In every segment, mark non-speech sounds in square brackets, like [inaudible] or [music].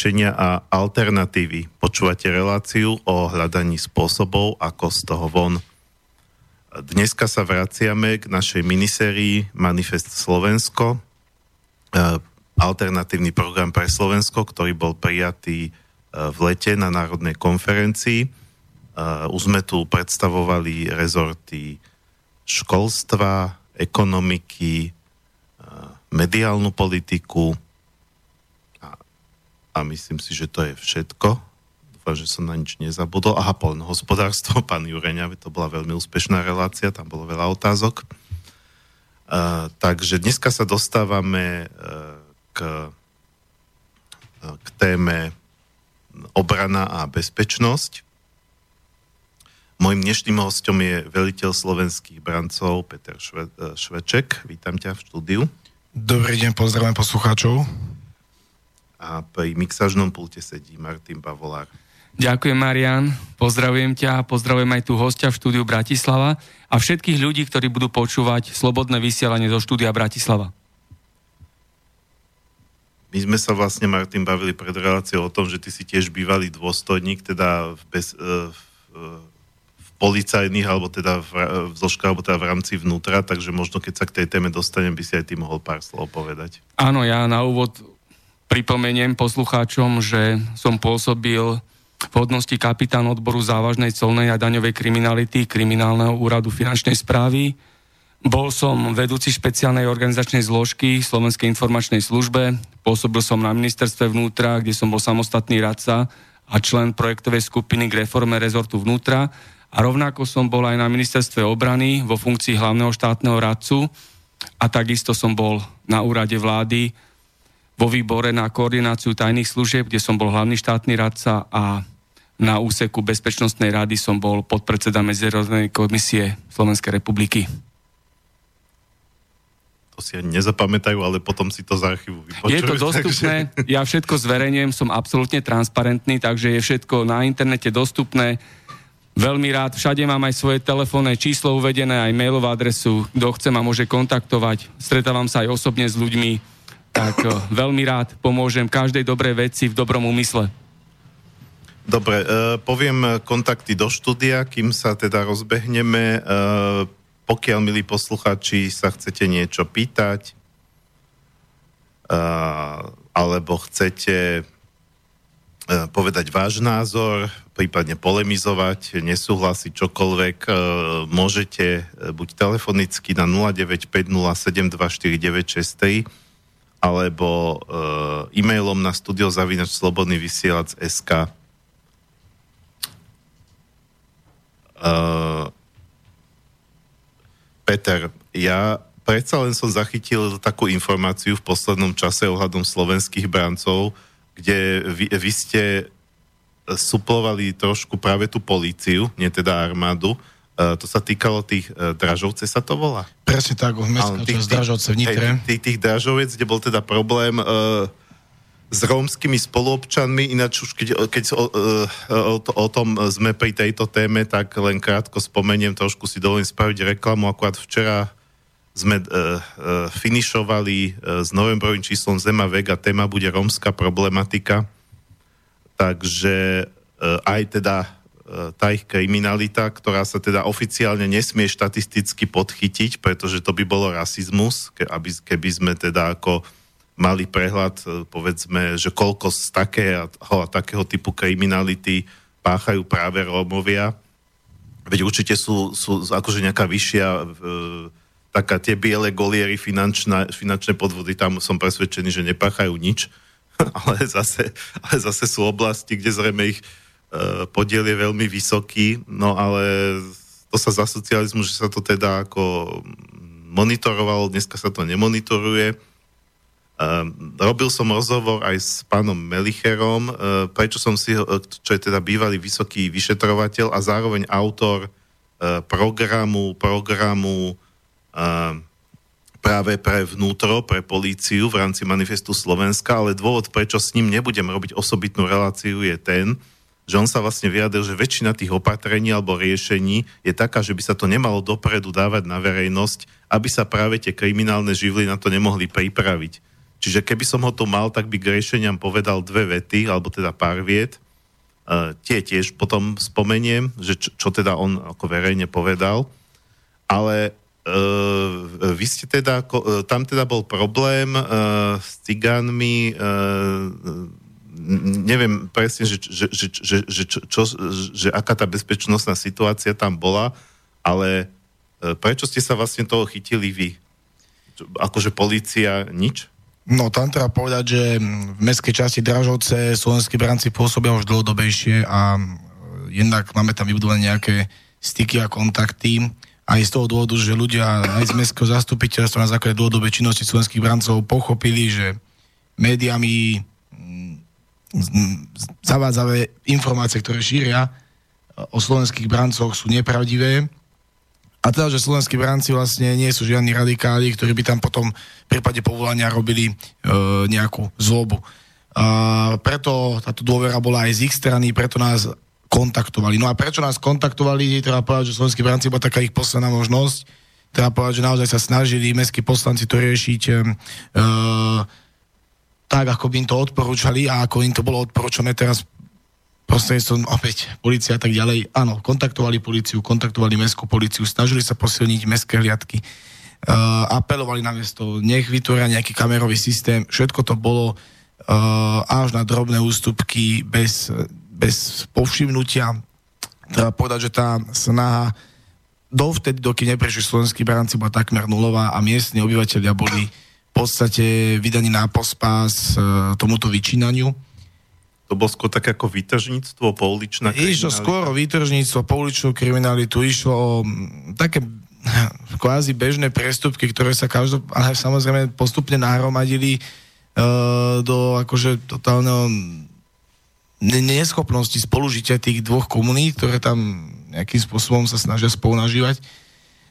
riešenia a alternatívy. Počúvate reláciu o hľadaní spôsobov, ako z toho von. Dneska sa vraciame k našej minisérii Manifest Slovensko, alternatívny program pre Slovensko, ktorý bol prijatý v lete na Národnej konferencii. Už sme tu predstavovali rezorty školstva, ekonomiky, mediálnu politiku a myslím si, že to je všetko. Dúfam, že som na nič nezabudol. Aha, poľnohospodárstvo, [laughs] pán Jureňa, to bola veľmi úspešná relácia, tam bolo veľa otázok. Uh, takže dneska sa dostávame uh, k, uh, k téme obrana a bezpečnosť. Mojím dnešným hostom je veliteľ slovenských brancov Peter Šve, Šveček. Vítam ťa v štúdiu. Dobrý deň, pozdravím poslucháčov. A pri mixažnom pulte sedí Martin Bavolár. Ďakujem, Marian. Pozdravujem ťa a pozdravujem aj tu hostia v štúdiu Bratislava a všetkých ľudí, ktorí budú počúvať slobodné vysielanie zo štúdia Bratislava. My sme sa vlastne, Martin, bavili pred reláciou o tom, že ty si tiež bývalý dôstojník, teda v, bez, v, v policajných, alebo teda v, v zložkách, alebo teda v rámci vnútra, takže možno keď sa k tej téme dostanem, by si aj ty mohol pár slov povedať. Áno, ja na úvod pripomeniem poslucháčom, že som pôsobil v hodnosti kapitán odboru závažnej colnej a daňovej kriminality Kriminálneho úradu finančnej správy. Bol som vedúci špeciálnej organizačnej zložky Slovenskej informačnej službe, pôsobil som na ministerstve vnútra, kde som bol samostatný radca a člen projektovej skupiny k reforme rezortu vnútra a rovnako som bol aj na ministerstve obrany vo funkcii hlavného štátneho radcu a takisto som bol na úrade vlády vo výbore na koordináciu tajných služieb, kde som bol hlavný štátny radca a na úseku Bezpečnostnej rady som bol podpredseda Medzinárodnej komisie Slovenskej republiky. To si ani nezapamätajú, ale potom si to z archívu vypočujú. Je to dostupné, takže... ja všetko zverejnem, som absolútne transparentný, takže je všetko na internete dostupné Veľmi rád, všade mám aj svoje telefónne číslo uvedené, aj mailovú adresu, kto chce ma môže kontaktovať, stretávam sa aj osobne s ľuďmi, tak eh, veľmi rád pomôžem každej dobrej veci v dobrom úmysle. Dobre, uh, poviem kontakty do štúdia, kým sa teda rozbehneme. Uh, pokiaľ, milí posluchači, sa chcete niečo pýtať, alebo chcete povedať váš názor, prípadne polemizovať, nesúhlasiť čokoľvek, môžete buď telefonicky na 0950724963 alebo e, e-mailom na studiozavinač slobodný vysielač SK. Peter, ja predsa len som zachytil takú informáciu v poslednom čase ohľadom slovenských brancov, kde vy, vy ste suplovali trošku práve tú políciu, nie teda armádu. Uh, to sa týkalo tých uh, Dražovce, sa to volá? Presne tak, mestská tých, tých, Dražovce v Nitre. Tých, tých, Dražovec, kde bol teda problém uh, s rómskymi spoluobčanmi, ináč už keď, keď o, o, o tom sme pri tejto téme, tak len krátko spomeniem, trošku si dovolím spraviť reklamu, akurát včera sme uh, uh, finišovali uh, s novembrovým číslom Zema Vega, téma bude rómska problematika Takže eh, aj teda tá ich kriminalita, ktorá sa teda oficiálne nesmie štatisticky podchytiť, pretože to by bolo rasizmus, keby, keby sme teda ako mali prehľad, eh, povedzme, že koľko z takého a takého typu kriminality páchajú práve Rómovia. Veď určite sú, sú akože nejaká vyššia e, taká tie biele goliery finančné, finančné podvody, tam som presvedčený, že nepáchajú nič [laughs] ale zase, ale zase sú oblasti, kde zrejme ich e, podiel je veľmi vysoký, no ale to sa za socializmu, že sa to teda ako monitorovalo, dneska sa to nemonitoruje. E, robil som rozhovor aj s pánom Melicherom, e, prečo som si, čo je teda bývalý vysoký vyšetrovateľ a zároveň autor programu, programu práve pre vnútro, pre políciu v rámci manifestu Slovenska, ale dôvod, prečo s ním nebudem robiť osobitnú reláciu je ten, že on sa vlastne vyjadril, že väčšina tých opatrení alebo riešení je taká, že by sa to nemalo dopredu dávať na verejnosť, aby sa práve tie kriminálne živly na to nemohli pripraviť. Čiže keby som ho tu mal, tak by k riešeniam povedal dve vety, alebo teda pár viet. Uh, tie tiež potom spomeniem, že čo, čo teda on ako verejne povedal. Ale uh, vy ste teda, uh, tam teda bol problém uh, s cigánmi, uh, neviem presne, že, že, že, že, že, čo, čo, že aká tá bezpečnostná situácia tam bola, ale uh, prečo ste sa vlastne toho chytili vy? Akože policia nič? No tam treba povedať, že v mestskej časti Dražovce slovenskí branci pôsobia už dlhodobejšie a jednak máme tam vybudované nejaké styky a kontakty aj z toho dôvodu, že ľudia aj z mestského zastupiteľstva na základe dlhodobej činnosti slovenských brancov pochopili, že médiami zavádzavé informácie, ktoré šíria o slovenských brancoch sú nepravdivé a teda, že slovenskí bránci vlastne nie sú žiadni radikáli, ktorí by tam potom v prípade povolania robili e, nejakú zlobu. A preto táto dôvera bola aj z ich strany, preto nás kontaktovali. No a prečo nás kontaktovali, treba povedať, že slovenskí bránci bola taká ich posledná možnosť. Treba povedať, že naozaj sa snažili mestskí poslanci to riešiť e, tak, ako by im to odporúčali a ako im to bolo odporúčané teraz prostredníctvom opäť policia a tak ďalej. Áno, kontaktovali policiu, kontaktovali mestskú policiu, snažili sa posilniť mestské hliadky, uh, apelovali na mesto, nech vytvoria nejaký kamerový systém. Všetko to bolo uh, až na drobné ústupky bez, bez povšimnutia. Treba povedať, že tá snaha dovtedy, dokým neprešli slovenskí baránci, bola takmer nulová a miestni obyvateľia boli podstate vydaní na pospás uh, tomuto vyčínaniu to bolo skôr také ako výtržníctvo, pouličná kriminalita? Išlo skôr o výtržníctvo, pouličnú kriminalitu, išlo o také [laughs] kvázi bežné prestupky, ktoré sa každop, ale samozrejme postupne nahromadili uh, do akože totálneho neschopnosti spolužitia tých dvoch komunít, ktoré tam nejakým spôsobom sa snažia spolu nažívať.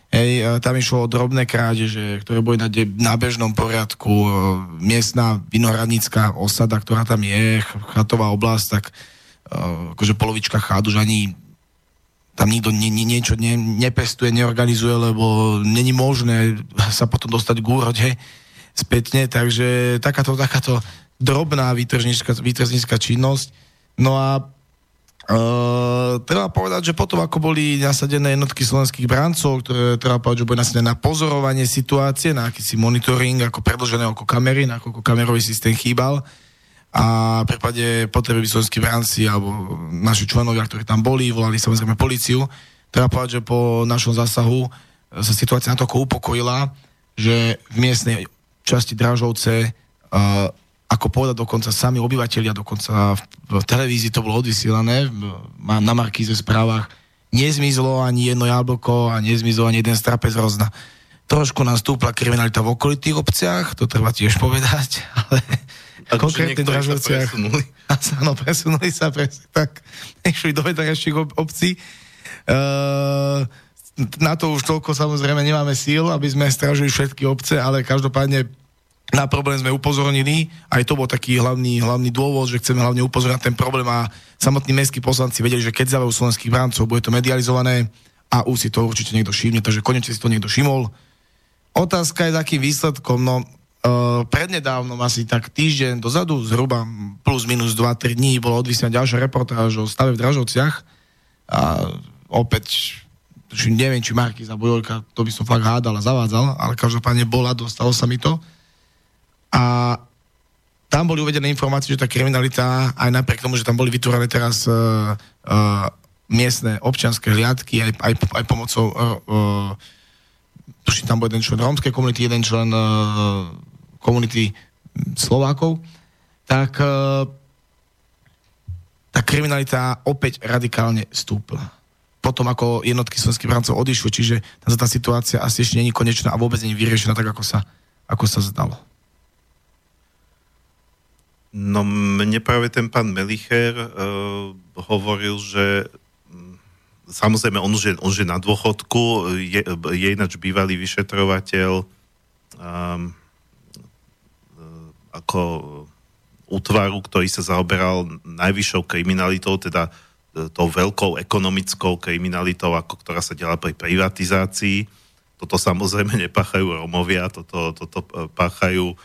Hej, tam išlo o drobné krádeže, ktoré boli na, de- na bežnom poriadku. Miestna vinohradnícká osada, ktorá tam je, chatová oblasť, tak akože polovička chád už ani tam nikto nie, nie, niečo nie, nepestuje, neorganizuje, lebo není možné sa potom dostať k úrode spätne, takže takáto, takáto drobná výtržnícka činnosť. No a Uh, treba povedať, že potom ako boli nasadené jednotky slovenských brancov, ktoré treba povedať, že boli nasadené na pozorovanie situácie, na akýsi monitoring, ako predlžené oko kamery, na ako kamerový systém chýbal. A v prípade potreby slovenských branci alebo naši členovia, ktorí tam boli, volali samozrejme policiu. Treba povedať, že po našom zásahu sa situácia natoľko upokojila, že v miestnej časti Dražovce uh, ako povedať dokonca sami obyvateľia, dokonca v, v televízii to bolo odvysielané, mám na Markíze správach, nezmizlo ani jedno jablko a nezmizlo ani jeden strapec rozna. Trošku nám stúpla kriminalita v okolitých obciach, to treba tiež povedať, [laughs] ale a konkrétne Dražovciach. [laughs] Áno, presunuli sa presne tak. [laughs] Išli do vedajších ob- obcí. Uh, na to už toľko samozrejme nemáme síl, aby sme stražili všetky obce, ale každopádne na problém sme upozornili, aj to bol taký hlavný, hlavný dôvod, že chceme hlavne upozorniť na ten problém a samotní mestskí poslanci vedeli, že keď zavajú slovenských bráncov, bude to medializované a už si to určite niekto všimne, takže konečne si to niekto všimol. Otázka je takým výsledkom, no uh, prednedávnom asi tak týždeň dozadu, zhruba plus minus 2-3 dní, bolo odvysianá ďalšia reportáž o stave v Dražovciach a opäť neviem, či Marky za Bojolka, to by som fakt hádal a zavádzal, ale každopádne bola, dostalo sa mi to. A tam boli uvedené informácie, že tá kriminalita, aj napriek tomu, že tam boli vytvorené teraz uh, uh, miestne občianské hliadky, aj, aj, aj pomocou uh, uh, tam bol jeden člen rómskej komunity, jeden člen uh, komunity Slovákov, tak uh, tá kriminalita opäť radikálne stúpla. Potom ako jednotky slovenských brancov odišli, čiže tá situácia asi ešte není konečná a vôbec je vyriešená tak, ako sa, ako sa zdalo. No mne práve ten pán Melicher uh, hovoril, že mm, samozrejme on už je, on už na dôchodku, je, je ináč bývalý vyšetrovateľ um, ako útvaru, ktorý sa zaoberal najvyššou kriminalitou, teda e, tou veľkou ekonomickou kriminalitou, ako ktorá sa diala pri privatizácii. Toto samozrejme nepáchajú Romovia, toto, toto páchajú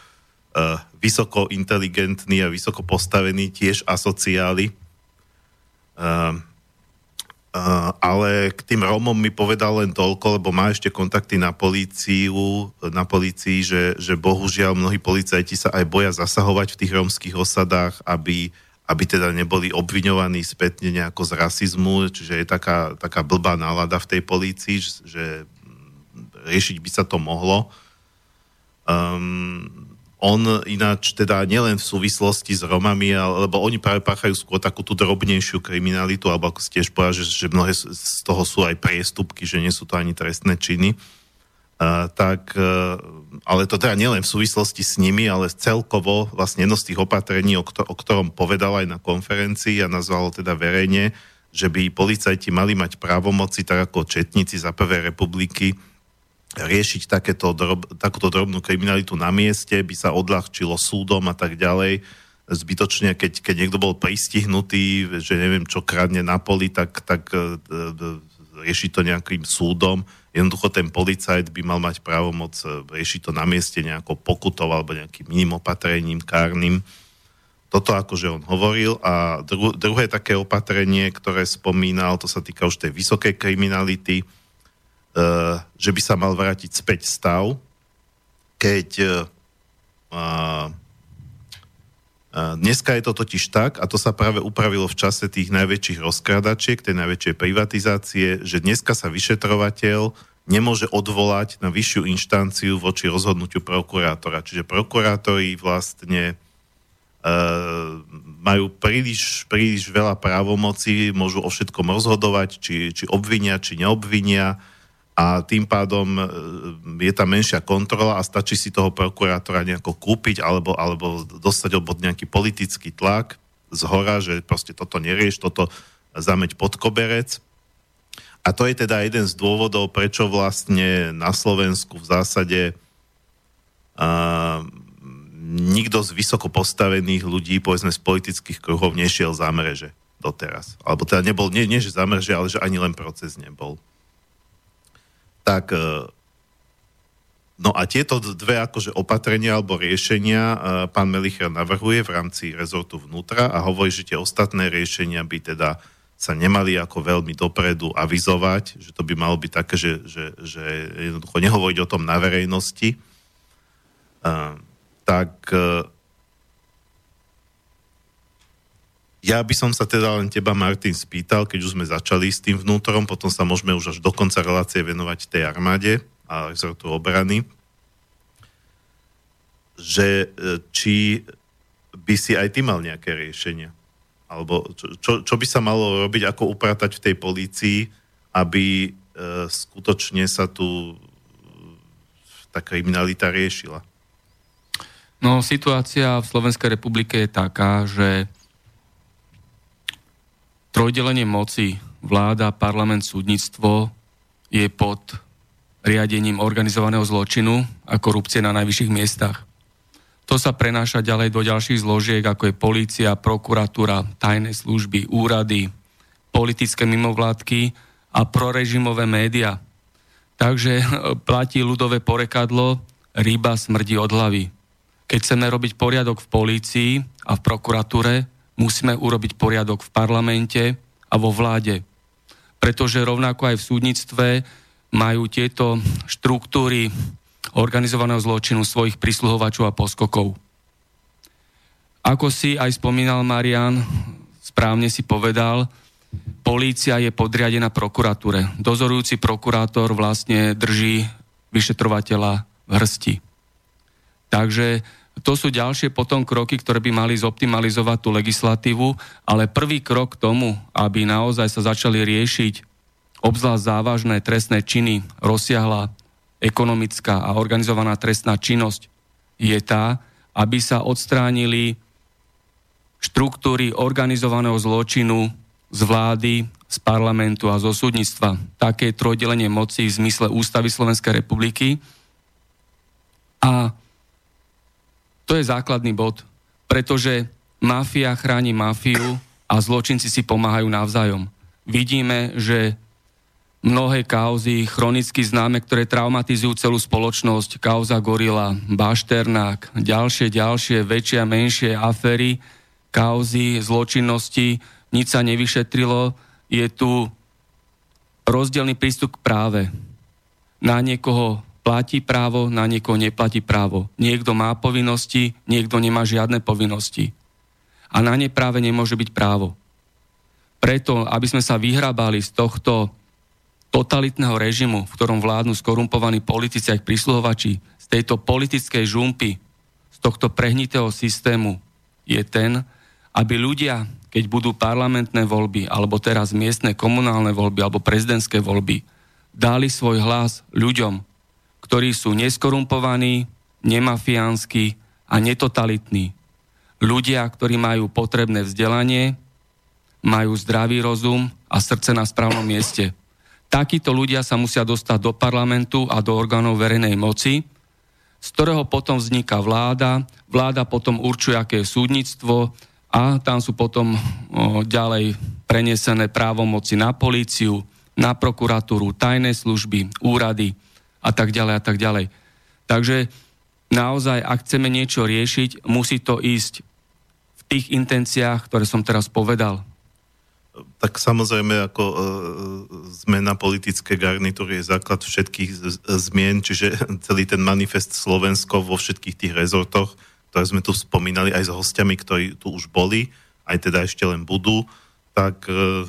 vysoko inteligentní a vysoko postavení, tiež asociáli. Uh, Uh, ale k tým Rómom mi povedal len toľko, lebo má ešte kontakty na políciu, na polícii, že, že bohužiaľ mnohí policajti sa aj boja zasahovať v tých rómskych osadách, aby, aby teda neboli obviňovaní spätne nejako z rasizmu, čiže je taká, taká blbá nálada v tej polícii, že riešiť by sa to mohlo. Um, on ináč teda nielen v súvislosti s Romami, lebo oni práve páchajú skôr takú tú drobnejšiu kriminalitu, alebo ako si tiež povedal, že, že mnohé z toho sú aj priestupky, že nie sú to ani trestné činy. Uh, tak, uh, ale to teda nielen v súvislosti s nimi, ale celkovo vlastne jedno z tých opatrení, o, ktor- o ktorom povedal aj na konferencii a nazval teda verejne, že by policajti mali mať právomoci, tak ako četníci za Prvej republiky, riešiť takéto drob, takúto drobnú kriminalitu na mieste, by sa odľahčilo súdom a tak ďalej. Zbytočne, keď, keď niekto bol pristihnutý, že neviem, čo kradne na poli, tak, tak e, e, riešiť to nejakým súdom. Jednoducho ten policajt by mal mať právomoc e, riešiť to na mieste nejakou pokutou alebo nejakým iným opatrením kárnym. Toto akože on hovoril a dru, druhé také opatrenie, ktoré spomínal, to sa týka už tej vysokej kriminality, že by sa mal vrátiť späť stav, keď uh, Dneska je to totiž tak, a to sa práve upravilo v čase tých najväčších rozkradačiek, tej najväčšej privatizácie, že dneska sa vyšetrovateľ nemôže odvolať na vyššiu inštanciu voči rozhodnutiu prokurátora. Čiže prokurátori vlastne uh, majú príliš, príliš veľa právomocí, môžu o všetkom rozhodovať, či, či obvinia, či neobvinia a tým pádom e, je tam menšia kontrola a stačí si toho prokurátora nejako kúpiť alebo, alebo dostať obod nejaký politický tlak z hora, že proste toto nerieš, toto zameť pod koberec. A to je teda jeden z dôvodov, prečo vlastne na Slovensku v zásade uh, nikto z vysoko postavených ľudí, povedzme z politických kruhov, nešiel za mreže doteraz. Alebo teda nebol, nie, nie že za mreže, ale že ani len proces nebol tak e, No a tieto dve akože opatrenia alebo riešenia e, pán Melicher navrhuje v rámci rezortu vnútra a hovorí, že tie ostatné riešenia by teda sa nemali ako veľmi dopredu avizovať, že to by malo byť také, že, že, že jednoducho nehovoriť o tom na verejnosti. Uh, tak uh, Ja by som sa teda len teba, Martin, spýtal, keď už sme začali s tým vnútorom, potom sa môžeme už až do konca relácie venovať tej armáde a rezortu obrany, že e, či by si aj ty mal nejaké riešenia. Alebo čo, čo, čo by sa malo robiť, ako upratať v tej polícii, aby e, skutočne sa tu e, tá kriminalita riešila? No, situácia v Slovenskej republike je taká, že trojdelenie moci, vláda, parlament, súdnictvo je pod riadením organizovaného zločinu a korupcie na najvyšších miestach. To sa prenáša ďalej do ďalších zložiek, ako je polícia, prokuratúra, tajné služby, úrady, politické mimovládky a prorežimové média. Takže [laughs] platí ľudové porekadlo, ryba smrdí od hlavy. Keď chceme robiť poriadok v polícii a v prokuratúre, musíme urobiť poriadok v parlamente a vo vláde. Pretože rovnako aj v súdnictve majú tieto štruktúry organizovaného zločinu svojich prisluhovačov a poskokov. Ako si aj spomínal Marian, správne si povedal, polícia je podriadená prokuratúre. Dozorujúci prokurátor vlastne drží vyšetrovateľa v hrsti. Takže to sú ďalšie potom kroky, ktoré by mali zoptimalizovať tú legislatívu, ale prvý krok k tomu, aby naozaj sa začali riešiť obzvlášť závažné trestné činy, rozsiahla ekonomická a organizovaná trestná činnosť, je tá, aby sa odstránili štruktúry organizovaného zločinu z vlády, z parlamentu a zo súdnictva. Také trojdelenie moci v zmysle Ústavy Slovenskej republiky. A to je základný bod, pretože mafia chráni mafiu a zločinci si pomáhajú navzájom. Vidíme, že mnohé kauzy, chronicky známe, ktoré traumatizujú celú spoločnosť, kauza Gorila, Bašternák, ďalšie, ďalšie, väčšie a menšie aféry, kauzy, zločinnosti, nič sa nevyšetrilo, je tu rozdielný prístup k práve. Na niekoho platí právo, na niekoho neplatí právo. Niekto má povinnosti, niekto nemá žiadne povinnosti. A na ne práve nemôže byť právo. Preto, aby sme sa vyhrábali z tohto totalitného režimu, v ktorom vládnu skorumpovaní politici a prísluhovači, z tejto politickej žumpy, z tohto prehnitého systému, je ten, aby ľudia, keď budú parlamentné voľby, alebo teraz miestne komunálne voľby, alebo prezidentské voľby, dali svoj hlas ľuďom, ktorí sú neskorumpovaní, nemafiánsky a netotalitní. Ľudia, ktorí majú potrebné vzdelanie, majú zdravý rozum a srdce na správnom mieste. Takíto ľudia sa musia dostať do parlamentu a do orgánov verejnej moci, z ktorého potom vzniká vláda, vláda potom určuje, aké je súdnictvo, a tam sú potom o, ďalej prenesené právomoci na políciu, na prokuratúru, tajné služby, úrady a tak ďalej a tak ďalej. Takže naozaj, ak chceme niečo riešiť, musí to ísť v tých intenciách, ktoré som teraz povedal. Tak samozrejme, ako e, zmena politické garnitúry je základ všetkých z, zmien, čiže [laughs] celý ten manifest Slovensko vo všetkých tých rezortoch ktoré sme tu spomínali aj s hostiami, ktorí tu už boli, aj teda ešte len budú, tak e,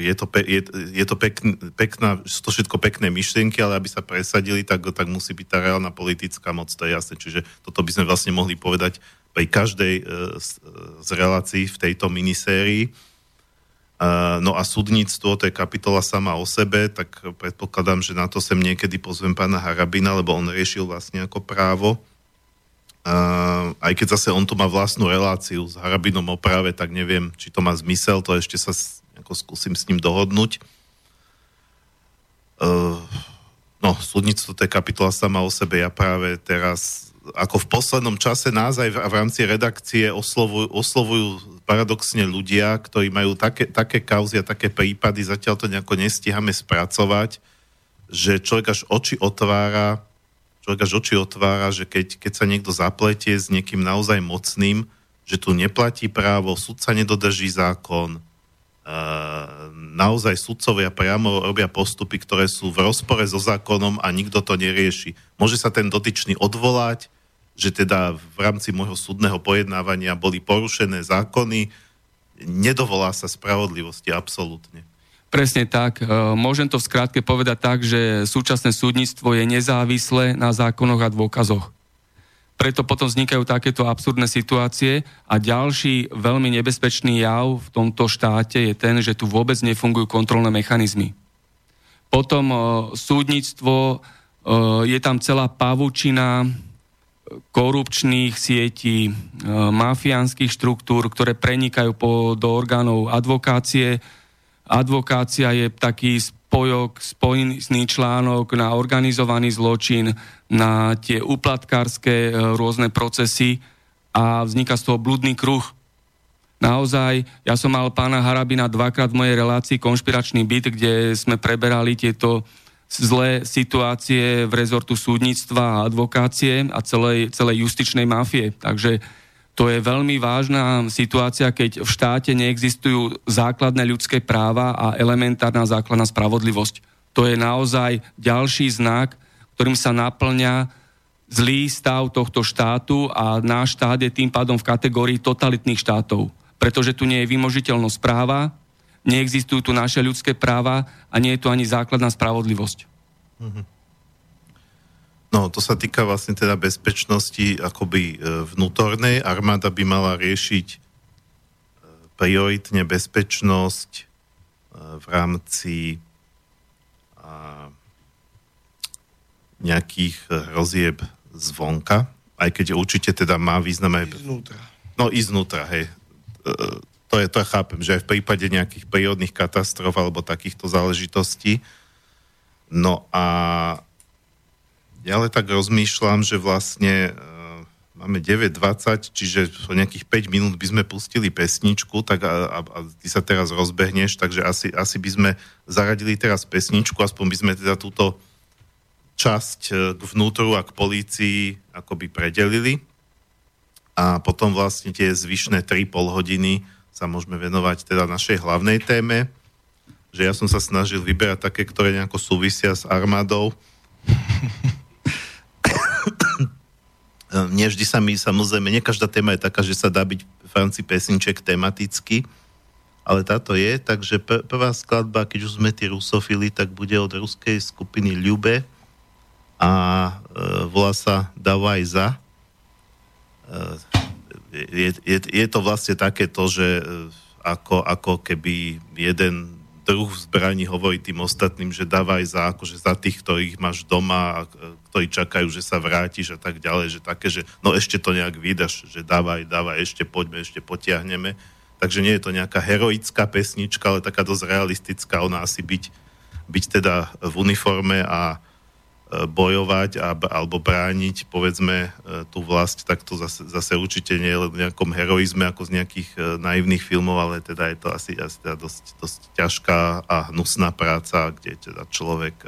je to, pe- je, je to pekn, pekná, sú to všetko pekné myšlienky, ale aby sa presadili, tak, tak musí byť tá reálna politická moc, to je jasné. Čiže toto by sme vlastne mohli povedať pri každej e, z, z relácií v tejto minisérii. Uh, no a súdnictvo, to je kapitola sama o sebe, tak predpokladám, že na to sem niekedy pozvem pána Harabina, lebo on riešil vlastne ako právo Uh, aj keď zase on tu má vlastnú reláciu s Harabinom o práve, tak neviem, či to má zmysel, to ešte sa ako skúsim s ním dohodnúť. Uh, no, súdnictvo, to je kapitola sama o sebe. Ja práve teraz, ako v poslednom čase nás aj v, v rámci redakcie oslovujú, oslovujú paradoxne ľudia, ktorí majú také, také kauzy a také prípady, zatiaľ to nejako nestíhame spracovať, že človek až oči otvára človek až oči otvára, že keď, keď sa niekto zapletie s niekým naozaj mocným, že tu neplatí právo, sudca nedodrží zákon, naozaj sudcovia priamo robia postupy, ktoré sú v rozpore so zákonom a nikto to nerieši. Môže sa ten dotyčný odvolať, že teda v rámci môjho súdneho pojednávania boli porušené zákony, nedovolá sa spravodlivosti absolútne. Presne tak. E, môžem to v skrátke povedať tak, že súčasné súdnictvo je nezávislé na zákonoch a dôkazoch. Preto potom vznikajú takéto absurdné situácie a ďalší veľmi nebezpečný jav v tomto štáte je ten, že tu vôbec nefungujú kontrolné mechanizmy. Potom e, súdnictvo, e, je tam celá pavučina korupčných sietí, mafiánskych štruktúr, ktoré prenikajú po, do orgánov advokácie, Advokácia je taký spojok, spojený článok na organizovaný zločin, na tie uplatkárske rôzne procesy a vzniká z toho blúdny kruh. Naozaj, ja som mal pána Harabina dvakrát v mojej relácii konšpiračný byt, kde sme preberali tieto zlé situácie v rezortu súdnictva a advokácie a celej, celej justičnej mafie. Takže to je veľmi vážna situácia, keď v štáte neexistujú základné ľudské práva a elementárna základná spravodlivosť. To je naozaj ďalší znak, ktorým sa naplňa zlý stav tohto štátu a náš štát je tým pádom v kategórii totalitných štátov. Pretože tu nie je vymožiteľnosť práva, neexistujú tu naše ľudské práva a nie je tu ani základná spravodlivosť. Mm-hmm. No, to sa týka vlastne teda bezpečnosti akoby e, vnútornej. Armáda by mala riešiť e, prioritne bezpečnosť e, v rámci nejakých hrozieb zvonka, aj keď určite teda má význam aj... Iznútra. No, iznútra, hej. To je, to ja chápem, že aj v prípade nejakých prírodných katastrof alebo takýchto záležitostí. No a ja ale tak rozmýšľam, že vlastne e, máme 9.20, čiže o nejakých 5 minút by sme pustili pesničku, tak a, a, a ty sa teraz rozbehneš, takže asi, asi by sme zaradili teraz pesničku, aspoň by sme teda túto časť e, k vnútru a k polícii akoby predelili a potom vlastne tie zvyšné 3,5 hodiny sa môžeme venovať teda našej hlavnej téme, že ja som sa snažil vyberať také, ktoré nejako súvisia s armádou. [laughs] [coughs] Nie vždy sa mi, samozrejme, nie každá téma je taká, že sa dá byť v rámci pesniček tematicky, ale táto je, takže pr- prvá skladba, keď už sme tí rusofili, tak bude od ruskej skupiny Ľube a e, volá sa Davaj za. E, je, je, je to vlastne takéto, že e, ako, ako keby jeden druh zbraní hovorí tým ostatným, že dávaj za, akože za tých, ktorých máš doma a ktorí čakajú, že sa vrátiš a tak ďalej, že také, že no ešte to nejak vydaš, že dávaj, dávaj, ešte poďme, ešte potiahneme. Takže nie je to nejaká heroická pesnička, ale taká dosť realistická, ona asi byť, byť teda v uniforme a bojovať a, alebo brániť povedzme e, tú vlast, tak to zase, zase určite nie je v nejakom heroizme ako z nejakých e, naivných filmov, ale teda je to asi, asi teda dosť, dosť ťažká a hnusná práca, kde teda človek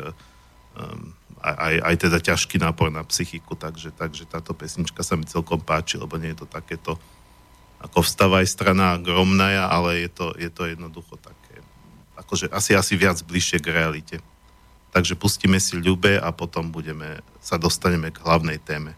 um, aj, aj teda ťažký nápor na psychiku, takže, takže táto pesnička sa mi celkom páči, lebo nie je to takéto ako vstávaj strana gromnaja, ale je to, je to jednoducho také, akože asi, asi viac bližšie k realite. Takže pustíme si ľube a potom budeme, sa dostaneme k hlavnej téme.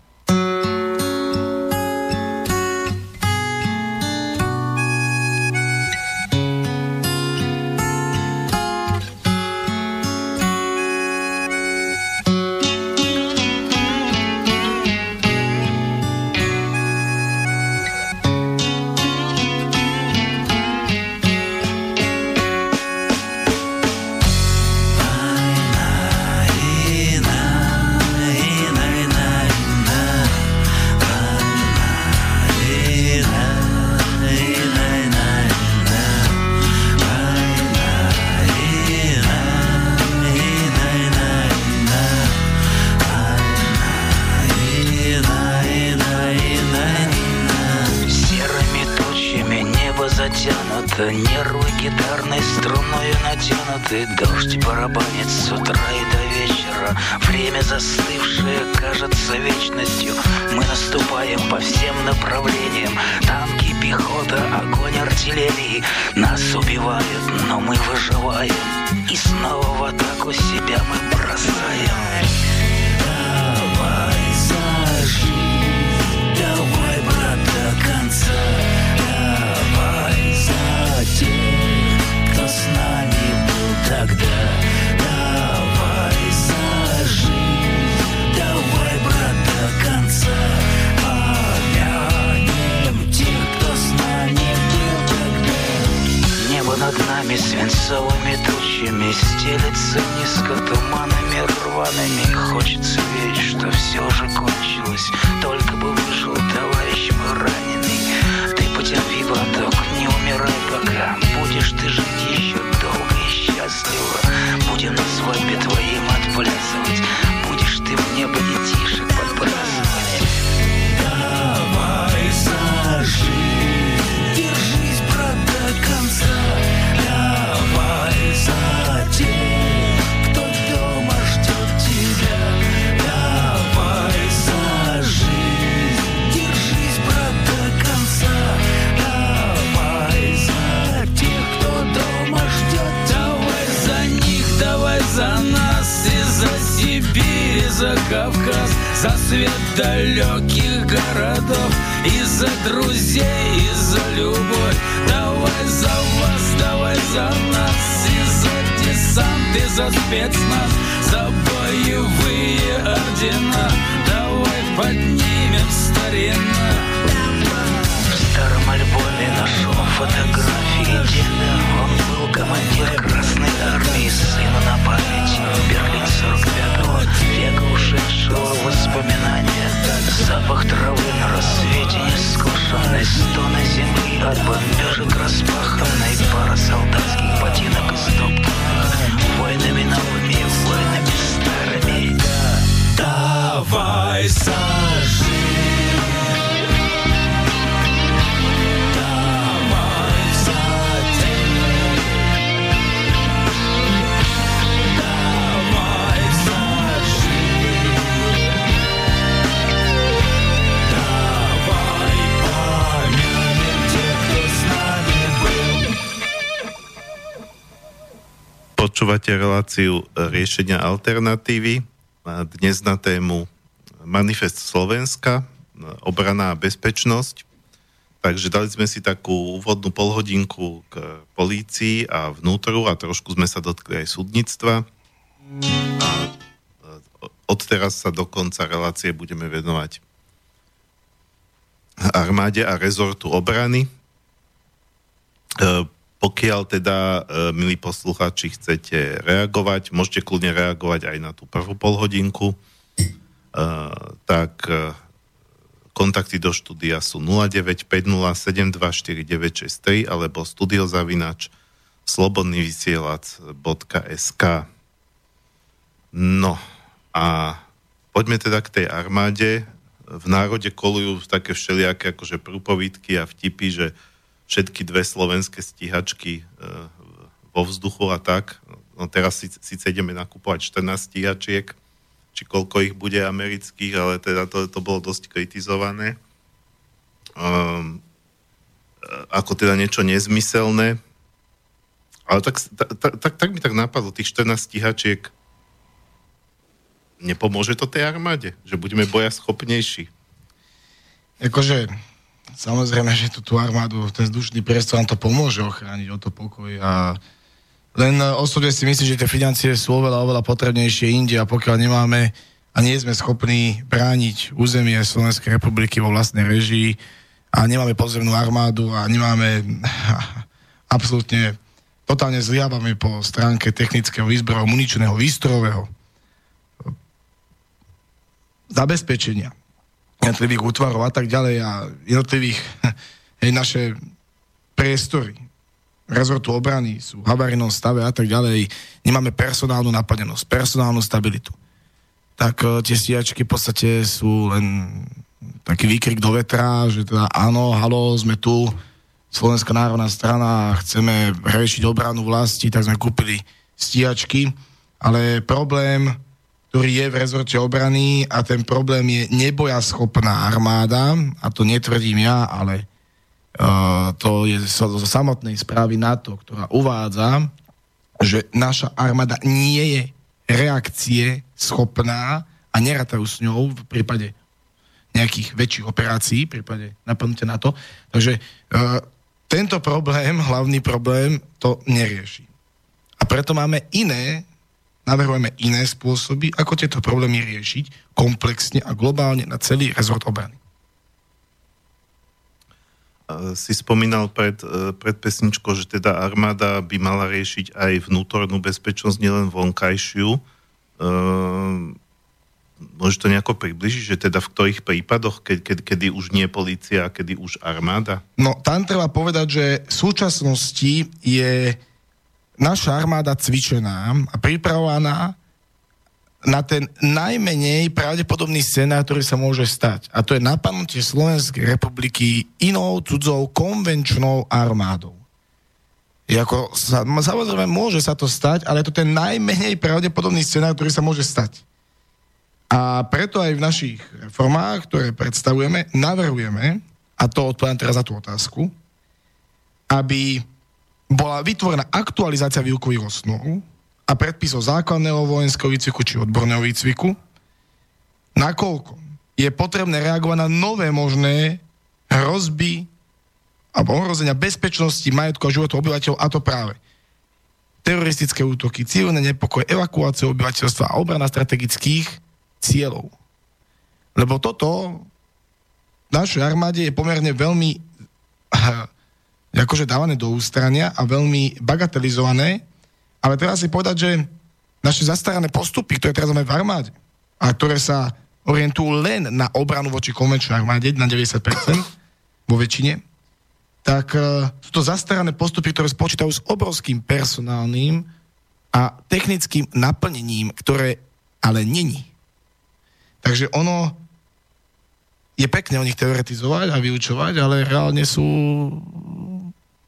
Počúvate reláciu riešenia alternatívy. Dnes na tému Manifest Slovenska, obrana a bezpečnosť. Takže dali sme si takú úvodnú polhodinku k polícii a vnútru a trošku sme sa dotkli aj súdnictva. A od teraz sa do konca relácie budeme venovať armáde a rezortu obrany. Pokiaľ teda, e, milí poslucháči, chcete reagovať, môžete kľudne reagovať aj na tú prvú polhodinku, e, tak e, kontakty do štúdia sú 0950724963 alebo studiozavinač slobodnyvysielac.sk No a poďme teda k tej armáde. V národe kolujú také všelijaké akože prúpovidky a vtipy, že všetky dve slovenské stíhačky e, vo vzduchu a tak. No teraz síce ideme nakupovať 14 stíhačiek, či koľko ich bude amerických, ale teda to, to bolo dosť kritizované. Um, ako teda niečo nezmyselné. Ale tak, tak, tak, tak mi tak napadlo, tých 14 stíhačiek nepomôže to tej armáde? Že budeme boja schopnejší? Akože Samozrejme, že tú, tú armádu, ten vzdušný priestor nám to pomôže ochrániť o to pokoj a len osobne si myslím, že tie financie sú oveľa, oveľa potrebnejšie inde a pokiaľ nemáme a nie sme schopní brániť územie Slovenskej republiky vo vlastnej režii a nemáme pozemnú armádu a nemáme [laughs] absolútne totálne zliavame po stránke technického výzbroju, muničného, výstrojového zabezpečenia jednotlivých útvarov a tak ďalej a jednotlivých [laughs] hej, naše priestory. Rezortu obrany sú v havarijnom stave a tak ďalej, nemáme personálnu napadenosť, personálnu stabilitu, tak uh, tie stíhačky v podstate sú len taký výkrik do vetra, že teda áno, halo, sme tu, Slovenská národná strana, chceme riešiť obranu vlasti, tak sme kúpili stíhačky, ale problém ktorý je v rezorte obrany a ten problém je neboja schopná armáda, a to netvrdím ja, ale uh, to je zo samotnej správy NATO, ktorá uvádza, že naša armáda nie je reakcie schopná a nerátajú s ňou v prípade nejakých väčších operácií, v prípade napadnutia NATO. Takže uh, tento problém, hlavný problém, to nerieši. A preto máme iné navrhujeme iné spôsoby, ako tieto problémy riešiť komplexne a globálne na celý rezort obrany. Si spomínal pred, e, pred pesničkou, že teda armáda by mala riešiť aj vnútornú bezpečnosť, nielen vonkajšiu. Ehm, môže to nejako približiť, že teda v ktorých prípadoch, keď, keď, kedy už nie policia a kedy už armáda? No, tam treba povedať, že v súčasnosti je naša armáda cvičená a pripravovaná na ten najmenej pravdepodobný scenár, ktorý sa môže stať. A to je napadnutie Slovenskej republiky inou cudzou konvenčnou armádou. Ako sa, samozrejme, môže sa to stať, ale je to ten najmenej pravdepodobný scenár, ktorý sa môže stať. A preto aj v našich reformách, ktoré predstavujeme, navrhujeme, a to odpovedám teraz na tú otázku, aby bola vytvorená aktualizácia výukových osnov a predpisov základného vojenského výcviku či odborného výcviku, nakoľko je potrebné reagovať na nové možné hrozby alebo ohrozenia bezpečnosti majetku a životov obyvateľov a to práve teroristické útoky, civilné nepokoje, evakuácia obyvateľstva a obrana strategických cieľov. Lebo toto v našej armáde je pomerne veľmi akože dávané do ústrania a veľmi bagatelizované, ale treba si povedať, že naše zastarané postupy, ktoré teraz máme v armáde a ktoré sa orientujú len na obranu voči konvenčnej armáde na 90% vo väčšine, tak uh, sú to zastarané postupy, ktoré spočítajú s obrovským personálnym a technickým naplnením, ktoré ale není. Takže ono je pekne o nich teoretizovať a vyučovať, ale reálne sú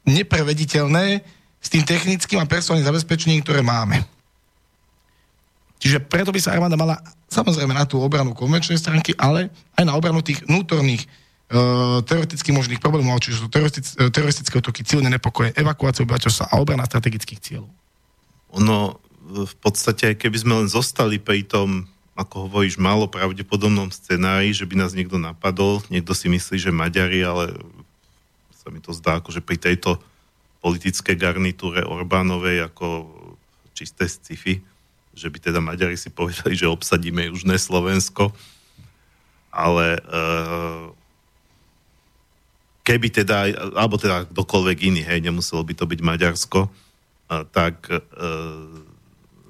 neprevediteľné s tým technickým a personálnym zabezpečením, ktoré máme. Čiže preto by sa armáda mala samozrejme na tú obranu konvenčnej stránky, ale aj na obranu tých vnútorných uh, teoreticky možných problémov, čiže sú teroristické, teroristické útoky, civilné nepokoje, evakuácia obyvateľstva a obrana strategických cieľov. ono v podstate, keby sme len zostali pri tom, ako hovoríš, málo pravdepodobnom scenári, že by nás niekto napadol, niekto si myslí, že Maďari, ale sa mi to zdá, ako že pri tejto politické garnitúre Orbánovej ako čisté sci-fi, že by teda Maďari si povedali, že obsadíme Južné Slovensko, ale uh, keby teda, alebo teda kdokoľvek iný, hej, nemuselo by to byť Maďarsko, uh, tak uh,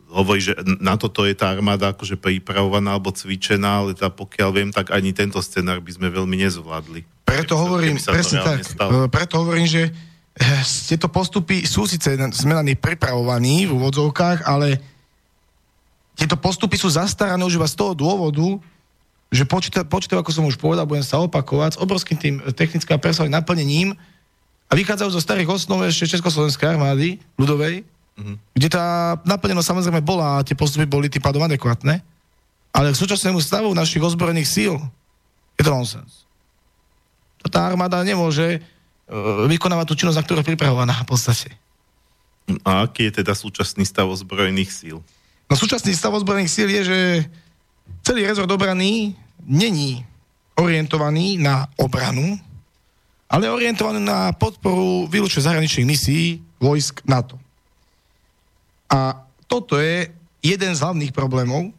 hovorí, že na toto je tá armáda akože pripravovaná alebo cvičená, ale teda pokiaľ viem, tak ani tento scenár by sme veľmi nezvládli. Preto hovorím, presne tak, stalo. preto hovorím, že eh, tieto postupy sú síce sme na pripravovaní v úvodzovkách, ale tieto postupy sú zastarané už iba z toho dôvodu, že počítav, počítav, ako som už povedal, budem sa opakovať, s obrovským tým technickým a personálnym naplnením a vychádzajú zo starých osnov ešte Československej armády, ľudovej, mm-hmm. kde tá naplnenosť samozrejme bola a tie postupy boli tým pádom adekvátne, ale k súčasnému stavu našich ozbrojených síl je to nonsens. Tá armáda nemôže uh, vykonávať tú činnosť, na ktorú je pripravovaná v podstate. A aký je teda súčasný stav ozbrojených síl? No súčasný stav ozbrojených síl je, že celý rezort obrany není orientovaný na obranu, ale orientovaný na podporu výlučne zahraničných misií vojsk NATO. A toto je jeden z hlavných problémov,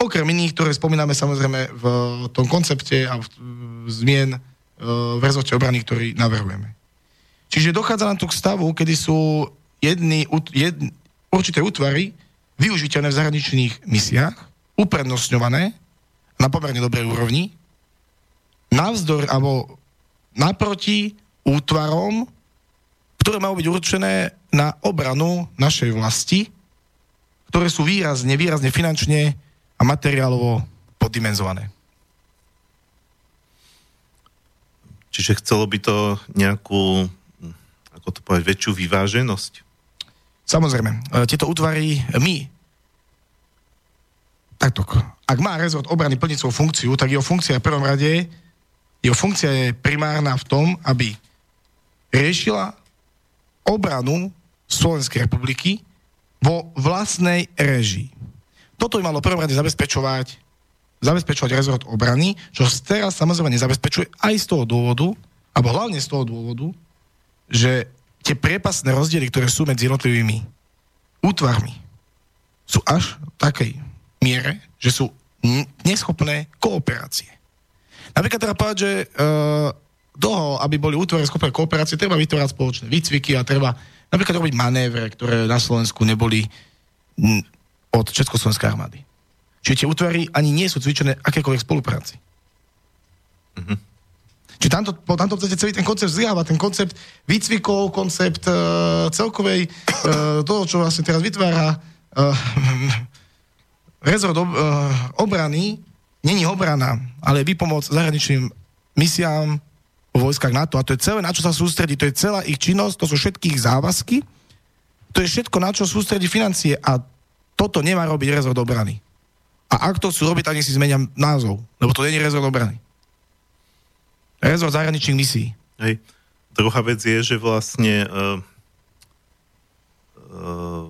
okrem iných, ktoré spomíname samozrejme v tom koncepte a v, zmien e, v rezorte obrany, ktorý navrhujeme. Čiže dochádza nám tu k stavu, kedy sú jedny, jed, určité útvary využiteľné v zahraničných misiách, uprednostňované na pomerne dobrej úrovni, navzdor alebo naproti útvarom, ktoré majú byť určené na obranu našej vlasti, ktoré sú výrazne, výrazne finančne a materiálovo poddimenzované. Čiže chcelo by to nejakú, ako to povedať, väčšiu vyváženosť? Samozrejme. E, tieto útvary my takto, ak má rezort obrany plniť svoju funkciu, tak jeho funkcia v prvom rade, jeho funkcia je primárna v tom, aby riešila obranu Slovenskej republiky vo vlastnej režii. Toto by malo prvom rade zabezpečovať, zabezpečovať rezort obrany, čo teraz samozrejme nezabezpečuje aj z toho dôvodu, alebo hlavne z toho dôvodu, že tie priepasné rozdiely, ktoré sú medzi jednotlivými útvarmi, sú až v takej miere, že sú neschopné kooperácie. Napríklad treba povedať, že uh, toho, aby boli útvary schopné kooperácie, treba vytvárať spoločné výcviky a treba napríklad robiť manévre, ktoré na Slovensku neboli od Československej armády. Čiže tie útvary ani nie sú cvičené akékoľvek spolupráci. Mm-hmm. Čiže tamto, po tamto podstate celý ten koncept zlyháva, ten koncept výcvikov, koncept uh, celkovej, uh, toho, čo vlastne teraz vytvára uh, [laughs] rezort ob, uh, obrany, není obrana, ale výpomoc zahraničným misiám vo vojskách NATO. A to je celé, na čo sa sústredí. To je celá ich činnosť, to sú všetky ich závazky. To je všetko, na čo sústredí financie. A toto nemá robiť rezort obrany. A ak to chcú robiť, tak si zmenia názov. Lebo to nie je rezort obrany. Rezort zahraničných misií. Hej. Druhá vec je, že vlastne uh, uh,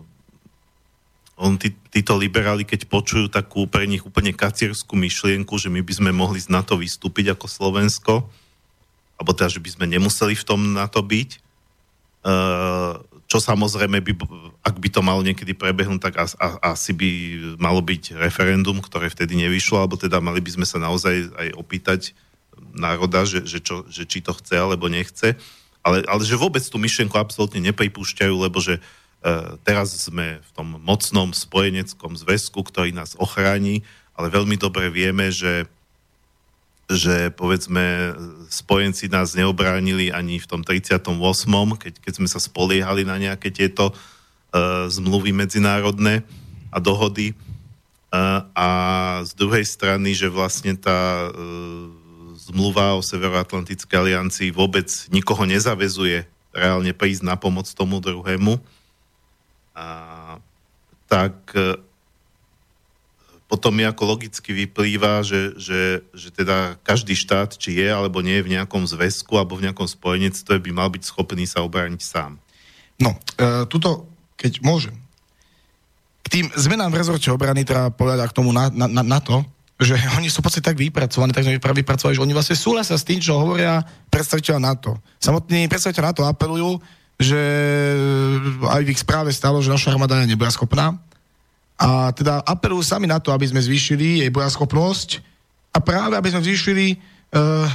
on, tí, títo liberáli, keď počujú takú pre nich úplne kacierskú myšlienku, že my by sme mohli z NATO vystúpiť ako Slovensko, alebo teda, že by sme nemuseli v tom na to byť, uh, čo samozrejme, by, ak by to malo niekedy prebehnúť, tak asi by malo byť referendum, ktoré vtedy nevyšlo, alebo teda mali by sme sa naozaj aj opýtať národa, že, že, čo, že či to chce alebo nechce, ale, ale že vôbec tú myšlienku absolútne nepripúšťajú, lebo že uh, teraz sme v tom mocnom spojeneckom zväzku, ktorý nás ochráni, ale veľmi dobre vieme, že že povedzme spojenci nás neobránili ani v tom 38., keď, keď sme sa spoliehali na nejaké tieto uh, zmluvy medzinárodné a dohody. Uh, a z druhej strany, že vlastne tá uh, zmluva o Severoatlantickej aliancii vôbec nikoho nezavezuje reálne prísť na pomoc tomu druhému. A, tak potom mi ako logicky vyplýva, že, že, že teda každý štát, či je alebo nie je v nejakom zväzku alebo v nejakom spojenectve, by mal byť schopný sa obrániť sám. No, e, tuto, keď môžem. k tým zmenám v rezorte obrany treba povedať k tomu na, na, na, na to, že [laughs] oni sú podstate tak vypracovaní, tak sme vypracovali, že oni vlastne súhlasia s tým, čo hovoria predstaviteľa NATO. Samotní predstaviteľa NATO apelujú, že aj v ich správe stalo, že naša armáda neboja schopná. A teda apelujú sami na to, aby sme zvýšili jej bojaschopnosť a práve aby sme zvýšili uh,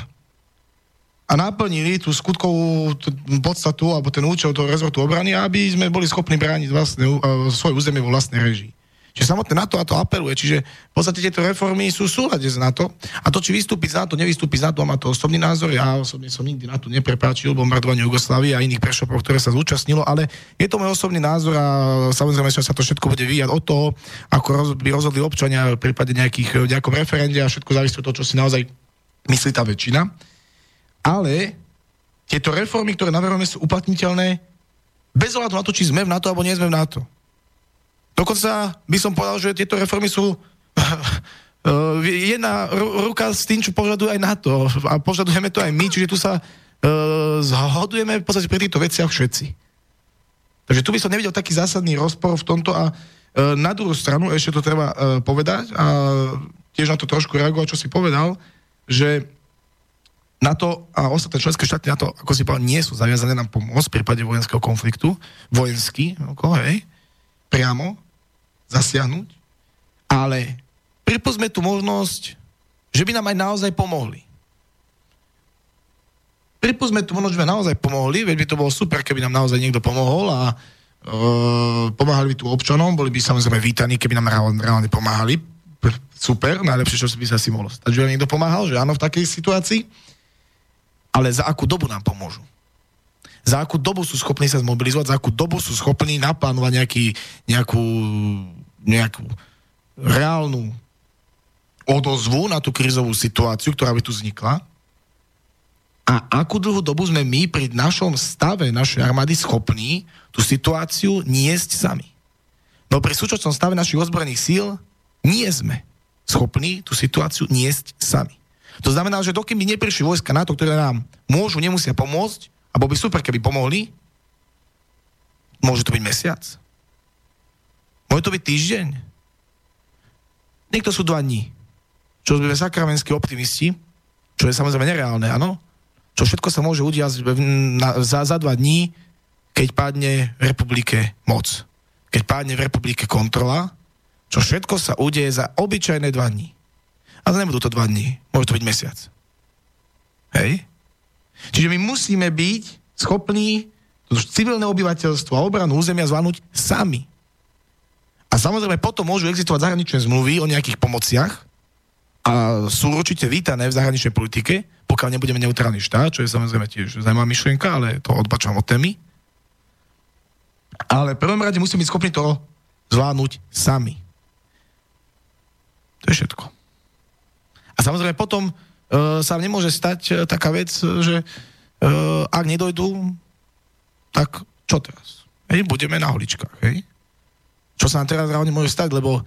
a naplnili tú skutkovú podstatu alebo ten účel toho rezortu obrany, aby sme boli schopní brániť vlastne, uh, svoj územie vo vlastnej režii. Čiže samotné NATO a to apeluje. Čiže v podstate tieto reformy sú v súlade s NATO. A to, či vystúpiť z NATO, nevystúpiť z NATO, má to osobný názor. Ja osobne som nikdy NATO neprepáčil bombardovanie Jugoslávie a iných prešopov, ktoré sa zúčastnilo, ale je to môj osobný názor a samozrejme, sa to všetko bude vyjať od toho, ako by rozhodli občania v prípade nejakých, nejakom referende a všetko závisí od toho, čo si naozaj myslí tá väčšina. Ale tieto reformy, ktoré navrhujeme, sú uplatniteľné bez ohľadu na to, či sme v NATO alebo nie sme v NATO. Dokonca by som povedal, že tieto reformy sú [laughs] jedna ruka s tým, čo požaduje aj NATO. A požadujeme to aj my, čiže tu sa uh, zhodujeme v podstate pri týchto veciach všetci. Takže tu by som nevidel taký zásadný rozpor v tomto a uh, na druhú stranu, ešte to treba povedať a tiež na to trošku reagovať, čo si povedal, že NATO a ostatné členské štáty na to, ako si povedal, nie sú zaviazané nám pomôcť v prípade vojenského konfliktu, vojenský, ako, hej, priamo, zasiahnuť, ale pripustme tu možnosť, že by nám aj naozaj pomohli. Pripustme tu možnosť, že by naozaj pomohli, veď by to bolo super, keby nám naozaj niekto pomohol a e, pomáhali by tu občanom, boli by samozrejme vítaní, keby nám reálne, pomáhali. Super, najlepšie, čo by sa si mohlo stať, že niekto pomáhal, že áno, v takej situácii. Ale za akú dobu nám pomôžu? Za akú dobu sú schopní sa zmobilizovať, za akú dobu sú schopní naplánovať nejaký, nejakú nejakú reálnu odozvu na tú krizovú situáciu, ktorá by tu vznikla. A akú dlhú dobu sme my pri našom stave našej armády schopní tú situáciu niesť sami. No pri súčasnom stave našich ozbrojených síl nie sme schopní tú situáciu niesť sami. To znamená, že dokým by neprišli vojska na to, ktoré nám môžu, nemusia pomôcť, a bol by super, keby pomohli, môže to byť mesiac, Môže to byť týždeň? Niekto sú dva dní. Čo sme sakramenskí optimisti, čo je samozrejme nereálne, áno? Čo všetko sa môže udiať za, za dva dní, keď padne v republike moc. Keď padne v republike kontrola, čo všetko sa udeje za obyčajné dva dní. Ale nebudú to dva dní, môže to byť mesiac. Hej? Čiže my musíme byť schopní civilné obyvateľstvo a obranu územia zvládnuť sami. A samozrejme potom môžu existovať zahraničné zmluvy o nejakých pomociach a sú určite vítané v zahraničnej politike, pokiaľ nebudeme neutrálny štát, čo je samozrejme tiež zaujímavá myšlienka, ale to odbačujem od témy. Ale v prvom rade musíme byť schopní to zvládnuť sami. To je všetko. A samozrejme potom uh, sa nemôže stať uh, taká vec, že uh, ak nedojdú, tak čo teraz? Hej, budeme na holičkách, hej? Čo sa nám teraz reálne môže stať, lebo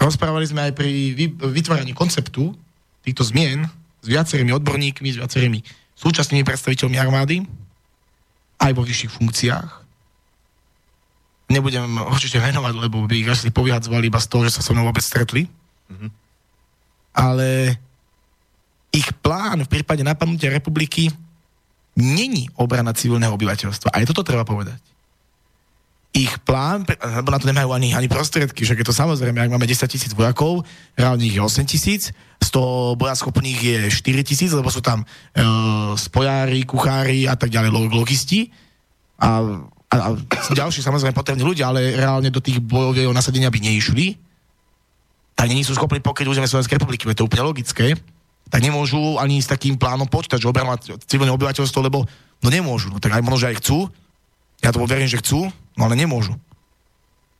rozprávali sme aj pri vytváraní konceptu týchto zmien s viacerými odborníkmi, s viacerými súčasnými predstaviteľmi armády, aj vo vyšších funkciách. Nebudem určite venovať, lebo by ich asi povyhadzovali iba z toho, že sa so mnou vôbec stretli. Mm-hmm. Ale ich plán v prípade napadnutia republiky není obrana civilného obyvateľstva. Aj toto treba povedať ich plán, lebo na to nemajú ani, ani prostriedky, že je to samozrejme, ak máme 10 tisíc vojakov, reálne je 8 tisíc, z toho bojaschopných je 4 tisíc, lebo sú tam e, spojári, kuchári a tak ďalej, logisti. A, a, a ďalší samozrejme potrební ľudia, ale reálne do tých bojového nasadenia by neišli, tak nie sú schopní pokryť územie Slovenskej republiky, je to úplne logické, tak nemôžu ani s takým plánom počítať, že obranovať civilné obyvateľstvo, lebo no nemôžu, no tak aj možno, že aj chcú, ja to verím, že chcú, no ale nemôžu.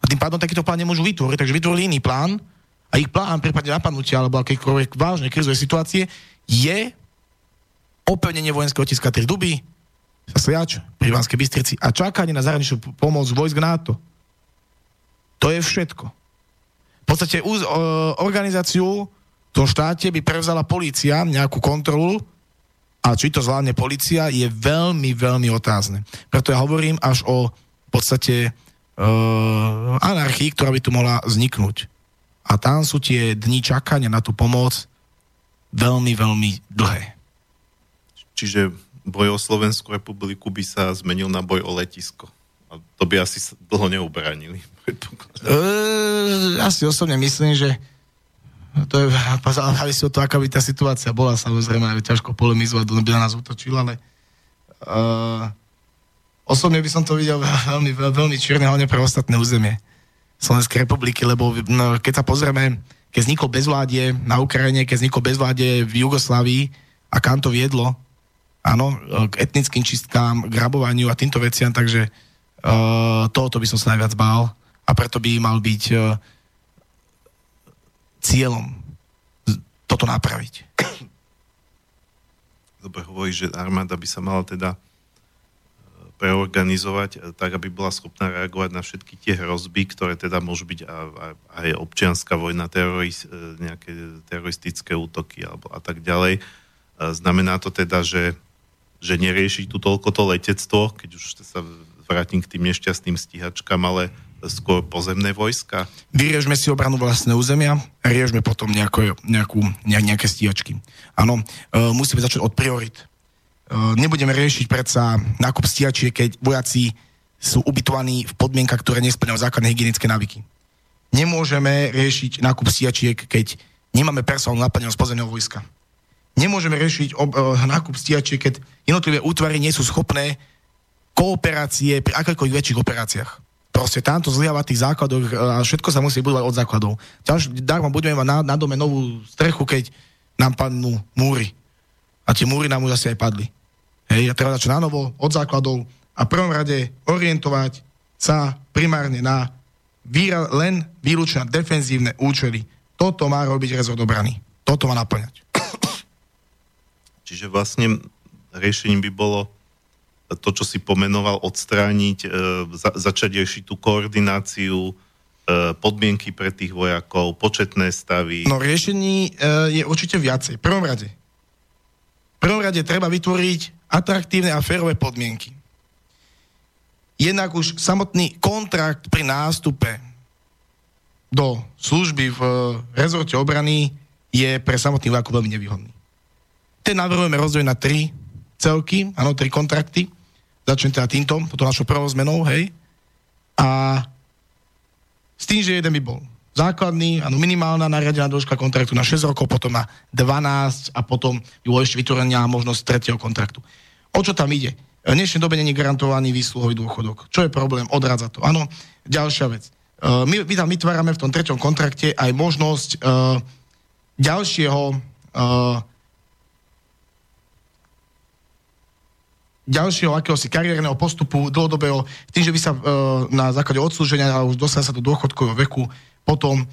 A tým pádom takýto plán nemôžu vytvoriť, takže vytvorili iný plán a ich plán v prípade napadnutia alebo akékoľvek vážnej krizovej situácie je opevnenie vojenského otiska 3 duby, sliač pri Ivánskej Bystrici a čakanie na zahraničnú pomoc vojsk NATO. To je všetko. V podstate uz, organizáciu v tom štáte by prevzala policia nejakú kontrolu a či to zvládne policia, je veľmi, veľmi otázne. Preto ja hovorím až o podstate uh, anarchii, ktorá by tu mohla vzniknúť. A tam sú tie dni čakania na tú pomoc veľmi, veľmi dlhé. Čiže boj o Slovenskú republiku by sa zmenil na boj o letisko. A to by asi dlho neubranili. [laughs] Uh, asi osobne myslím, že to je, [laughs] závisí od toho, aká by tá situácia bola, samozrejme, je ťažko polemizovať, by na nás utočil, ale uh, osobne by som to videl veľmi, veľmi čierne, hlavne pre ostatné územie Slovenskej republiky, lebo no, keď sa pozrieme, keď vzniklo bezvládie na Ukrajine, keď vzniklo bezvládie v Jugoslávii a kam to viedlo, áno, k etnickým čistkám, k a týmto veciam, takže uh, tohoto by som sa najviac bál a preto by mal byť uh, cieľom toto napraviť. Dobre hovorí, že armáda by sa mala teda e, preorganizovať e, tak, aby bola schopná reagovať na všetky tie hrozby, ktoré teda môžu byť aj občianská vojna, teroris, e, nejaké teroristické útoky alebo a tak ďalej. Znamená to teda, že, že nerieši tu toľko to letectvo, keď už sa vrátim k tým nešťastným stíhačkám, ale skôr pozemné vojska? Vyriežme si obranu vlastné územia a riežme potom nejaké, nejakú, nejaké stíhačky. Áno, musíme začať od priorit. E, nebudeme riešiť predsa nákup stíhačie, keď vojaci sú ubytovaní v podmienkach, ktoré nesplňajú základné hygienické návyky. Nemôžeme riešiť nákup stíhačiek, keď nemáme personál naplneného z pozemného vojska. Nemôžeme riešiť ob, uh, nákup stíhačiek, keď jednotlivé útvary nie sú schopné kooperácie pri akékoľvek väčších operáciách. Proste tamto zliava tých základoch a všetko sa musí budovať od základov. Ďalšie, darmo budeme mať na, na dome novú strechu, keď nám padnú múry. A tie múry nám už asi aj padli. Hej, a treba začať na novo, od základov a v prvom rade orientovať sa primárne na výra, len výlučne defenzívne účely. Toto má robiť rezort obrany. Toto má naplňať. Čiže vlastne riešením by bolo to, čo si pomenoval, odstrániť, e, za, začať riešiť tú koordináciu, e, podmienky pre tých vojakov, početné stavy. No riešení e, je určite viacej. V prvom rade. Prvom rade treba vytvoriť atraktívne a férové podmienky. Jednak už samotný kontrakt pri nástupe do služby v rezorte obrany je pre samotný vojakov veľmi nevýhodný. Ten navrhujeme rozdeliť na tri celky, áno, tri kontrakty. Začnem teda týmto, potom našou prvou zmenou, hej. A s tým, že jeden by bol základný, áno, minimálna nariadená dĺžka kontraktu na 6 rokov, potom na 12 a potom bolo ešte vytvorenia možnosť tretieho kontraktu. O čo tam ide? V dnešnej dobe není garantovaný výsluhový dôchodok. Čo je problém? Odradza to. Áno, ďalšia vec. E, my, my tam vytvárame v tom treťom kontrakte aj možnosť uh, ďalšieho uh, ďalšieho akéhosi kariérneho postupu dlhodobého, tým, že by sa e, na základe odslúženia a už dostane sa do dôchodkového veku potom e,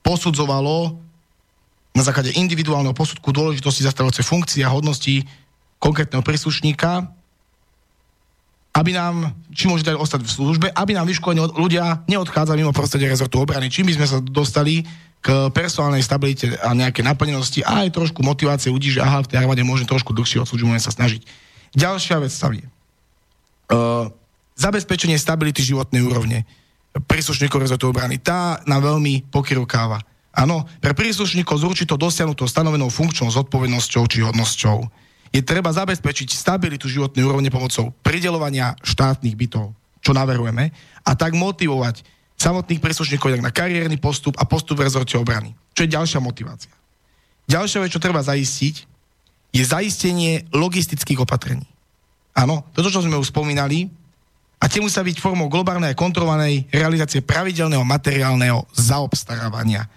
posudzovalo na základe individuálneho posudku dôležitosti zastávajúcej funkcie a hodnosti konkrétneho príslušníka, aby nám, či môže dať ostať v službe, aby nám vyškolení ľudia neodchádzali mimo prostredie rezortu obrany. Čím by sme sa dostali k personálnej stabilite a nejaké naplnenosti a aj trošku motivácie ľudí, že aha, v tej armáde môžem trošku dlhšie odsúžiť, môžem sa snažiť. Ďalšia vec tam. Uh, zabezpečenie stability životnej úrovne príslušníkov rezortu obrany. Tá nám veľmi pokrivkáva. Áno, pre príslušníkov s určitou dosiahnutou stanovenou funkčnou zodpovednosťou či hodnosťou je treba zabezpečiť stabilitu životnej úrovne pomocou pridelovania štátnych bytov, čo naverujeme, a tak motivovať samotných príslušníkov na kariérny postup a postup v rezorte obrany. Čo je ďalšia motivácia. Ďalšia vec, čo treba zaistiť, je zaistenie logistických opatrení. Áno, toto, čo sme už spomínali, a tie musia byť formou globálnej a kontrolovanej realizácie pravidelného materiálneho zaobstarávania.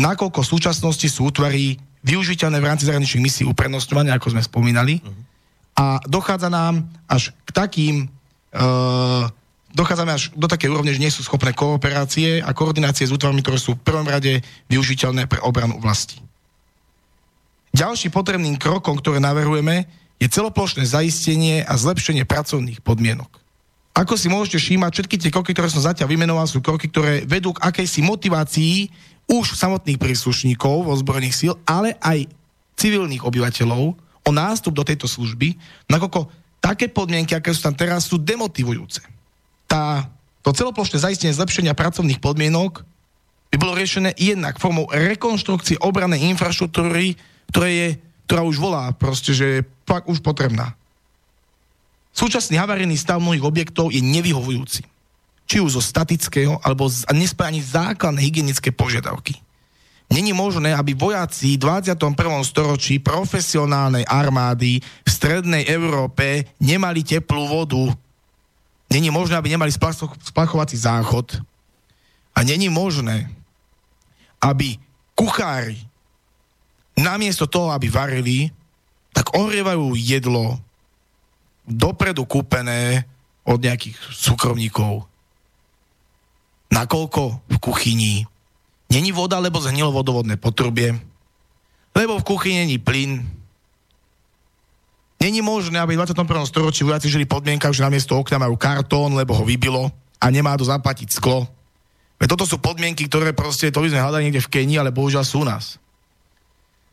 Nakoľko v súčasnosti sú útvary využiteľné v rámci zahraničných misií uprednostňovania, ako sme spomínali, a dochádza nám až k takým, uh, dochádzame až do takej úrovne, že nie sú schopné kooperácie a koordinácie s útvarmi, ktoré sú v prvom rade využiteľné pre obranu vlasti. Ďalším potrebným krokom, ktoré navrhujeme, je celoplošné zaistenie a zlepšenie pracovných podmienok. Ako si môžete všímať, všetky tie kroky, ktoré som zatiaľ vymenoval, sú kroky, ktoré vedú k akejsi motivácii už samotných príslušníkov ozbrojených síl, ale aj civilných obyvateľov o nástup do tejto služby, nakoľko také podmienky, aké sú tam teraz, sú demotivujúce. Tá to celoplošné zaistenie zlepšenia pracovných podmienok by bolo riešené jednak formou rekonštrukcie obranej infraštruktúry, ktorá, je, ktorá už volá proste, že je fakt už potrebná. Súčasný havarijný stav mnohých objektov je nevyhovujúci. Či už zo statického, alebo z, nesplňa ani základné hygienické požiadavky. Není možné, aby vojaci v 21. storočí profesionálnej armády v strednej Európe nemali teplú vodu. Není možné, aby nemali splachovací záchod. A není možné, aby kuchári namiesto toho, aby varili, tak ohrievajú jedlo dopredu kúpené od nejakých súkromníkov. Nakoľko v kuchyni Není voda, lebo zhnilo vodovodné potrubie, lebo v kuchyni není plyn. Není možné, aby v 21. storočí vojaci žili podmienkach, že namiesto okna majú kartón, lebo ho vybilo a nemá to zaplatiť sklo. Veď toto sú podmienky, ktoré proste, to by sme hľadali niekde v Kenii, ale bohužiaľ sú u nás.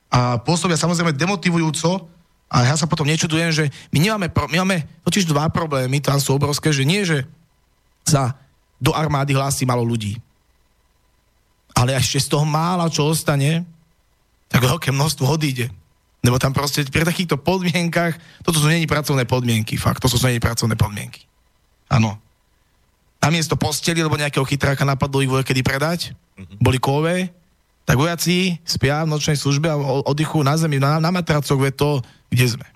A pôsobia samozrejme demotivujúco a ja sa potom nečudujem, že my nemáme, my máme totiž dva problémy, tam sú obrovské, že nie, že sa do armády hlási malo ľudí ale ešte z toho mála, čo ostane, tak veľké množstvo odíde. Lebo tam proste pri takýchto podmienkach, toto sú není pracovné podmienky, fakt, to sú není pracovné podmienky. Áno. Namiesto posteli, lebo nejakého chytráka napadlo ich kedy predať, mm-hmm. boli kové, tak vojaci spia v nočnej službe a oddychujú na zemi, na, na matracoch, ve to, kde sme.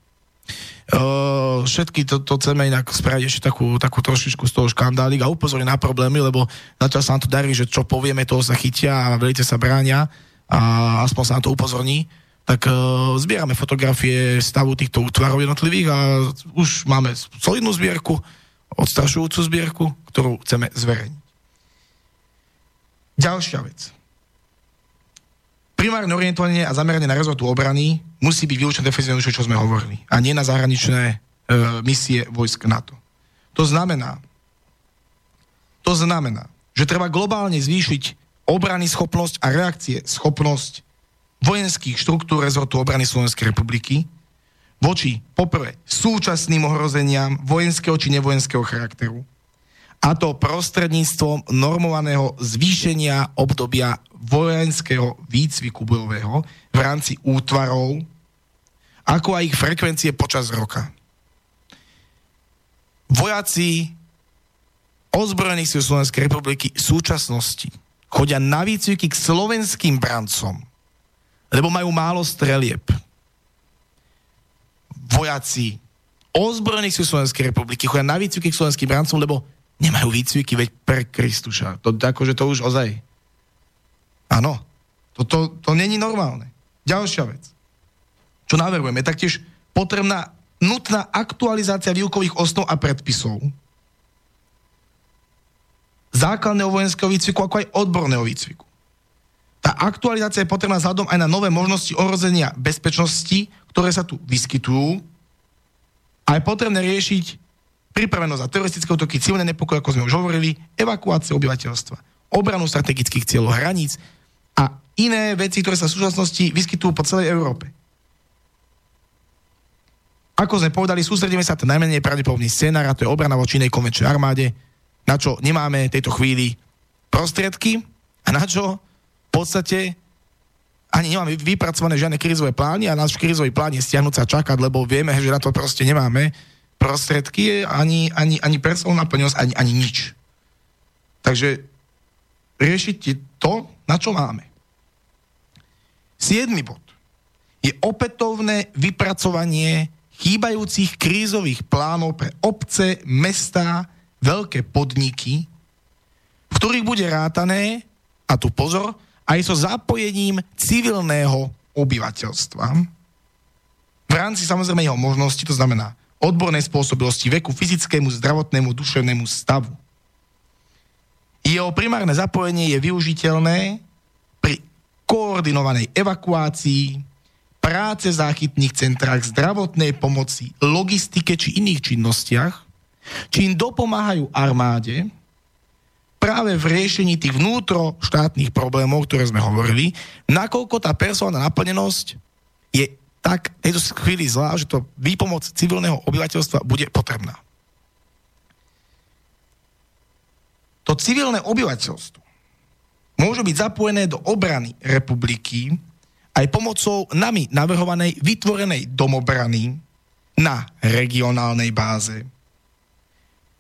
Uh, všetky to, to chceme inak spraviť ešte takú, takú trošičku z toho škandálik a upozorniť na problémy, lebo zatiaľ sa nám to darí, že čo povieme, toho sa chytia a veľite sa bránia a aspoň sa na to upozorní tak uh, zbierame fotografie stavu týchto útvarov jednotlivých a už máme solidnú zbierku, odstrašujúcu zbierku, ktorú chceme zverejniť. Ďalšia vec. Primárne orientovanie a zameranie na rezortu obrany musí byť vylúčené defenzívne, čo sme hovorili, a nie na zahraničné e, misie vojsk NATO. To znamená, to znamená, že treba globálne zvýšiť obrany schopnosť a reakcie schopnosť vojenských štruktúr rezortu obrany Slovenskej republiky voči poprvé súčasným ohrozeniam vojenského či nevojenského charakteru, a to prostredníctvom normovaného zvýšenia obdobia vojenského výcviku bojového v rámci útvarov, ako aj ich frekvencie počas roka. Vojaci ozbrojených síl Slovenskej republiky v súčasnosti chodia na výcviky k slovenským brancom, lebo majú málo strelieb. Vojaci ozbrojených síl Slovenskej republiky chodia na výcviky k slovenským brancom, lebo nemajú výcviky, veď pre Kristuša. To, akože to už ozaj. Áno. To, to, není normálne. Ďalšia vec. Čo navrhujeme, taktiež potrebná nutná aktualizácia výukových osnov a predpisov. Základného vojenského výcviku, ako aj odborného výcviku. Tá aktualizácia je potrebná vzhľadom aj na nové možnosti ohrozenia bezpečnosti, ktoré sa tu vyskytujú. A je potrebné riešiť pripravenosť na teroristické útoky, civilné nepokoje, ako sme už hovorili, evakuácia obyvateľstva, obranu strategických cieľov hraníc iné veci, ktoré sa v súčasnosti vyskytujú po celej Európe. Ako sme povedali, sústredíme sa na najmenej pravdepodobný scénár, a to je obrana voči inej konvenčnej armáde, na čo nemáme v tejto chvíli prostriedky a na čo v podstate ani nemáme vypracované žiadne krizové plány a náš krizový plán je stiahnuť sa čakať, lebo vieme, že na to proste nemáme prostriedky, ani, ani, ani personálna plnosť, ani, ani nič. Takže riešiť to, na čo máme. Siedmy bod je opätovné vypracovanie chýbajúcich krízových plánov pre obce, mestá, veľké podniky, v ktorých bude rátané, a tu pozor, aj so zapojením civilného obyvateľstva. V rámci samozrejme jeho možnosti, to znamená odbornej spôsobilosti, veku, fyzickému, zdravotnému, duševnému stavu. Jeho primárne zapojenie je využiteľné koordinovanej evakuácii, práce v záchytných centrách, zdravotnej pomoci, logistike či iných činnostiach, či im dopomáhajú armáde práve v riešení tých vnútroštátnych problémov, ktoré sme hovorili, nakoľko tá personálna naplnenosť je tak tejto chvíli zlá, že to výpomoc civilného obyvateľstva bude potrebná. to civilné obyvateľstvo môže byť zapojené do obrany republiky aj pomocou nami navrhovanej vytvorenej domobrany na regionálnej báze.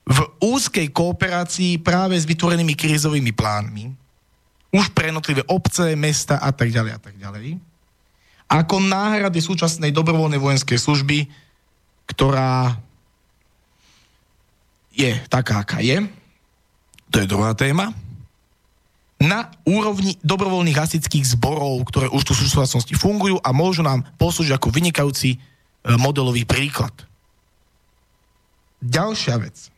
V úzkej kooperácii práve s vytvorenými krízovými plánmi, už pre jednotlivé obce, mesta a tak ďalej a tak ďalej, ako náhrady súčasnej dobrovoľnej vojenskej služby, ktorá je taká, aká je, to je druhá téma, na úrovni dobrovoľných hasičských zborov, ktoré už tu v súčasnosti fungujú a môžu nám poslúžiť ako vynikajúci e, modelový príklad. Ďalšia vec,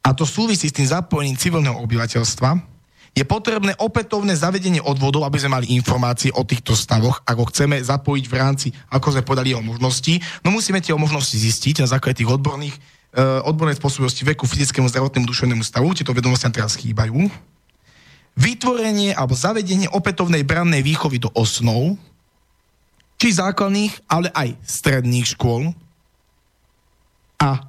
a to súvisí s tým zapojením civilného obyvateľstva, je potrebné opätovné zavedenie odvodov, aby sme mali informácie o týchto stavoch, ako chceme zapojiť v rámci, ako sme podali o možnosti. No musíme tie o možnosti zistiť na základe tých odborných, uh, odbornej spôsobilosti veku, fyzickému, zdravotnému, duševnému stavu. Tieto vedomosti nám teraz chýbajú vytvorenie alebo zavedenie opätovnej brannej výchovy do osnov, či základných, ale aj stredných škôl a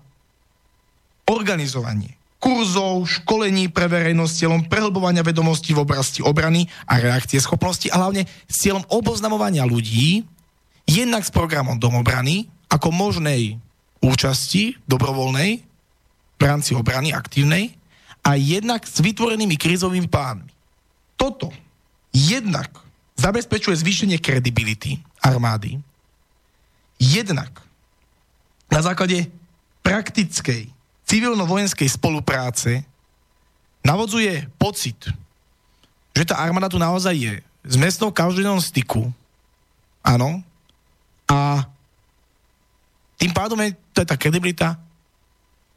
organizovanie kurzov, školení pre verejnosť s cieľom prehlbovania vedomostí v oblasti obrany a reakcie schopnosti a hlavne s cieľom oboznamovania ľudí jednak s programom domobrany ako možnej účasti dobrovoľnej v rámci obrany aktívnej a jednak s vytvorenými krízovými plánmi. Toto jednak zabezpečuje zvýšenie kredibility armády, jednak na základe praktickej civilno-vojenskej spolupráce navodzuje pocit, že tá armáda tu naozaj je. S mestnou každodennom styku, áno, a tým pádom je to je tá kredibilita,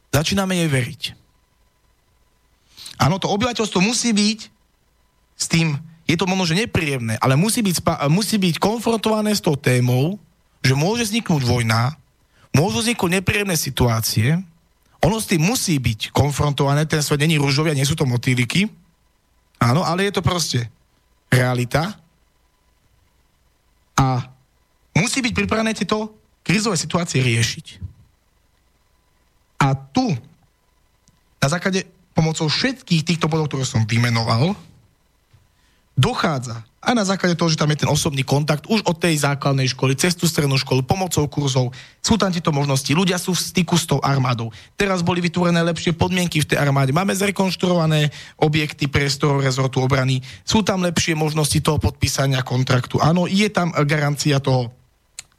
začíname jej veriť. Áno, to obyvateľstvo musí byť s tým, je to možno, že nepríjemné, ale musí byť, musí byť konfrontované s tou témou, že môže vzniknúť vojna, môžu vzniknúť nepríjemné situácie, ono s tým musí byť konfrontované, ten svet není rúžový a nie sú to motýliky, áno, ale je to proste realita. A musí byť pripravené tieto krizové situácie riešiť. A tu, na základe pomocou všetkých týchto bodov, ktoré som vymenoval, dochádza a na základe toho, že tam je ten osobný kontakt už od tej základnej školy, cez tú strednú školu, pomocou kurzov, sú tam tieto možnosti. Ľudia sú v styku s tou armádou. Teraz boli vytvorené lepšie podmienky v tej armáde. Máme zrekonštruované objekty priestorov rezortu obrany. Sú tam lepšie možnosti toho podpísania kontraktu. Áno, je tam garancia toho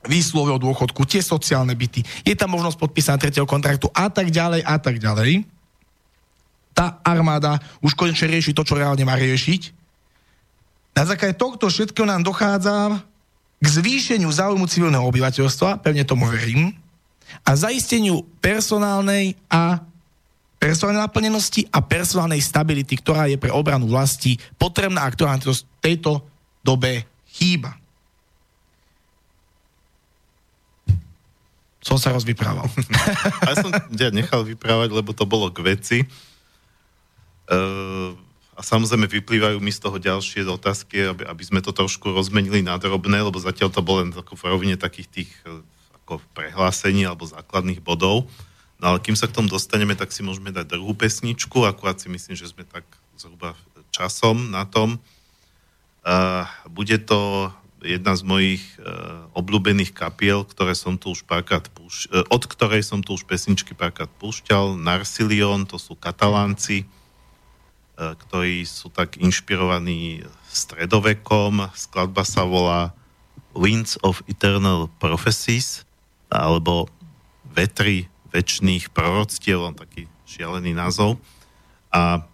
výslového dôchodku, tie sociálne byty, je tam možnosť podpísania tretieho kontraktu a tak ďalej a tak ďalej tá armáda už konečne rieši to, čo reálne má riešiť. Na základe tohto všetkého nám dochádza k zvýšeniu záujmu civilného obyvateľstva, pevne tomu verím, a zaisteniu personálnej a personálnej naplnenosti a personálnej stability, ktorá je pre obranu vlasti potrebná a ktorá v tejto dobe chýba. Som sa rozvyprával. [laughs] ja som ťa nechal vyprávať, lebo to bolo k veci. Ehm, a samozrejme vyplývajú mi z toho ďalšie otázky, aby, aby sme to trošku rozmenili na drobné, lebo zatiaľ to bolo len v rovine takých tých e, ako prehlásení alebo základných bodov. No ale kým sa k tomu dostaneme, tak si môžeme dať druhú pesničku, akurát si myslím, že sme tak zhruba časom na tom. Uh, bude to jedna z mojich uh, obľúbených kapiel, ktoré som tu už párkrát púš- uh, od ktorej som tu už pesničky párkrát púšťal. Narsilion, to sú katalánci, E, ktorí sú tak inšpirovaní stredovekom. Skladba sa volá Winds of Eternal Prophecies alebo Vetry väčšných proroctiev, on taký šialený názov. A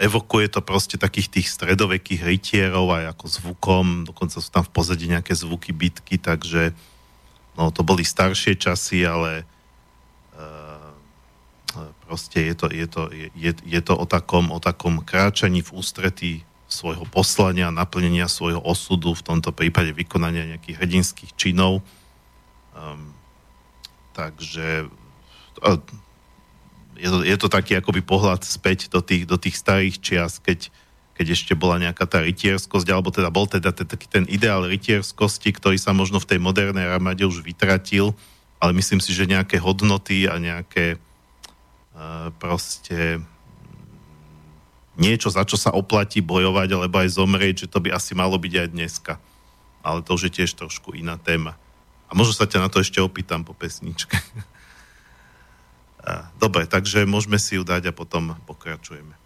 evokuje to proste takých tých stredovekých rytierov aj ako zvukom, dokonca sú tam v pozadí nejaké zvuky bitky, takže no, to boli staršie časy, ale Proste je to, je to, je, je to o, takom, o takom kráčaní v ústretí svojho poslania, naplnenia svojho osudu, v tomto prípade vykonania nejakých hrdinských činov. Um, takže je, to, je to taký akoby pohľad späť do tých, do tých starých čias, keď, keď ešte bola nejaká tá rytierskosť, alebo teda bol teda ten, taký ten ideál rytierskosti, ktorý sa možno v tej modernej armáde už vytratil, ale myslím si, že nejaké hodnoty a nejaké proste niečo, za čo sa oplatí bojovať, alebo aj zomrieť, že to by asi malo byť aj dneska. Ale to už je tiež trošku iná téma. A možno sa ťa na to ešte opýtam po pesničke. [laughs] Dobre, takže môžeme si ju dať a potom pokračujeme.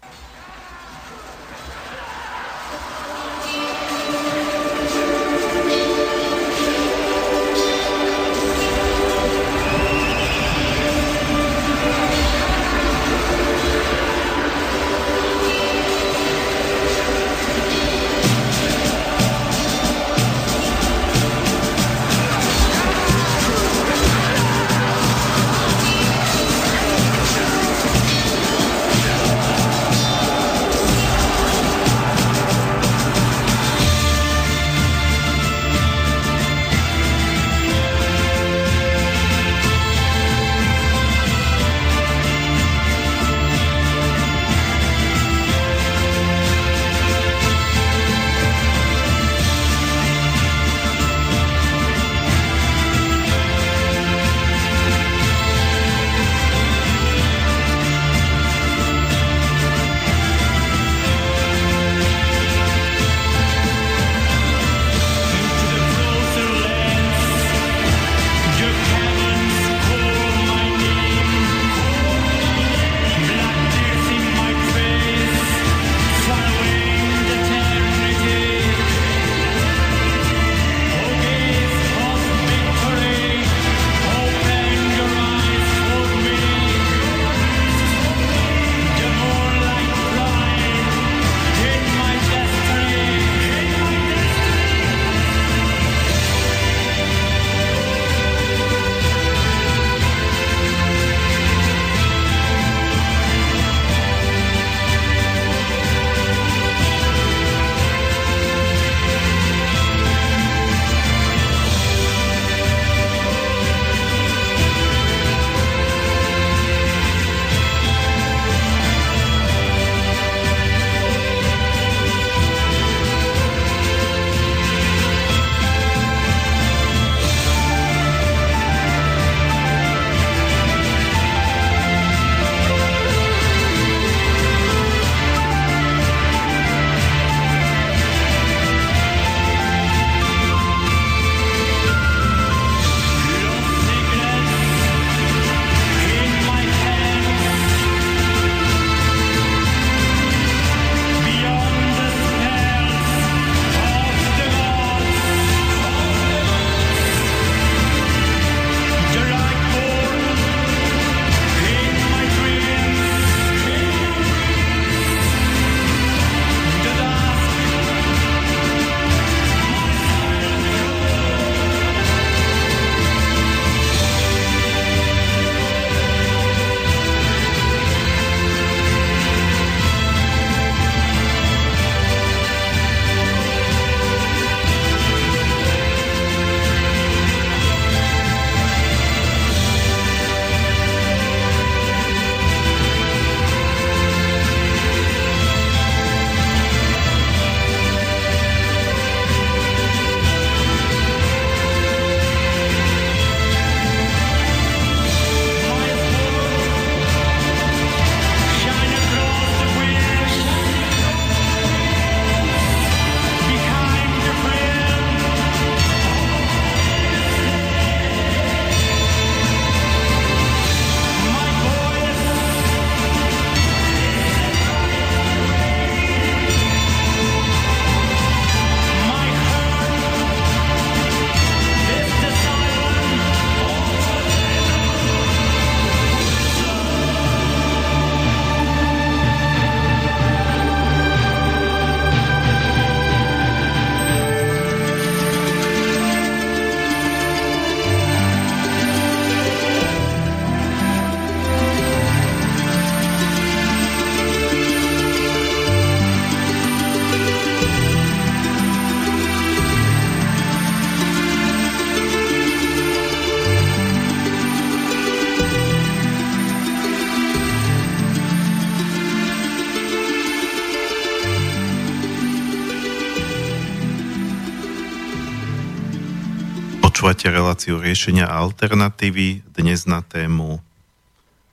Počúvate reláciu riešenia alternatívy dnes na tému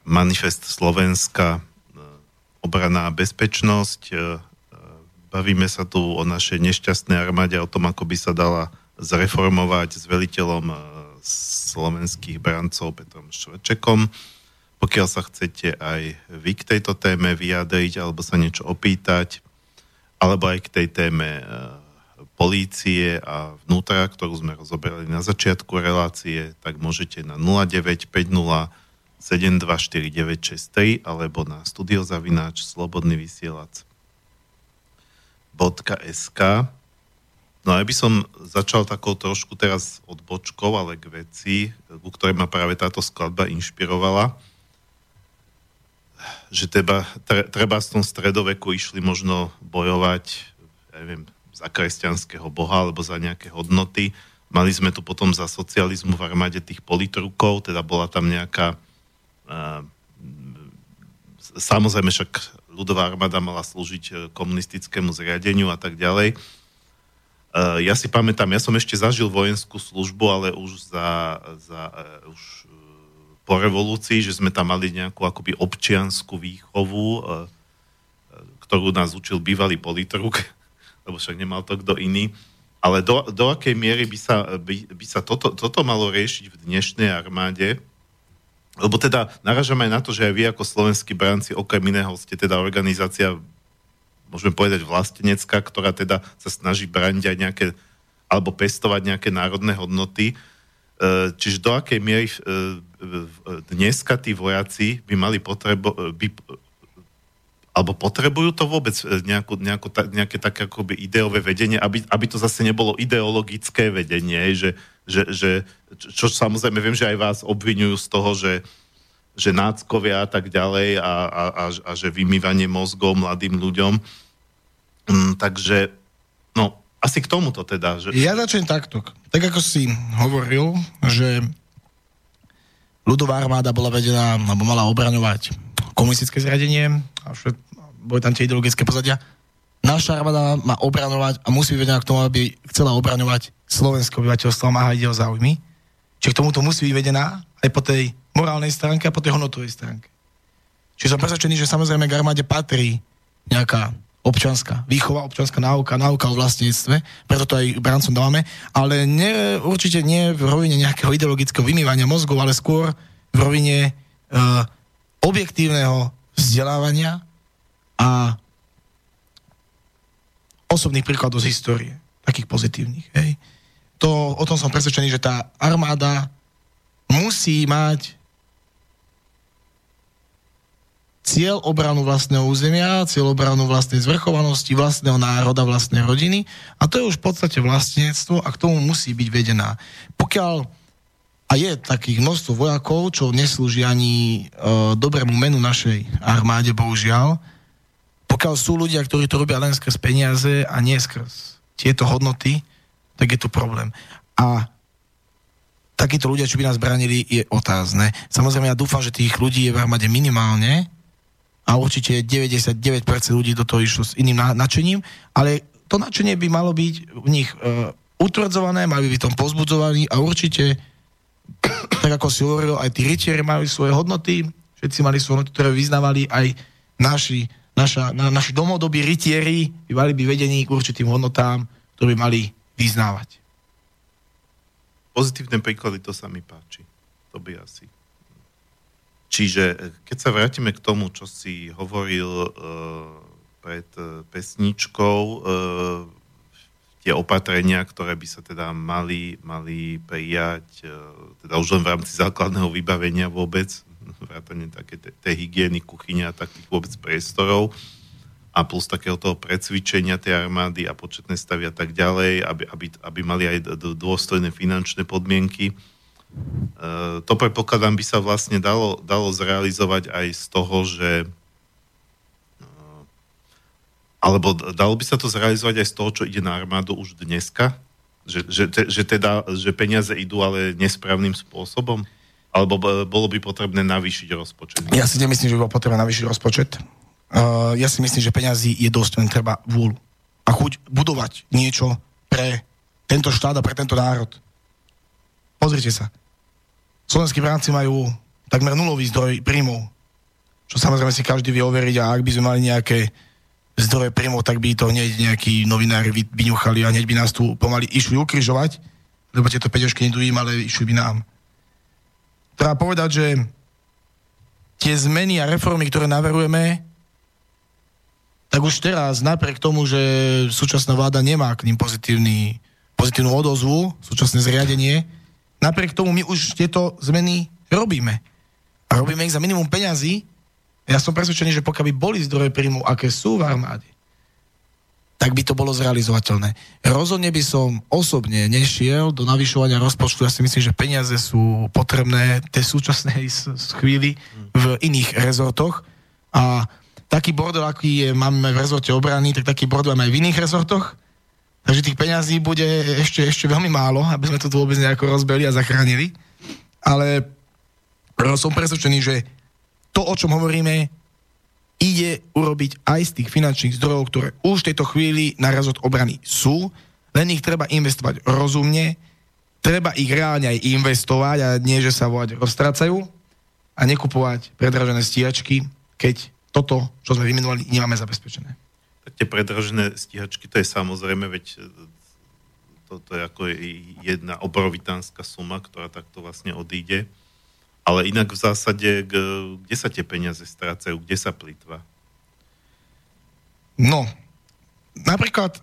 manifest Slovenska, obrana a bezpečnosť. Bavíme sa tu o našej nešťastnej armáde, o tom, ako by sa dala zreformovať s veliteľom slovenských brancov Petrom Švrčekom. Pokiaľ sa chcete aj vy k tejto téme vyjadriť alebo sa niečo opýtať, alebo aj k tej téme polície a vnútra, ktorú sme rozoberali na začiatku relácie, tak môžete na 0950 724963 alebo na studiozavináč slobodný vysielač .sk No a by som začal takou trošku teraz odbočkou, ale k veci, ku ktorej ma práve táto skladba inšpirovala, že treba, treba v tom stredoveku išli možno bojovať, ja neviem, za kresťanského boha alebo za nejaké hodnoty. Mali sme tu potom za socializmu v armáde tých politrukov, teda bola tam nejaká uh, samozrejme však ľudová armáda mala slúžiť e, komunistickému zriadeniu a tak ďalej. Uh, ja si pamätám, ja som ešte zažil vojenskú službu, ale už za, za už po revolúcii, že sme tam mali nejakú akoby občianskú výchovu, ktorú nás učil bývalý politruk lebo však nemal to kto iný. Ale do, do akej miery by sa, by, by sa toto, toto malo riešiť v dnešnej armáde? Lebo teda naražam aj na to, že aj vy ako slovenskí branci okrem iného ste teda organizácia, môžeme povedať vlastenecká, ktorá teda sa snaží brániť aj nejaké, alebo pestovať nejaké národné hodnoty. E, čiže do akej miery e, dneska tí vojaci by mali potrebo, by, alebo potrebujú to vôbec e, nejakú, nejakú, ta, nejaké také akoby ideové vedenie, aby, aby to zase nebolo ideologické vedenie, že, že, že čo samozrejme viem, že aj vás obvinujú z toho, že, že náckovia a tak ďalej a, a, a, a že vymývanie mozgov mladým ľuďom. Mm, takže, no, asi k tomuto teda. Že... Ja začnem takto. Tak ako si hovoril, že ľudová armáda bola vedená, alebo mala obraňovať komunistické zriadenie a všet, boli tam tie ideologické pozadia. Naša armáda má obraňovať a musí byť k tomu, aby chcela obraňovať slovenské obyvateľstvo a ide o záujmy. Čiže k tomuto musí byť vedená aj po tej morálnej stránke a po tej hodnotovej stránke. Čiže som presvedčený, že samozrejme k armáde patrí nejaká občanská výchova, občanská náuka, náuka o vlastníctve, preto to aj brancom dávame, ale nie, určite nie v rovine nejakého ideologického vymývania mozgov, ale skôr v rovine uh, objektívneho vzdelávania a osobných príkladov z histórie, takých pozitívnych. Hej. To, o tom som presvedčený, že tá armáda musí mať cieľ obranu vlastného územia, cieľ obranu vlastnej zvrchovanosti, vlastného národa, vlastnej rodiny a to je už v podstate vlastníctvo a k tomu musí byť vedená. Pokiaľ a je takých množstvo vojakov, čo neslúži ani e, dobrému menu našej armáde, bohužiaľ, pokiaľ sú ľudia, ktorí to robia len skrz peniaze a nie skrz tieto hodnoty, tak je to problém. A takíto ľudia, čo by nás branili, je otázne. Samozrejme, ja dúfam, že tých ľudí je v armáde minimálne a určite 99% ľudí do toho išlo s iným nadšením, ale to nadšenie by malo byť v nich e, utvrdzované, mali by tom pozbudzovaní a určite [coughs] tak ako si hovoril, aj tí rytieri mali svoje hodnoty, všetci mali svoje hodnoty, ktoré vyznávali aj naši, naša, na, naši domodobí rytieri by mali byť vedení k určitým hodnotám, ktoré by mali vyznávať. Pozitívne príklady, to sa mi páči. To by asi. Čiže keď sa vrátime k tomu, čo si hovoril uh, pred uh, pesničkou, uh, tie opatrenia, ktoré by sa teda mali, mali prijať, e, teda už len v rámci základného vybavenia vôbec, vrátane také tej hygieny, kuchyne a takých vôbec priestorov a plus takého toho precvičenia tej armády a početné stavy a tak ďalej, aby, aby, aby mali aj dôstojné finančné podmienky. E, to predpokladám by sa vlastne dalo, dalo zrealizovať aj z toho, že alebo dalo by sa to zrealizovať aj z toho, čo ide na armádu už dneska? Že, že, že teda, že peniaze idú ale nesprávnym spôsobom? Alebo bolo by potrebné navýšiť rozpočet? Ja si nemyslím, že by bolo potrebné navýšiť rozpočet. Uh, ja si myslím, že peniazy je dosť, len treba vôľu. A chuť budovať niečo pre tento štát a pre tento národ. Pozrite sa. Slovenskí bránci majú takmer nulový zdroj príjmov čo samozrejme si každý vie overiť a ak by sme mali nejaké zdroje príjmov, tak by to hneď nejakí novinári vyňuchali a hneď by nás tu pomaly išli ukrižovať, lebo tieto peťožky nedujú im, ale išli by nám. Treba povedať, že tie zmeny a reformy, ktoré naverujeme, tak už teraz, napriek tomu, že súčasná vláda nemá k ním pozitívny, pozitívnu odozvu, súčasné zriadenie, napriek tomu my už tieto zmeny robíme. A robíme ich za minimum peňazí, ja som presvedčený, že pokiaľ by boli zdroje príjmu, aké sú v armáde, tak by to bolo zrealizovateľné. Rozhodne by som osobne nešiel do navyšovania rozpočtu. Ja si myslím, že peniaze sú potrebné tej súčasnej chvíli v iných rezortoch. A taký bordel, aký je, máme v rezorte obrany, tak taký bordel máme aj v iných rezortoch. Takže tých peňazí bude ešte, ešte veľmi málo, aby sme to tu vôbec nejako rozbeli a zachránili. Ale som presvedčený, že to, o čom hovoríme, ide urobiť aj z tých finančných zdrojov, ktoré už v tejto chvíli na razot obrany sú, len ich treba investovať rozumne, treba ich reálne aj investovať a nie, že sa volať roztracajú a nekupovať predražené stíhačky, keď toto, čo sme vymenovali, nemáme zabezpečené. Tie predražené stíhačky, to je samozrejme, veď toto je ako jedna obrovitánska suma, ktorá takto vlastne odíde. Ale inak v zásade, kde sa tie peniaze strácajú, kde sa plýtva? No, napríklad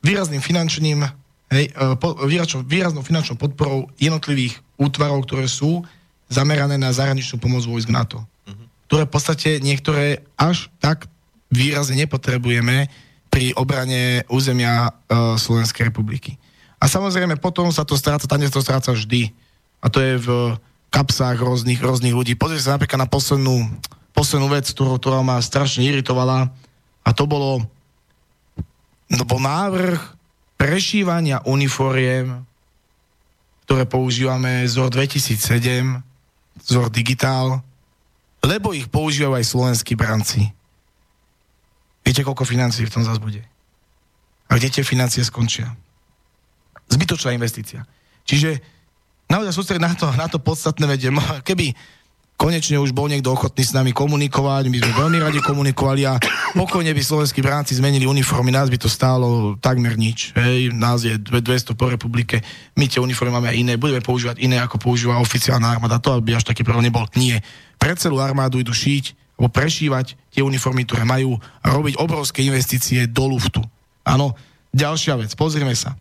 výrazným finančným, hej, e, výraznou finančnou podporou jednotlivých útvarov, ktoré sú zamerané na zahraničnú pomoc vojsk NATO. Uh-huh. Ktoré v podstate niektoré až tak výrazne nepotrebujeme pri obrane územia uh, Slovenskej republiky. A samozrejme potom sa to stráca, tam to stráca vždy a to je v kapsách rôznych, rôznych ľudí. Pozrite sa napríklad na poslednú, poslednú vec, ktorú, ktorá ma strašne iritovala a to bolo to bol návrh prešívania uniforiem, ktoré používame z 2007, ZOR Digital, lebo ich používajú aj slovenskí branci. Viete, koľko financí v tom zase bude? A kde tie financie skončia? Zbytočná investícia. Čiže naozaj sústrediť na to, na to podstatné, veď keby konečne už bol niekto ochotný s nami komunikovať, my sme veľmi radi komunikovali a pokojne by slovenskí bránci zmenili uniformy, nás by to stálo takmer nič. Hej, nás je 200 po republike, my tie uniformy máme iné, budeme používať iné, ako používa oficiálna armáda, to by až taký problém nebol. Nie. Pre celú armádu idú šiť alebo prešívať tie uniformy, ktoré majú robiť obrovské investície do luftu. Áno, ďalšia vec, pozrime sa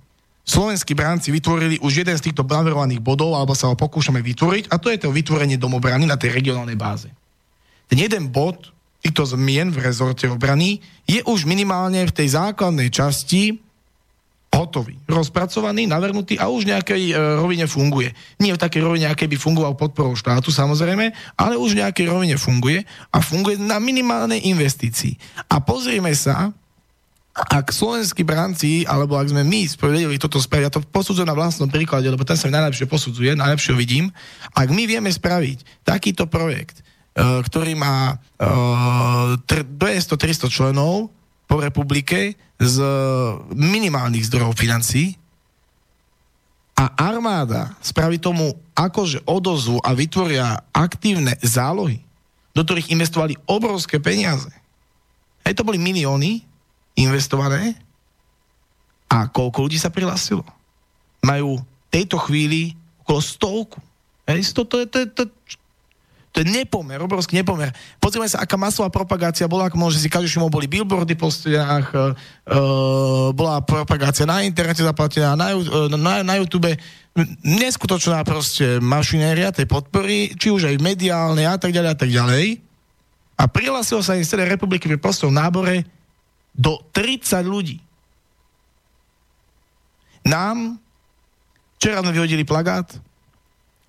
slovenskí bránci vytvorili už jeden z týchto navrhovaných bodov, alebo sa ho pokúšame vytvoriť, a to je to vytvorenie domobrany na tej regionálnej báze. Ten jeden bod týchto zmien v rezorte obrany je už minimálne v tej základnej časti hotový, rozpracovaný, navrhnutý a už nejakej e, rovine funguje. Nie v takej rovine, aké by fungoval podporou štátu samozrejme, ale už v nejakej rovine funguje a funguje na minimálnej investícii. A pozrieme sa, ak slovenskí branci, alebo ak sme my vedeli toto spraviť, ja to posudzujem na vlastnom príklade, lebo ten sa mi najlepšie posudzuje, najlepšie vidím, ak my vieme spraviť takýto projekt, uh, ktorý má uh, 200-300 členov po republike z minimálnych zdrojov financí a armáda spraví tomu akože odozvu a vytvoria aktívne zálohy, do ktorých investovali obrovské peniaze. Hej, to boli milióny, investované a koľko ľudí sa prihlásilo? Majú v tejto chvíli okolo stovku. Hej, to, to, je, to, to je nepomer, obrovský nepomer. Pozrieme sa, aká masová propagácia bola, ako môže si každý boli billboardy po stenách, uh, bola propagácia na internete zaplatená, na, na, na YouTube, neskutočná proste mašinéria tej podpory, či už aj mediálne a tak ďalej a tak ďalej. A prihlásilo sa im z celej republiky pri prostom nábore do 30 ľudí. Nám včera sme vyhodili plagát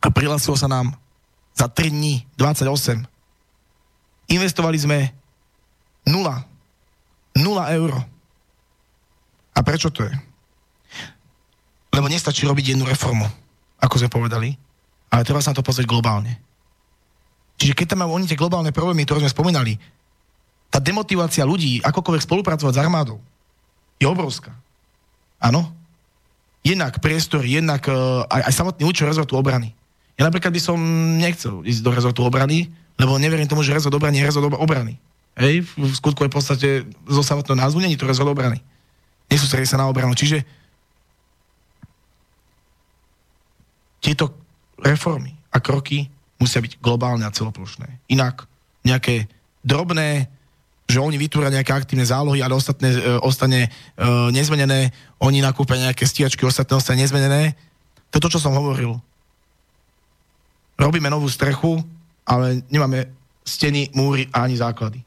a prihlásilo sa nám za 3 dní 28. Investovali sme 0. 0 euro. A prečo to je? Lebo nestačí robiť jednu reformu, ako sme povedali, ale treba sa na to pozrieť globálne. Čiže keď tam máme oni tie globálne problémy, ktoré sme spomínali, tá demotivácia ľudí, akokoľvek spolupracovať s armádou, je obrovská. Áno? Jednak priestor, jednak uh, aj, aj samotný účel rezortu obrany. Ja napríklad by som nechcel ísť do rezortu obrany, Lebo neverím tomu, že rezort obrany je rezort obrany. Hej, v skutku je v podstate zo samotného názvu není to rezort obrany. Nesústredí sa na obranu. Čiže tieto reformy a kroky musia byť globálne a celoplošné. Inak nejaké drobné, že oni vytvoria nejaké aktívne zálohy, ale ostatné e, ostane e, nezmenené, oni nakúpia nejaké stíhačky, ostatné ostane nezmenené. To je to, čo som hovoril. Robíme novú strechu, ale nemáme steny, múry a ani základy.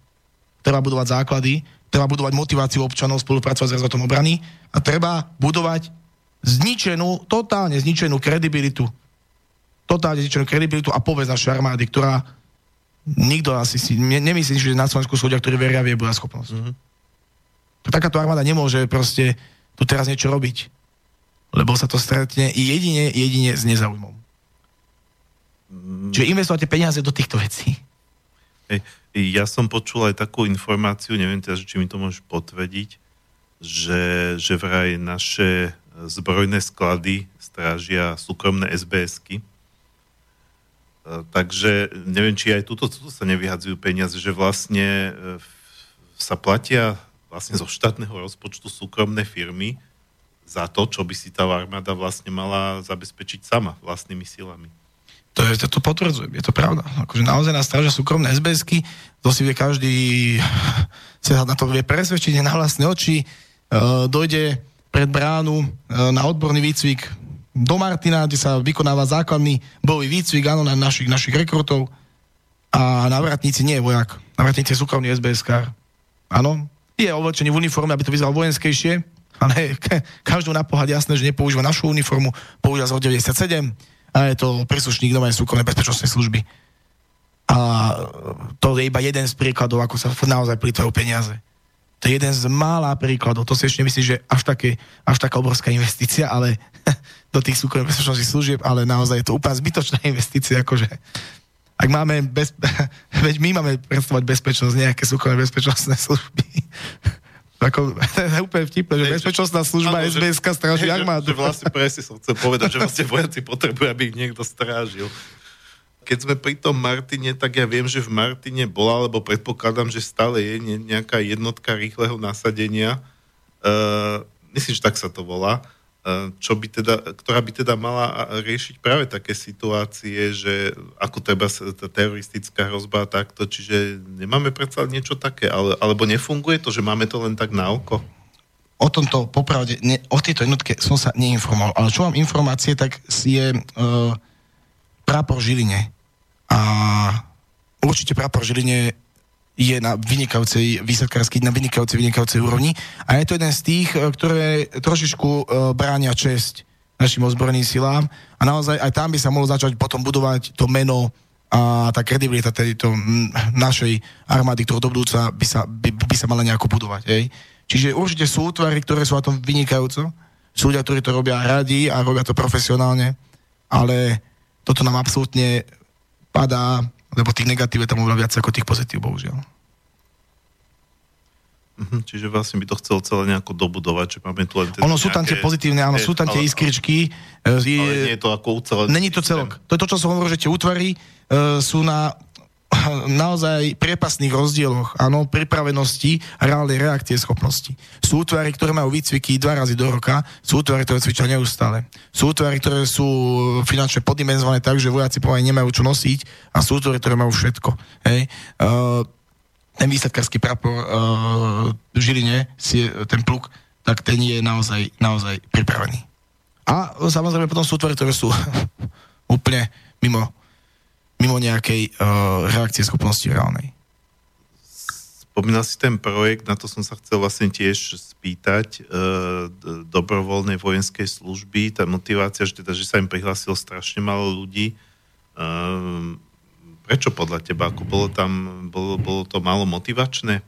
Treba budovať základy, treba budovať motiváciu občanov spolupracovať s rezortom obrany a treba budovať zničenú, totálne zničenú kredibilitu totálne zničenú kredibilitu a povesť našej armády, ktorá nikto asi si, ne, nemyslím, že na Slovensku sú ľudia, ktorí veria v jej schopnosť. Mm-hmm. Takáto armáda nemôže proste tu teraz niečo robiť, lebo sa to stretne jedine, jedine s nezaujmom. Mm. Čiže investovate peniaze do týchto vecí. Hey, ja som počul aj takú informáciu, neviem teraz, či mi to môžeš potvrdiť, že, že vraj naše zbrojné sklady strážia súkromné SBSky, takže neviem, či aj tuto, tuto sa nevyhadzujú peniaze, že vlastne e, sa platia vlastne zo štátneho rozpočtu súkromné firmy za to, čo by si tá armáda vlastne mala zabezpečiť sama vlastnými silami. To, je, to, to potvrdzujem, je to pravda. Akože naozaj nás strážia súkromné SBSky, to si vie každý [laughs] sa na to vie presvedčiť na vlastné oči, e, dojde pred bránu e, na odborný výcvik do Martina, kde sa vykonáva základný bojový výcvik, áno, na našich, našich rekrutov. A na vratnici nie je vojak. Na vratnici je súkromný SBS-kár. Áno, je oblečený v uniforme, aby to vyzeralo vojenskejšie, ale [laughs] každú na pohľad jasné, že nepoužíva našu uniformu, používa z 97 a je to príslušník novej súkromnej bezpečnostnej služby. A to je iba jeden z príkladov, ako sa naozaj plýtvajú peniaze. To je jeden z mála príkladov. To si ešte myslím, že až, také, až taká obrovská investícia, ale [laughs] do tých súkromných bezpečnostných služieb, ale naozaj je to úplne zbytočná investícia, akože ak máme, bez, [laughs] veď my máme predstavovať bezpečnosť, nejaké súkromné bezpečnostné služby. [laughs] Ako, to je úplne vtipné, že bezpečnostná služba ano, SBS-ka stráži armádu. Že, že vlastne presne som chcel povedať, že vlastne vojaci potrebujú, aby ich niekto strážil. Keď sme pri tom Martine, tak ja viem, že v Martine bola, alebo predpokladám, že stále je nejaká jednotka rýchleho nasadenia. Uh, myslím, že tak sa to volá čo by teda, ktorá by teda mala riešiť práve také situácie, že ako treba tá teroristická hrozba takto, čiže nemáme predsa niečo také, ale, alebo nefunguje to, že máme to len tak na oko? O tomto popravde, ne, o tejto jednotke som sa neinformoval, ale čo mám informácie, tak je uh, prápor Žiline. A určite prápor Žiline je na vynikajúcej výsledkárskej, na vynikajúcej, vynikajúcej úrovni. A je to jeden z tých, e, ktoré trošičku uh, bránia česť našim ozbrojeným silám. A naozaj aj tam by sa mohlo začať potom budovať to meno a tá kredibilita tejto našej armády, ktorú do budúca by sa, by, by sa mala nejako budovať. Hej. Čiže určite sú útvary, ktoré sú na tom vynikajúco. Sú ľudia, ktorí to robia radi a robia to profesionálne, ale toto nám absolútne padá lebo tých negatív je tam oveľa viac ako tých pozitív, bohužiaľ. Mhm, čiže vlastne by to chcelo celé nejako dobudovať, že máme tu len... Ono sú tam tie pozitívne, áno, sú tam tie iskričky. E, ale nie je to ako ucelený Není to celok. To je to, čo som hovoril, že tie útvary uh, sú na naozaj priepasných rozdieloch, áno, pripravenosti a reálnej reakcie schopnosti. Sú útvary, ktoré majú výcviky dva razy do roka, sú útvary, ktoré cvičia neustále. Sú útvary, ktoré sú finančne podimenzované tak, že vojaci pomaly nemajú čo nosiť a sú útvary, ktoré majú všetko. Hej. Uh, ten výsledkársky prapor uh, Žiline, si, ten pluk, tak ten je naozaj, naozaj pripravený. A samozrejme potom sú útvary, ktoré sú [laughs] úplne mimo mimo nejakej uh, reakcie schopnosti reálnej. Spomínal si ten projekt, na to som sa chcel vlastne tiež spýtať, uh, dobrovoľnej vojenskej služby, tá motivácia, že, teda, že sa im prihlásilo strašne málo ľudí. Uh, prečo podľa teba? Ako bolo tam, bolo, bolo to málo motivačné?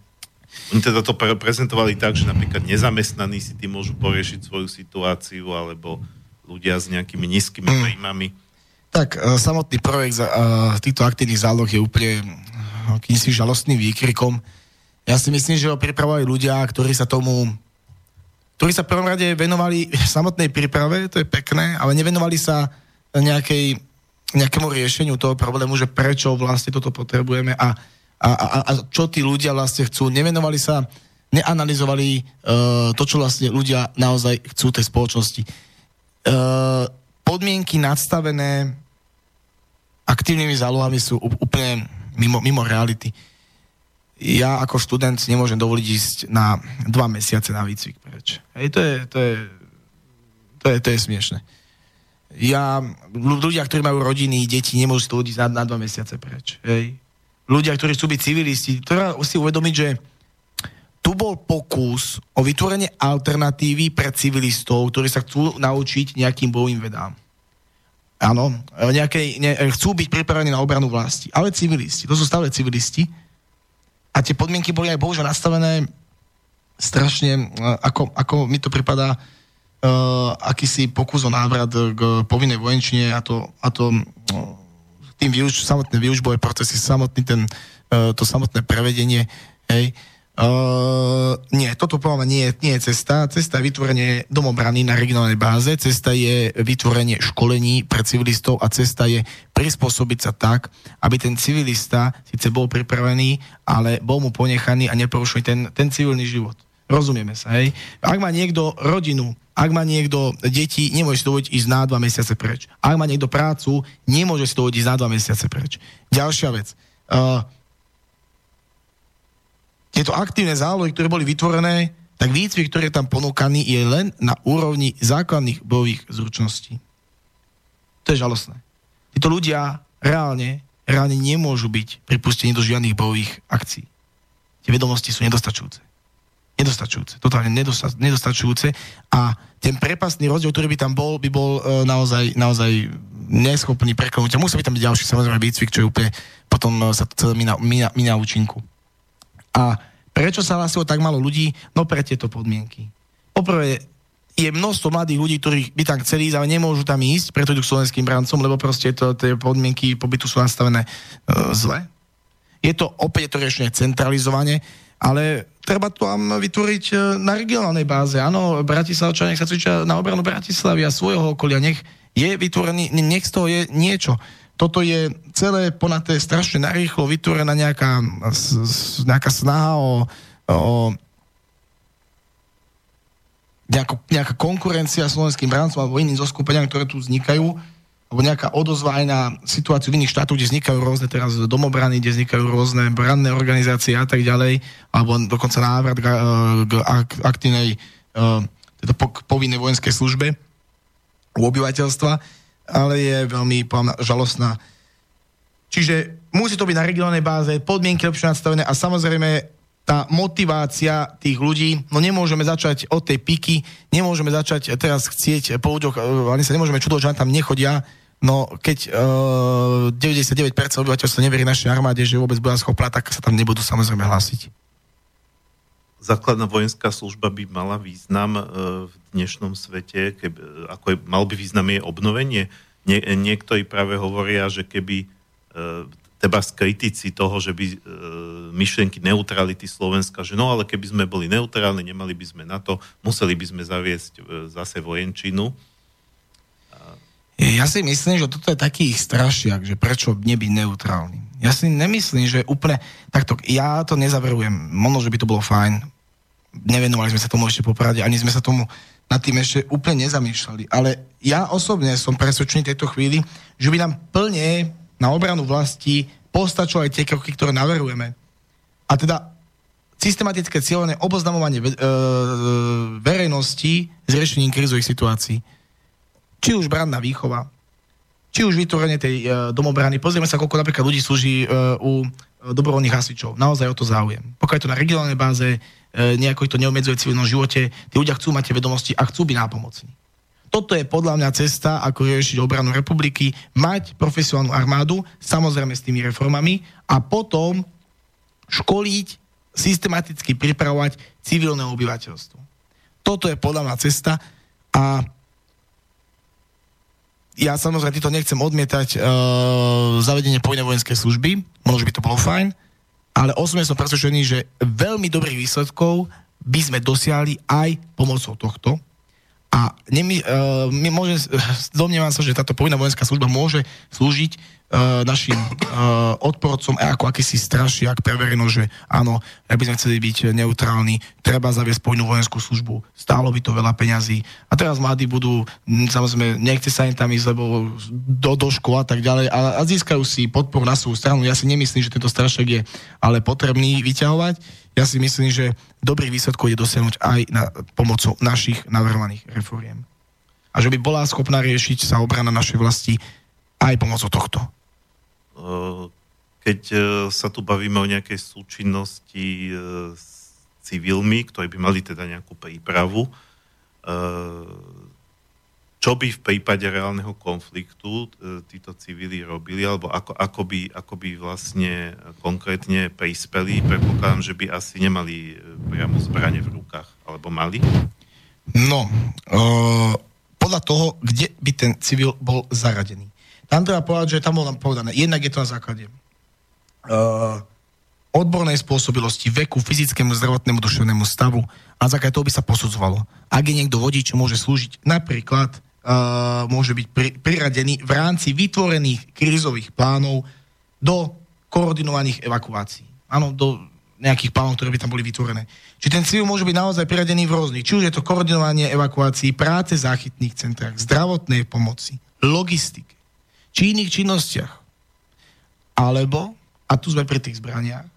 Oni teda to pre- prezentovali tak, že napríklad nezamestnaní si tým môžu poriešiť svoju situáciu, alebo ľudia s nejakými nízkymi mm. Tak uh, samotný projekt uh, týchto aktívnych záloh je úplne uh, kýmsi žalostným výkrikom. Ja si myslím, že ho pripravovali ľudia, ktorí sa tomu ktorí sa v prvom rade venovali [laughs] samotnej príprave, to je pekné, ale nevenovali sa nejakej nejakému riešeniu toho problému, že prečo vlastne toto potrebujeme a, a, a, a čo tí ľudia vlastne chcú. Nevenovali sa, neanalizovali uh, to, čo vlastne ľudia naozaj chcú tej spoločnosti. Uh, podmienky nadstavené aktívnymi zálohami sú úplne mimo, mimo reality. Ja ako študent nemôžem dovoliť ísť na dva mesiace na výcvik preč. Hej, to je, to je, to je, to je smiešne. Ja, ľudia, ktorí majú rodiny, deti, nemôžu to ísť na, na dva mesiace preč. Hej. Ľudia, ktorí chcú byť civilisti, treba si uvedomiť, že tu bol pokus o vytvorenie alternatívy pre civilistov, ktorí sa chcú naučiť nejakým bojovým vedám. Áno, nejaké, ne, chcú byť pripravení na obranu vlasti, ale civilisti, to sú stále civilisti a tie podmienky boli aj bohužiaľ nastavené strašne, e, ako, ako mi to pripadá, uh, akýsi pokus o návrat k povinnej vojenčine a to, a to uh, tým výuč, samotné výučbové procesy, samotný ten, uh, to samotné prevedenie, hej, uh, Uh, nie, toto povedal nie, nie je cesta. Cesta je vytvorenie domobrany na regionálnej báze, cesta je vytvorenie školení pre civilistov a cesta je prispôsobiť sa tak, aby ten civilista síce bol pripravený, ale bol mu ponechaný a neporušuje ten, ten civilný život. Rozumieme sa, hej? Ak má niekto rodinu, ak má niekto deti, nemôže si dovoliť ísť na dva mesiace preč. Ak má niekto prácu, nemôže si dovoliť ísť na dva mesiace preč. Ďalšia vec. Uh, tieto aktívne zálohy, ktoré boli vytvorené, tak výcvik, ktorý je tam ponúkaný, je len na úrovni základných bojových zručností. To je žalostné. Títo ľudia reálne, reálne nemôžu byť pripustení do žiadnych bojových akcií. Tie vedomosti sú nedostačujúce. Nedostačujúce. Totálne nedosta- nedostačujúce. A ten prepastný rozdiel, ktorý by tam bol, by bol e, naozaj, naozaj neschopný prekonúť. A musí byť tam ďalší, samozrejme, výcvik, čo je úplne potom e, sa to celé mína, mína, mína účinku. A prečo sa hlasilo tak málo ľudí? No pre tieto podmienky. Poprvé, je množstvo mladých ľudí, ktorí by tam chceli ísť, ale nemôžu tam ísť, preto idú k slovenským brancom, lebo proste to, tie podmienky pobytu sú nastavené e, zle. Je to opäť to riešenie centralizovanie, ale treba to tam vytvoriť e, na regionálnej báze. Áno, Bratislavčania nech sa cvičia na obranu Bratislavy a svojho okolia, nech je vytvorený, nech z toho je niečo toto je celé ponaté strašne narýchlo vytvorená nejaká, nejaká snaha o, o nejaká, nejaká konkurencia slovenským brancom alebo iným zoskupeniam, ktoré tu vznikajú, alebo nejaká odozva aj na situáciu v iných štátoch, kde vznikajú rôzne teraz domobrany, kde vznikajú rôzne branné organizácie a tak ďalej, alebo dokonca návrat k, k aktívnej teda po, povinnej vojenskej službe u obyvateľstva ale je veľmi poviem, žalostná. Čiže musí to byť na regionálnej báze, podmienky lepšie nastavené a samozrejme tá motivácia tých ľudí, no nemôžeme začať od tej piky, nemôžeme začať teraz chcieť po ľuďoch, e, ani sa nemôžeme čudovať, že tam nechodia, no keď uh, 99% obyvateľstva neverí našej armáde, že vôbec bola schopná, tak sa tam nebudú samozrejme hlásiť základná vojenská služba by mala význam e, v dnešnom svete, keby, ako je, mal by význam jej obnovenie. Nie, niektorí práve hovoria, že keby e, teba kritici toho, že by e, myšlienky neutrality Slovenska, že no ale keby sme boli neutrálni, nemali by sme na to, museli by sme zaviesť e, zase vojenčinu. Ja si myslím, že toto je taký ich strašiak, že prečo nebyť neutrálny. Ja si nemyslím, že úplne... Takto, ja to nezaverujem. Možno, že by to bolo fajn. Nevenovali sme sa tomu ešte poprade, ani sme sa tomu nad tým ešte úplne nezamýšľali. Ale ja osobne som presvedčený tejto chvíli, že by nám plne na obranu vlasti postačujú aj tie kroky, ktoré naverujeme. A teda systematické cieľené oboznamovanie ve, e, verejnosti s riešením krizových situácií či už branná výchova, či už vytvorenie tej uh, domobrany. Pozrieme sa, koľko napríklad ľudí slúži uh, u uh, dobrovoľných hasičov. Naozaj o to záujem. Pokiaľ je to na regionálnej báze, nejako to neobmedzuje v civilnom živote, tí ľudia chcú mať tie vedomosti a chcú byť nápomocní. Toto je podľa mňa cesta, ako riešiť obranu republiky, mať profesionálnu armádu, samozrejme s tými reformami, a potom školiť, systematicky pripravovať civilné obyvateľstvo. Toto je podľa mňa cesta a ja samozrejme týto nechcem odmietať uh, zavedenie povinnej vojenskej služby, možno, by to bolo fajn, ale osobne som presvedčený, že veľmi dobrých výsledkov by sme dosiahli aj pomocou tohto. A nemy, uh, my môže, [laughs] domnievam sa, že táto povinná vojenská služba môže slúžiť uh, našim uh, odporcom ako akýsi strašiak pre verejnosť, že áno, ak by sme chceli byť neutrálni, treba zaviesť povinnú vojenskú službu, stálo by to veľa peňazí. A teraz mladí budú, samozrejme, nechce sa im tam ísť, lebo do, do škôl a tak ďalej, a, a získajú si podporu na svoju stranu. Ja si nemyslím, že tento strašiak je ale potrebný vyťahovať ja si myslím, že dobrý výsledkov je dosiahnuť aj na, pomocou našich navrhovaných reforiem. A že by bola schopná riešiť sa obrana našej vlasti aj pomocou tohto. Keď e, sa tu bavíme o nejakej súčinnosti e, s civilmi, ktorí by mali teda nejakú prípravu, čo by v prípade reálneho konfliktu e, títo civili robili, alebo ako, ako, by, ako by vlastne konkrétne prispeli. Predpokladám, že by asi nemali e, priamo zbranie v rukách, alebo mali? No, uh, podľa toho, kde by ten civil bol zaradený. Tam treba povedať, že tam bolo nám povedané, jednak je to na základe uh, odbornej spôsobilosti, veku, fyzickému, zdravotnému, duševnému stavu a základe toho by sa posudzovalo. Ak je niekto vodič, môže slúžiť napríklad môže byť pri, priradený v rámci vytvorených krízových plánov do koordinovaných evakuácií. Áno, do nejakých plánov, ktoré by tam boli vytvorené. Či ten civil môže byť naozaj priradený v rôznych, či už je to koordinovanie evakuácií, práce v záchytných centrách, zdravotnej pomoci, logistike, či iných činnostiach. Alebo, a tu sme pri tých zbraniach,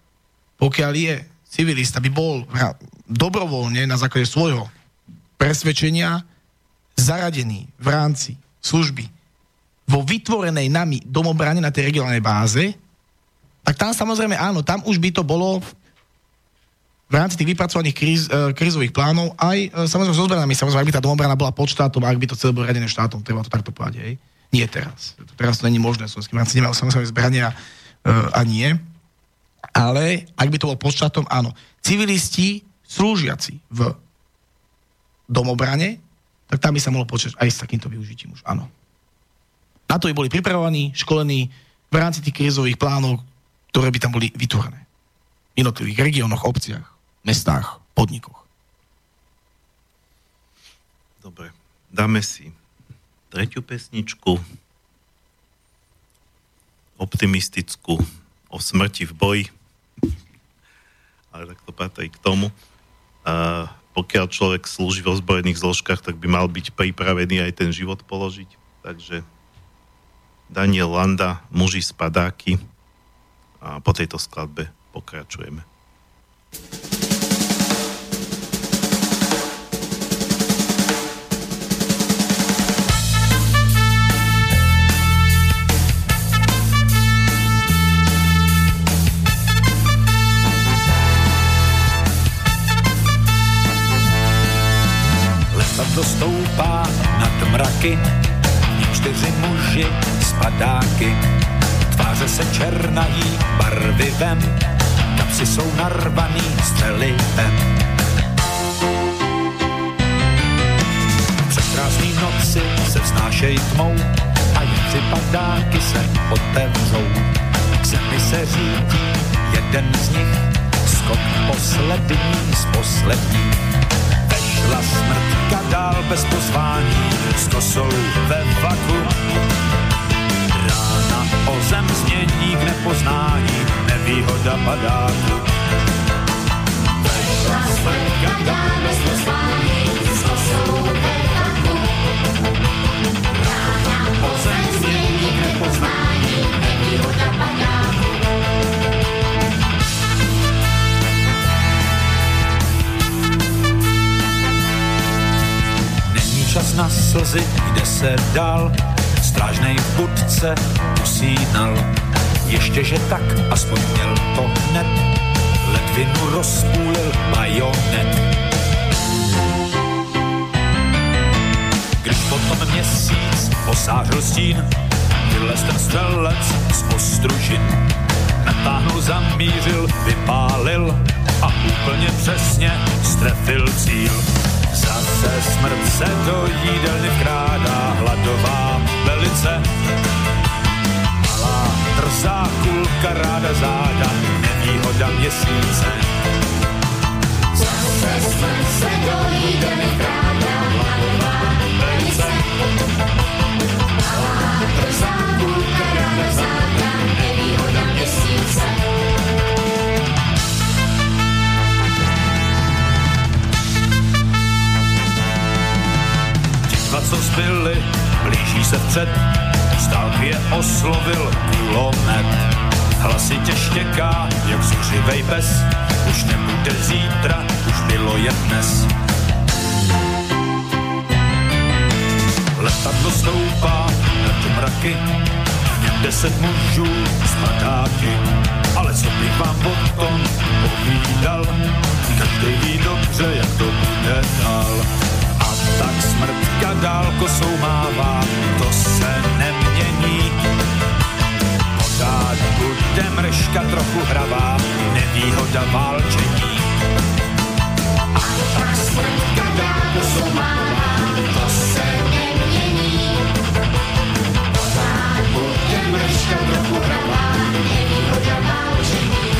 pokiaľ je civilista, by bol dobrovoľne na základe svojho presvedčenia zaradený v rámci služby vo vytvorenej nami domobrane na tej regionálnej báze, tak tam samozrejme áno, tam už by to bolo v rámci tých vypracovaných kríz, uh, krízových plánov aj uh, samozrejme so zbranami, samozrejme, ak by tá domobrana bola pod štátom, ak by to celé bolo radené štátom, treba to takto povedať, hej. Nie teraz. Teraz to není možné, som s kým rámci nemal samozrejme zbrania uh, a nie. Ale ak by to bol pod štátom, áno. Civilisti slúžiaci v domobrane tak tam by sa mohlo počať aj s takýmto využitím už, áno. Na to by boli pripravovaní, školení v rámci tých krizových plánov, ktoré by tam boli vytvorené. V jednotlivých regiónoch, obciach, mestách, podnikoch. Dobre, dáme si tretiu pesničku, optimistickú, o smrti v boji, ale tak to patrí k tomu. Uh, pokiaľ človek slúži v ozbrojených zložkách, tak by mal byť pripravený aj ten život položiť. Takže Daniel Landa, muži spadáky a po tejto skladbe pokračujeme. To stoupá nad mraky, čtyři muži spadáky. Tváře se černají barvivem, kapsy jsou narvaný střelivem. Přes krásný noci se vznášej tmou a tři padáky se otevřou. K zemi se řídí jeden z nich, skok poslední z posledních Šla smrtka dál bez pozvání, s kosou ve vaku. Rána o zem změní k nepoznání, nevýhoda padáku. Vešla smrtka dál bez pozvání, s kosou ve vaku. Rána o zem změní k nepoznání, nevýhoda padáku. Čas na slzy, kde se dal, strážnej v budce usínal. Ještě, že tak, aspoň měl to hned, ledvinu rozpůlil bajonet. Když potom měsíc posářil stín, vylez ten střelec z ostružin. Natáhnul, zamířil, vypálil a úplně přesně strefil cíl Zase smrt se do jídelny vkrádá, hladová velice. Malá drzá kulka ráda záda, nevýhoda měsíce. Zase smrt se do jídelny vkrádá, co zbyli, blíží se vpřed, z je oslovil kulomet. Hlasitě štěká, jak zuřivej pes, už nebude zítra, už bylo je dnes. Letadlo stoupá nad mraky, v deset mužů z padáky. Ale co bych vám potom povídal, každý ví dobře, jak to bude dál tak smrtka dál kosou mává, to se nemění. Pořád bude mrška trochu hravá, nevýhoda válčení. A tak smrtka dál kosou mává, to se nemění. Pořád bude mrška trochu hravá, nevýhoda válčení.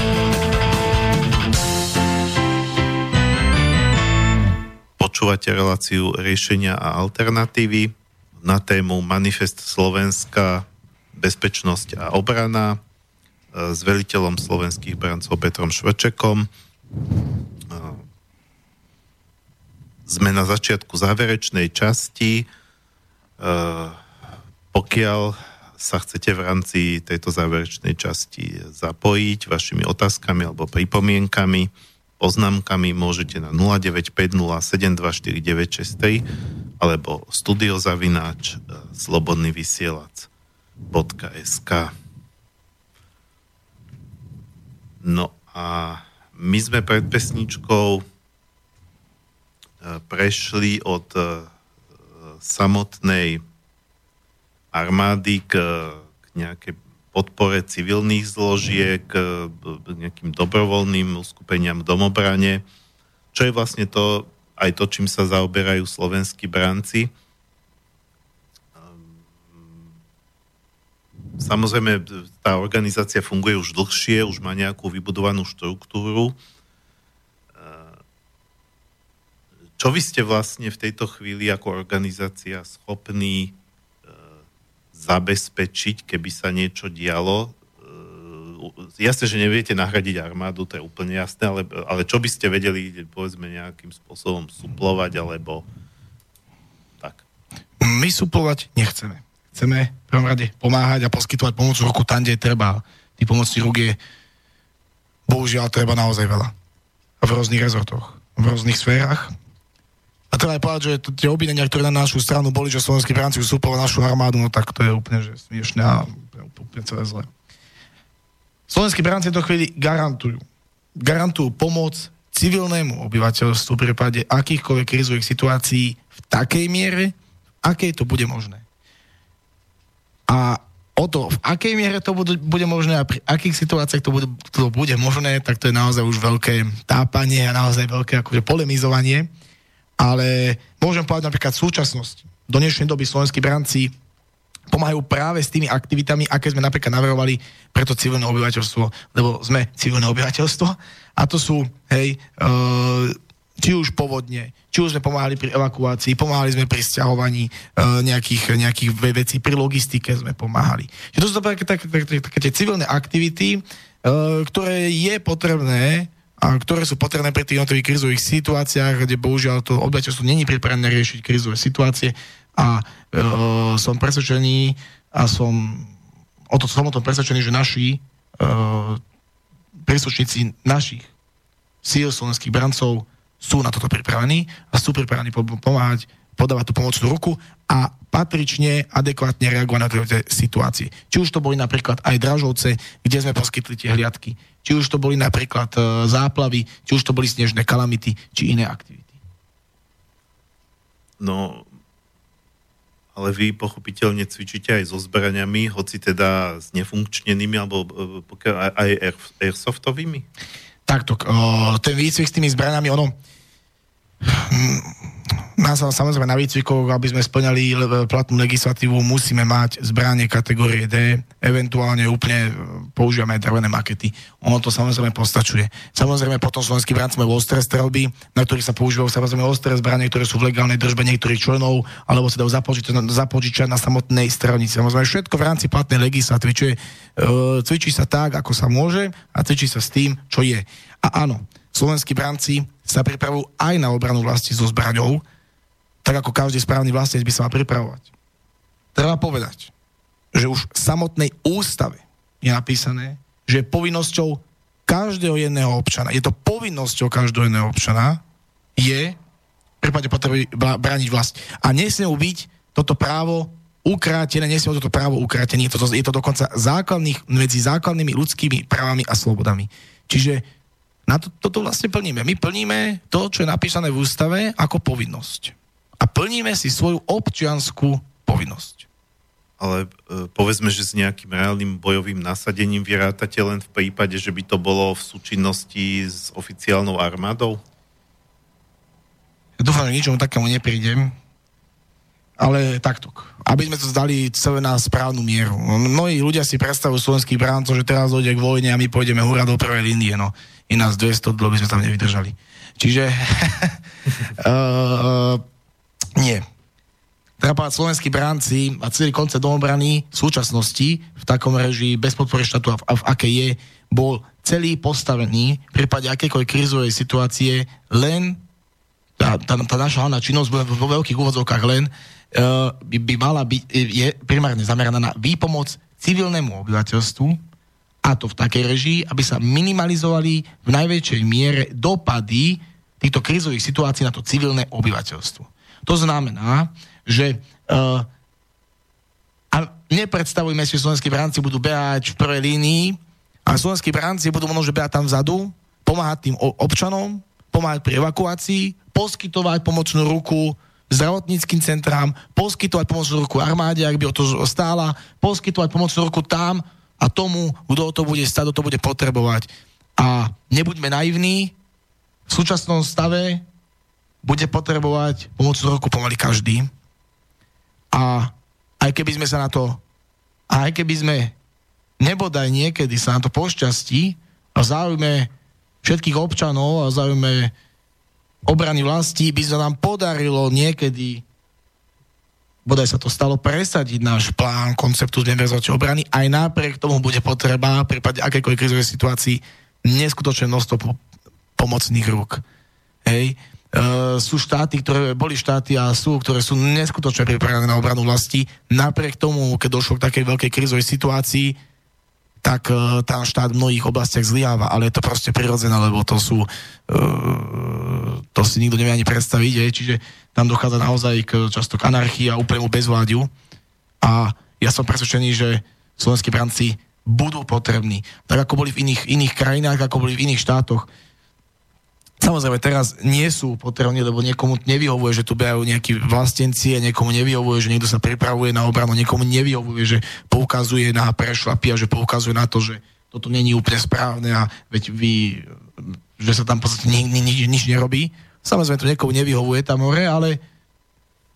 Počúvate reláciu riešenia a alternatívy na tému Manifest Slovenska, bezpečnosť a obrana e, s veliteľom slovenských brancov Petrom Švrčekom. E, sme na začiatku záverečnej časti. E, pokiaľ sa chcete v rámci tejto záverečnej časti zapojiť vašimi otázkami alebo pripomienkami, poznámkami môžete na 0950724963 alebo studiozavináč e, slobodnyvysielac.sk No a my sme pred pesničkou e, prešli od e, samotnej armády k, k nejakej podpore civilných zložiek, e, nejakým dobrovoľným uskupeniam domobrane, čo je vlastne to, aj to, čím sa zaoberajú slovenskí branci. Ehm, samozrejme, tá organizácia funguje už dlhšie, už má nejakú vybudovanú štruktúru. Ehm, čo vy ste vlastne v tejto chvíli ako organizácia schopní zabezpečiť, keby sa niečo dialo. E, jasne, že neviete nahradiť armádu, to je úplne jasné, ale, ale čo by ste vedeli, povedzme, nejakým spôsobom suplovať, alebo tak? My suplovať nechceme. Chceme v prvom rade pomáhať a poskytovať pomoc ruku tam, kde je treba. Tých pomocných rúk je bohužiaľ treba naozaj veľa. V rôznych rezortoch, v rôznych sférach a treba aj povedať, že tie obvinenia, ktoré na našu stranu boli, že slovenskí bránci usúpovali našu armádu, no tak to je úplne že smiešne a úplne, celé zle. Slovenskí bránci to chvíli garantujú. Garantujú pomoc civilnému obyvateľstvu v prípade akýchkoľvek krizových situácií v takej miere, akej to bude možné. A o to, v akej miere to bude, bude možné a pri akých situáciách to bude, to bude možné, tak to je naozaj už veľké tápanie a naozaj veľké akože polemizovanie ale môžem povedať napríklad v súčasnosti. Do dnešnej doby slovenskí branci pomáhajú práve s tými aktivitami, aké sme napríklad navrhovali pre to civilné obyvateľstvo, lebo sme civilné obyvateľstvo a to sú, hej, e, či už povodne, či už sme pomáhali pri evakuácii, pomáhali sme pri stiahovaní e, nejakých, nejakých vecí, pri logistike sme pomáhali. Čiže to sú také, také, také, také tie civilné aktivity, e, ktoré je potrebné a ktoré sú potrebné pri tých jednotlivých krizových situáciách, kde bohužiaľ to obyvateľstvo není pripravené riešiť krizové situácie a e, som presvedčený a som o to som o tom presvedčený, že naši e, príslušníci našich síl slovenských brancov sú na toto pripravení a sú pripravení pomáhať podávať tú pomocnú ruku a patrične, adekvátne reagovať na tie situácie. Či už to boli napríklad aj Dražovce, kde sme poskytli tie hliadky, či už to boli napríklad e, záplavy, či už to boli snežné kalamity, či iné aktivity. No, ale vy pochopiteľne cvičíte aj so zbraniami, hoci teda s nefunkčnenými, alebo e, aj air, airsoftovými? Takto, ten výcvik s tými zbraniami, ono, nás samozrejme na výcvikoch, aby sme splňali platnú legislatívu, musíme mať zbranie kategórie D, eventuálne úplne e, používame aj drvené makety. Ono to samozrejme postačuje. Samozrejme potom slovenský bránci majú ostré strelby, na ktorých sa používajú samozrejme ostré zbranie, ktoré sú v legálnej držbe niektorých členov, alebo sa dajú zapožičať, zapožičať na samotnej strelnici. Samozrejme všetko v rámci platnej legislatívy, čiže e, cvičí sa tak, ako sa môže a cvičí sa s tým, čo je. A áno, slovenskí bránci sa pripravujú aj na obranu vlasti so zbraňou, tak ako každý správny vlastnec by sa mal pripravovať. Treba povedať, že už v samotnej ústave je napísané, že je povinnosťou každého jedného občana, je to povinnosťou každého jedného občana, je v prípade potreby brániť vlast. A nesmie byť toto právo ukrátené, nesmie toto právo ukrátené. Je to, je to dokonca základných, medzi základnými ľudskými právami a slobodami. Čiže na to, toto vlastne plníme. My plníme to, čo je napísané v ústave ako povinnosť a plníme si svoju občianskú povinnosť. Ale e, povedzme, že s nejakým reálnym bojovým nasadením vyrátate len v prípade, že by to bolo v súčinnosti s oficiálnou armádou? Ja dúfam, že ničomu takému neprídem, ale takto. Aby sme to zdali celé na správnu mieru. Mnohí ľudia si predstavujú slovenských bráncov, že teraz dojde k vojne a my pôjdeme hurá do prvej línie. No, i nás 200 dlho by sme tam nevydržali. Čiže uh, [laughs] Nie. Treba slovenskí bránci a celý koncept domobrany v súčasnosti v takom režii bez podpory štátu a v, a v akej je, bol celý postavený v prípade akékoľvek krizovej situácie len tá, tá, tá naša hlavná činnosť vo veľkých úvodzovkách len uh, by, by mala byť, je primárne zameraná na výpomoc civilnému obyvateľstvu a to v takej režii, aby sa minimalizovali v najväčšej miere dopady týchto krizových situácií na to civilné obyvateľstvo. To znamená, že uh, a nepredstavujme si, že slovenskí bránci budú behať v prvej línii a slovenskí bránci budú možno, že behať tam vzadu, pomáhať tým občanom, pomáhať pri evakuácii, poskytovať pomocnú ruku zdravotníckým centrám, poskytovať pomocnú ruku armáde, ak by o to stála, poskytovať pomocnú ruku tam a tomu, kto to bude stať, to bude potrebovať. A nebuďme naivní, v súčasnom stave bude potrebovať pomocnú ruku pomaly každý. A aj keby sme sa na to, a aj keby sme nebodaj niekedy sa na to pošťastí a záujme všetkých občanov a záujme obrany vlasti, by sa nám podarilo niekedy bodaj sa to stalo presadiť náš plán konceptu univerzálnej obrany, aj napriek tomu bude potreba v prípade akékoľvek krizovej situácii neskutočné množstvo po- pomocných rúk. Hej. Uh, sú štáty, ktoré boli štáty a sú, ktoré sú neskutočne pripravené na obranu vlasti. Napriek tomu, keď došlo k takej veľkej krizovej situácii, tak uh, tam štát v mnohých oblastiach zlyháva, ale je to proste prirodzené, lebo to sú, uh, to si nikto nevie ani predstaviť, je. čiže tam dochádza naozaj k, často k anarchii a úplnému bezvládiu. A ja som presvedčený, že slovenskí branci budú potrební. Tak ako boli v iných, iných krajinách, ako boli v iných štátoch. Samozrejme, teraz nie sú potrební, lebo niekomu nevyhovuje, že tu behajú nejakí vlastenci a niekomu nevyhovuje, že niekto sa pripravuje na obranu, niekomu nevyhovuje, že poukazuje na prešlapy a že poukazuje na to, že toto není úplne správne a veď vy, že sa tam v podstate ni, ni, nič, nič nerobí. Samozrejme, to niekomu nevyhovuje tam hore, ale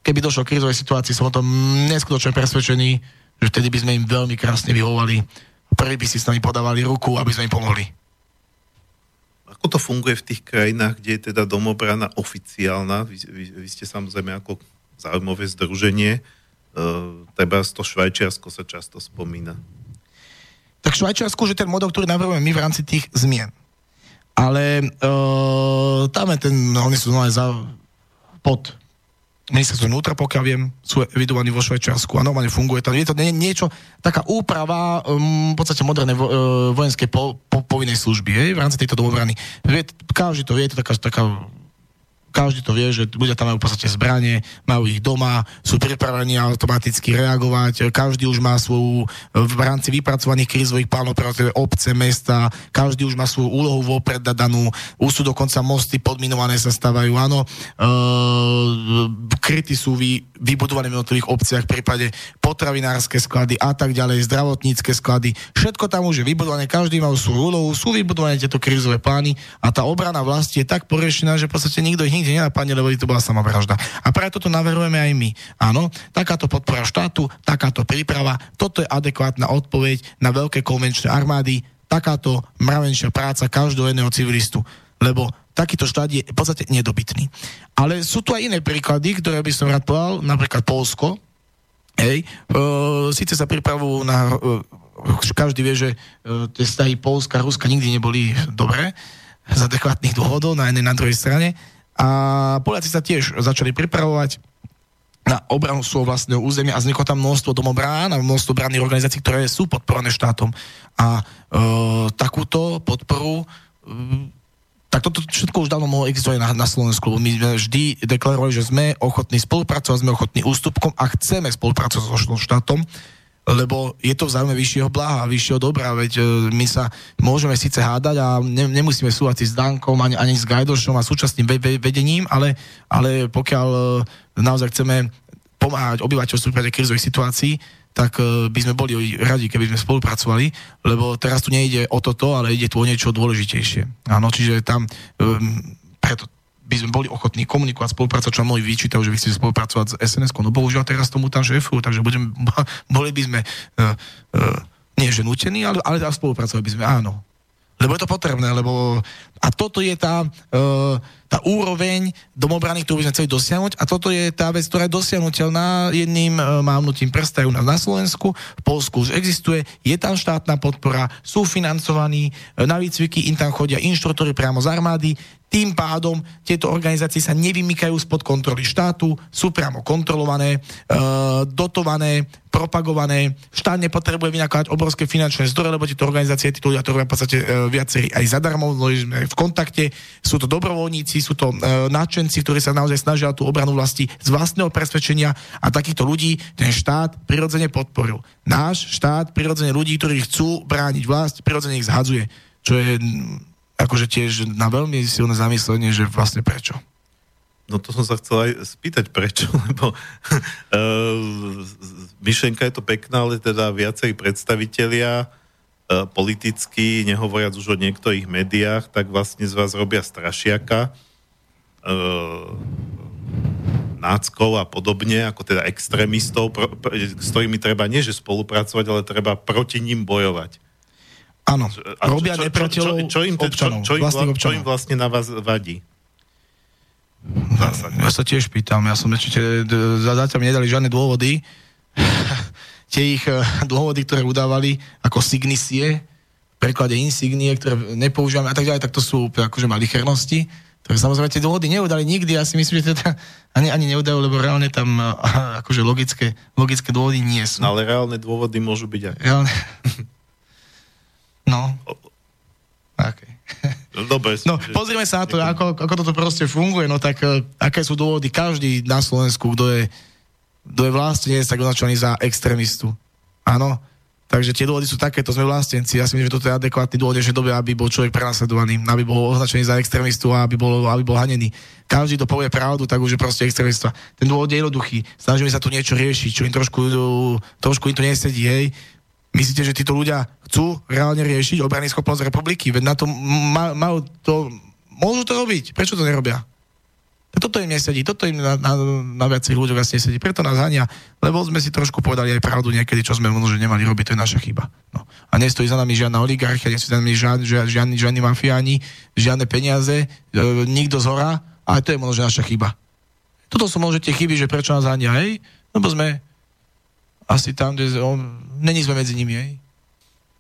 keby došlo k krizovej situácii, som o tom neskutočne presvedčený, že vtedy by sme im veľmi krásne vyhovovali. Prvý by si s nami podávali ruku, aby sme im pomohli. Ako to funguje v tých krajinách, kde je teda domobrana oficiálna? Vy, vy, vy ste samozrejme ako zaujímavé združenie. Uh, treba to Švajčiarsko sa často spomína. Tak Švajčiarsku, že ten model, ktorý navrhujeme my v rámci tých zmien. Ale uh, tam je ten, oni sú aj za, pod ministerstvo vnútra, pokiaľ viem, sú evidovaní vo Švajčiarsku a normálne funguje tam. Je to nie, niečo, taká úprava um, v podstate modernej vo, uh, vojenskej po, po, povinnej služby hej, v rámci tejto domobrany. Každý to vie, je to taká, taká každý to vie, že ľudia tam majú v podstate zbranie, majú ich doma, sú pripravení automaticky reagovať, každý už má svoju, v rámci vypracovaných krízových plánov pre obce, mesta, každý už má svoju úlohu vopred danú, už sú dokonca mosty podminované sa stávajú, áno, e, kryty sú vy, vybudované v jednotlivých obciach, v prípade potravinárske sklady a tak ďalej, zdravotnícke sklady, všetko tam už je vybudované, každý má svoju úlohu, sú vybudované tieto krízové plány a tá obrana vlasti je tak porešená, že v podstate nikto ich nikde nenapadne, lebo by to bola sama vražda. A preto to naverujeme aj my. Áno, takáto podpora štátu, takáto príprava, toto je adekvátna odpoveď na veľké konvenčné armády, takáto mravenčia práca každého jedného civilistu. Lebo takýto štát je v podstate nedobytný. Ale sú tu aj iné príklady, ktoré by som rád povedal, napríklad Polsko. Hej, e, síce sa pripravujú na... E, každý vie, že e, tie vztahy Polska Ruska nikdy neboli dobré z adekvátnych dôvodov na jednej na druhej strane. A Poliaci sa tiež začali pripravovať na obranu svojho vlastného územia a vzniklo tam množstvo domobrán a množstvo branných organizácií, ktoré sú podporované štátom. A e, takúto podporu e, tak toto všetko už dávno mohlo existovať na, na Slovensku, my sme vždy deklarovali, že sme ochotní spolupracovať, sme ochotní ústupkom a chceme spolupracovať so štátom, lebo je to v záujme vyššieho blaha, vyššieho dobra, veď e, my sa môžeme síce hádať a ne, nemusíme súhlasiť s Dankom ani, ani s Gajdošom a súčasným ve, ve, vedením, ale, ale pokiaľ e, naozaj chceme pomáhať obyvateľstvu v krizových situácií, tak e, by sme boli radi, keby sme spolupracovali, lebo teraz tu nejde o toto, ale ide tu o niečo dôležitejšie. Áno, čiže tam preto by sme boli ochotní komunikovať, spolupracovať, čo mnohí vyčítajú, že vy chcete spolupracovať s sns no bohužiaľ teraz tomu tam šéfu, takže budem, [laughs] boli by sme uh, uh, nie že nutení, ale, ale spolupracovať by sme, áno. Lebo je to potrebné, lebo a toto je tá, uh, tá úroveň domobrany, ktorú by sme chceli dosiahnuť a toto je tá vec, ktorá je dosiahnutelná jedným uh, mávnutím prsta u nás na Slovensku, v Polsku už existuje, je tam štátna podpora, sú financovaní, uh, na výcviky im tam chodia inštruktory priamo z armády, tým pádom tieto organizácie sa nevymykajú spod kontroly štátu, sú priamo kontrolované, e, dotované, propagované. Štát nepotrebuje vynakladať obrovské finančné zdroje, lebo tieto organizácie, títo ľudia to robia v podstate e, viacerí aj zadarmo, sme v kontakte, sú to dobrovoľníci, sú to e, nadšenci, ktorí sa naozaj snažia tú obranu vlasti z vlastného presvedčenia a takýchto ľudí ten štát prirodzene podporil. Náš štát prirodzene ľudí, ktorí chcú brániť vlast, prirodzene ich zhadzuje, čo je akože tiež na veľmi silné zamyslenie, že vlastne prečo. No to som sa chcel aj spýtať prečo, [laughs] lebo uh, myšlenka je to pekná, ale teda viacej predstavitelia uh, politicky, nehovoriac už o niektorých médiách, tak vlastne z vás robia strašiaka, uh, náckov a podobne, ako teda extrémistov, s ktorými treba nie že spolupracovať, ale treba proti ním bojovať. Áno, robia čo, nepriateľov čo, čo, čo, im te, občanov, čo, čo, im, občanov. čo im vlastne na vás vadí? Ja sa tiež pýtam, ja som ešte zatiaľ mi nedali žiadne dôvody. [laughs] Tie ich eh, dôvody, ktoré udávali ako signisie, v preklade insignie, ktoré nepoužívame a tak ďalej, tak to sú akože malichernosti. Tak samozrejme tie dôvody neudali nikdy, ja si myslím, že teda ani, ani neudajú, lebo reálne tam eh, [laughs] akože logické, logické dôvody nie sú. No, ale reálne dôvody môžu byť aj. Reálne. [laughs] No. Okay. Dobre. No, pozrieme sa na to, ako, ako toto proste funguje. No tak, uh, aké sú dôvody? Každý na Slovensku, kto je, kto je vlastne, tak označovaný za extrémistu. Áno. Takže tie dôvody sú také, to sme vlastenci. Ja si myslím, že toto je adekvátny dôvod že dobe, aby bol človek prenasledovaný, aby bol označený za extrémistu a aby bol, aby bol hanený. Každý to povie pravdu, tak už je proste extrémista. Ten dôvod je jednoduchý. Snažíme sa tu niečo riešiť, čo im trošku, trošku im to nesedí, hej Myslíte, že títo ľudia chcú reálne riešiť obrany schopnosť republiky? Veď na to majú to... Môžu to robiť. Prečo to nerobia? Toto im nesedí, toto im na, na, na viacerých ľuďoch asi nesedí. Preto nás hania, lebo sme si trošku povedali aj pravdu niekedy, čo sme možno, že nemali robiť, to je naša chyba. No. A nestojí za nami žiadna oligarchia, nestojí za nami žiadni, žiadni, žiadni mafiáni, žiadne peniaze, e, nikto z hora, ale to je možno, že naša chyba. Toto sú možno tie chyby, že prečo nás hania, hej? Lebo sme asi tam, kde on, není sme medzi nimi, aj?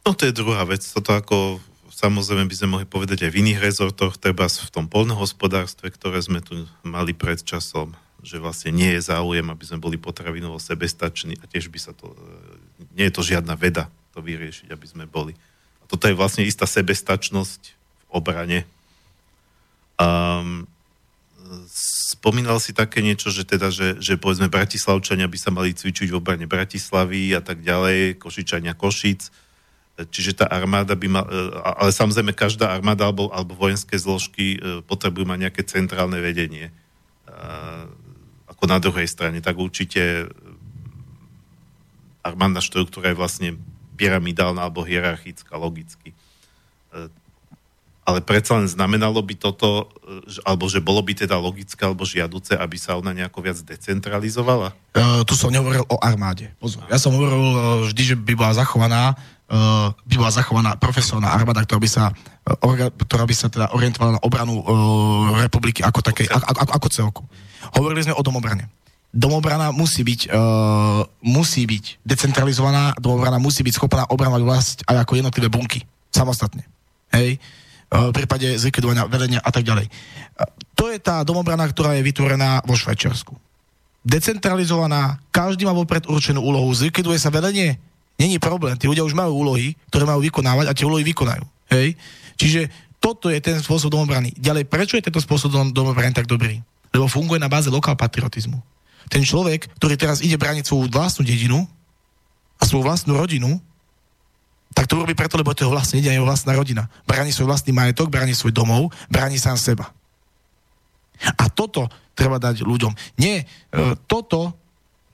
No to je druhá vec. Toto ako samozrejme by sme mohli povedať aj v iných rezortoch, treba v tom polnohospodárstve, ktoré sme tu mali pred časom, že vlastne nie je záujem, aby sme boli potravinovo sebestační a tiež by sa to, e, nie je to žiadna veda to vyriešiť, aby sme boli. A toto je vlastne istá sebestačnosť v obrane. Um, spomínal si také niečo, že teda, že, že povedzme Bratislavčania by sa mali cvičiť v obrane Bratislavy a tak ďalej, Košičania Košic, čiže tá armáda by mal, ale samozrejme každá armáda alebo, alebo vojenské zložky e, potrebujú mať nejaké centrálne vedenie. Ako na druhej strane, tak určite armádna štruktúra je vlastne pyramidálna alebo hierarchická logicky. Ale predsa len znamenalo by toto, e, alebo že bolo by teda logické alebo žiaduce, aby sa ona nejako viac decentralizovala? Uh, tu som nehovoril o armáde. Pozor. Ja som hovoril uh, vždy, že by bola zachovaná uh, by bola zachovaná profesionálna armáda, ktorá by sa, uh, orga, ktorá by sa teda orientovala na obranu uh, republiky ako, také, ako, ako, ako celku. Hovorili sme o domobrane. Domobrana musí byť, uh, musí byť decentralizovaná, domobrana musí byť schopná obranovať vlast aj ako jednotlivé bunky. Samostatne. Hej? V prípade zlikvidovania velenia a tak ďalej. To je tá domobrana, ktorá je vytvorená vo Švajčiarsku. Decentralizovaná, každý má vopred určenú úlohu, zlikviduje sa velenie, není problém, tí ľudia už majú úlohy, ktoré majú vykonávať a tie úlohy vykonajú. Hej? Čiže toto je ten spôsob domobrany. Ďalej, prečo je tento spôsob domobrany tak dobrý? Lebo funguje na báze lokál patriotizmu. Ten človek, ktorý teraz ide brániť svoju vlastnú dedinu a svoju vlastnú rodinu, tak to robí preto, lebo to je vlastne ide jeho vlastná rodina. Bráni svoj vlastný majetok, bráni svoj domov, bráni sám seba. A toto treba dať ľuďom. Nie, e, toto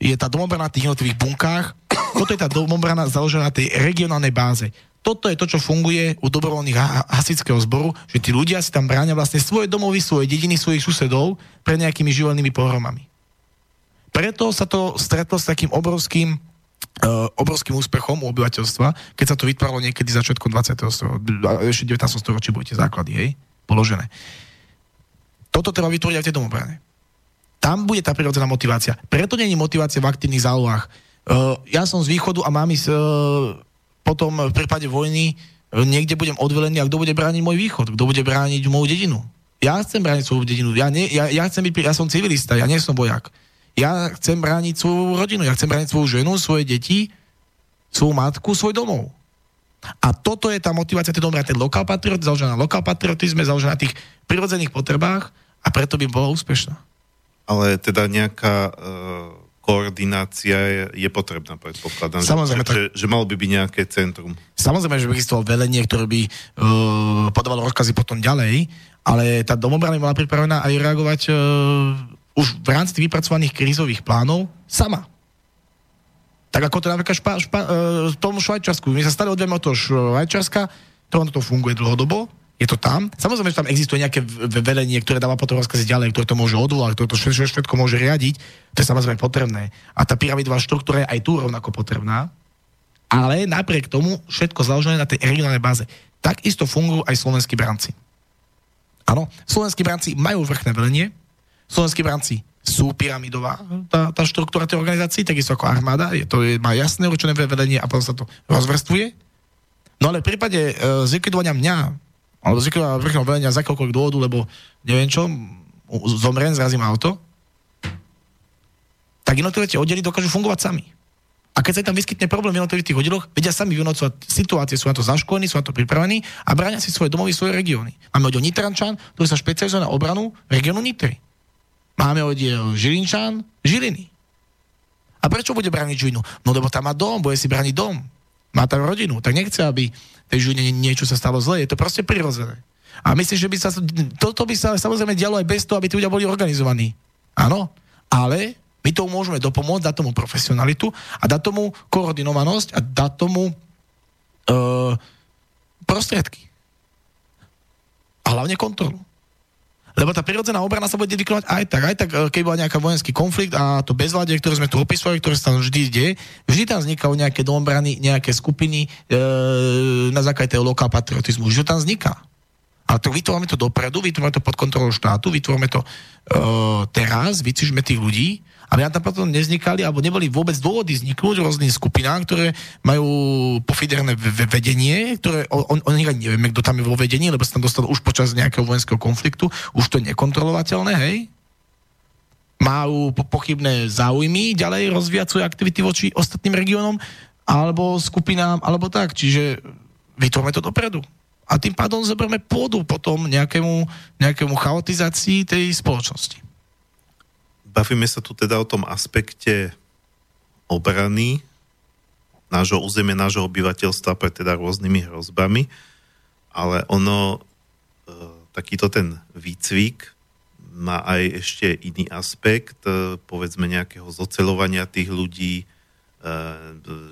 je tá domobrana na tých jednotlivých bunkách, [coughs] toto je tá domobrana založená na tej regionálnej báze. Toto je to, čo funguje u dobrovoľných hasického zboru, že tí ľudia si tam bránia vlastne svoje domovy, svoje dediny, svojich susedov pred nejakými živelnými pohromami. Preto sa to stretlo s takým obrovským obrovským úspechom u obyvateľstva, keď sa to vytváralo niekedy začiatkom 20. storočia, ešte 19. storočí budete základy, hej, položené. Toto treba vytvoriť aj v tej domobrane. Tam bude tá prirodzená motivácia. Preto není motivácia v aktívnych zálohách. Uh, ja som z východu a mám ísť uh, potom v prípade vojny uh, niekde budem odvelený a kto bude brániť môj východ, kto bude brániť moju dedinu. Ja chcem brániť svoju dedinu. Ja, nie, ja, ja, chcem byť, ja som civilista, ja nie som bojak. Ja chcem brániť svoju rodinu, ja chcem brániť svoju ženu, svoje deti, svoju matku, svoj domov. A toto je tá motivácia tej domy, ten lokál patriot, založená na lokál patriotizme, založená na tých prirodzených potrebách a preto by bola úspešná. Ale teda nejaká uh, koordinácia je, je potrebná, predpokladám. Samozrejme, že, tak... že, že malo by byť nejaké centrum. Samozrejme, že by existovalo velenie, ktoré by uh, podávalo rozkazy potom ďalej, ale tá domobrana bola pripravená aj reagovať uh, už v rámci vypracovaných krízových plánov sama. Tak ako to napríklad špa, špa, e, v tom Švajčarsku. My sa stále odvieme od toho Švajčarska, to ono to funguje dlhodobo, je to tam. Samozrejme, že tam existuje nejaké velenie, ktoré dáva potom rozkazy ďalej, ktoré to môže odvolať, ktoré to všetko, všetko môže riadiť. To je samozrejme potrebné. A tá pyramidová štruktúra je aj tu rovnako potrebná. Ale napriek tomu všetko založené na tej regionálnej báze. Takisto fungujú aj slovenskí branci. Áno, slovenskí branci majú vrchné velenie, slovenskí branci sú pyramidová tá, tá štruktúra tej organizácií, takisto ako armáda, je to je, má jasné určené vedenie a potom sa to rozvrstvuje. No ale v prípade e, zlikvidovania mňa, alebo zlikvidovania vrchného velenia z akéhokoľvek dôvodu, lebo neviem čo, zomrem, zrazím auto, tak jednotlivé tie oddely dokážu fungovať sami. A keď sa tam vyskytne problém v jednotlivých tých oddieloch, vedia sami vynocovať situácie, sú na to zaškolení, sú na to pripravení a bráňa si svoje domovy, svoje regióny. Máme oddel Nitrančan, ktorý sa špecializuje na obranu regiónu Nitry. Máme oddiel Žilinčan, Žiliny. A prečo bude brániť Žilinu? No lebo tam má dom, bude si brániť dom. Má tam rodinu, tak nechce, aby tej Žiline niečo sa stalo zle. Je to proste prirodzené. A myslím, že by sa, toto by sa samozrejme dialo aj bez toho, aby tí ľudia boli organizovaní. Áno, ale my tomu môžeme dopomôcť, dať tomu profesionalitu a dať tomu koordinovanosť a dať tomu uh, prostriedky. A hlavne kontrolu. Lebo tá prirodzená obrana sa bude vykonať aj tak, aj tak, e, keď bola nejaká vojenský konflikt a to bezvládie, ktoré sme tu opisovali, ktoré sa tam vždy deje, vždy tam vznikajú nejaké domobrany, nejaké skupiny e, na základe toho lokál patriotizmu. Vždy tam vzniká. Ale to vytvoríme to dopredu, vytvoríme to pod kontrolou štátu, vytvoríme to e, teraz, vycížme tých ľudí aby nám tam potom nevznikali, alebo neboli vôbec dôvody vzniknúť rôznym skupinám, ktoré majú pofiderné vedenie, ktoré on, on ani nevieme, kto tam je vo vedení, lebo sa tam dostal už počas nejakého vojenského konfliktu, už to je nekontrolovateľné, hej? Majú pochybné záujmy ďalej rozvíjať svoje aktivity voči ostatným regiónom, alebo skupinám, alebo tak. Čiže vytvorme to dopredu. A tým pádom zoberieme pôdu potom nejakému, nejakému chaotizácii tej spoločnosti bavíme sa tu teda o tom aspekte obrany nášho územia, nášho obyvateľstva pred teda rôznymi hrozbami, ale ono, e, takýto ten výcvik má aj ešte iný aspekt, e, povedzme nejakého zocelovania tých ľudí,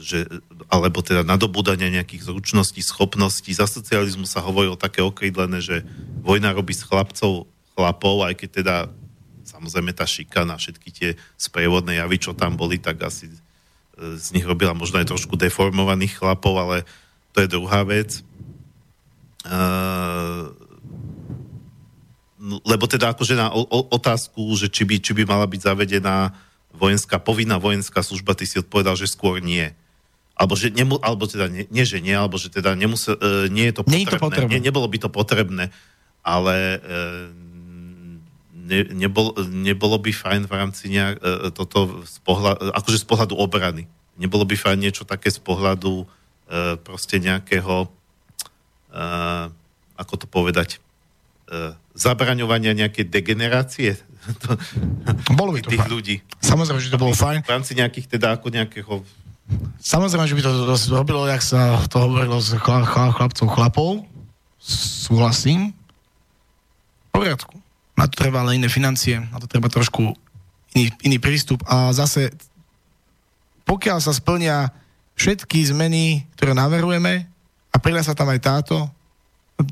že, alebo teda nadobúdania nejakých zručností, schopností. Za socializmu sa hovorilo také okrydlené, že vojna robí z chlapcov chlapov, aj keď teda samozrejme tá šikana, všetky tie sprievodné javy, čo tam boli, tak asi e, z nich robila možno aj trošku deformovaných chlapov, ale to je druhá vec. Uh, lebo teda akože na otázku, že či by, či by mala byť zavedená vojenská, povinná vojenská služba, ty si odpovedal, že skôr nie. Alebo, že nemu, alebo teda nie, nie, že nie, alebo že teda nemusel, uh, nie je to potrebné. Nie, to potrebné. Nie, nebolo by to potrebné, ale uh, ne, nebol, nebolo by fajn v rámci nejak, e, e, toto z pohľadu, akože z pohľadu obrany. Nebolo by fajn niečo také z pohľadu e, proste nejakého, e, ako to povedať, e, zabraňovania nejakej degenerácie [laughs] to, bolo by to tých fajn. ľudí. Samozrejme, že to bolo fajn. V rámci nejakých teda ako nejakého Samozrejme, že by to robilo, jak sa to hovorilo z chlapcov chlapov. Súhlasím. V poriadku na to treba ale iné financie, na to treba trošku iný, iný prístup a zase pokiaľ sa splnia všetky zmeny, ktoré naverujeme a pridá sa tam aj táto,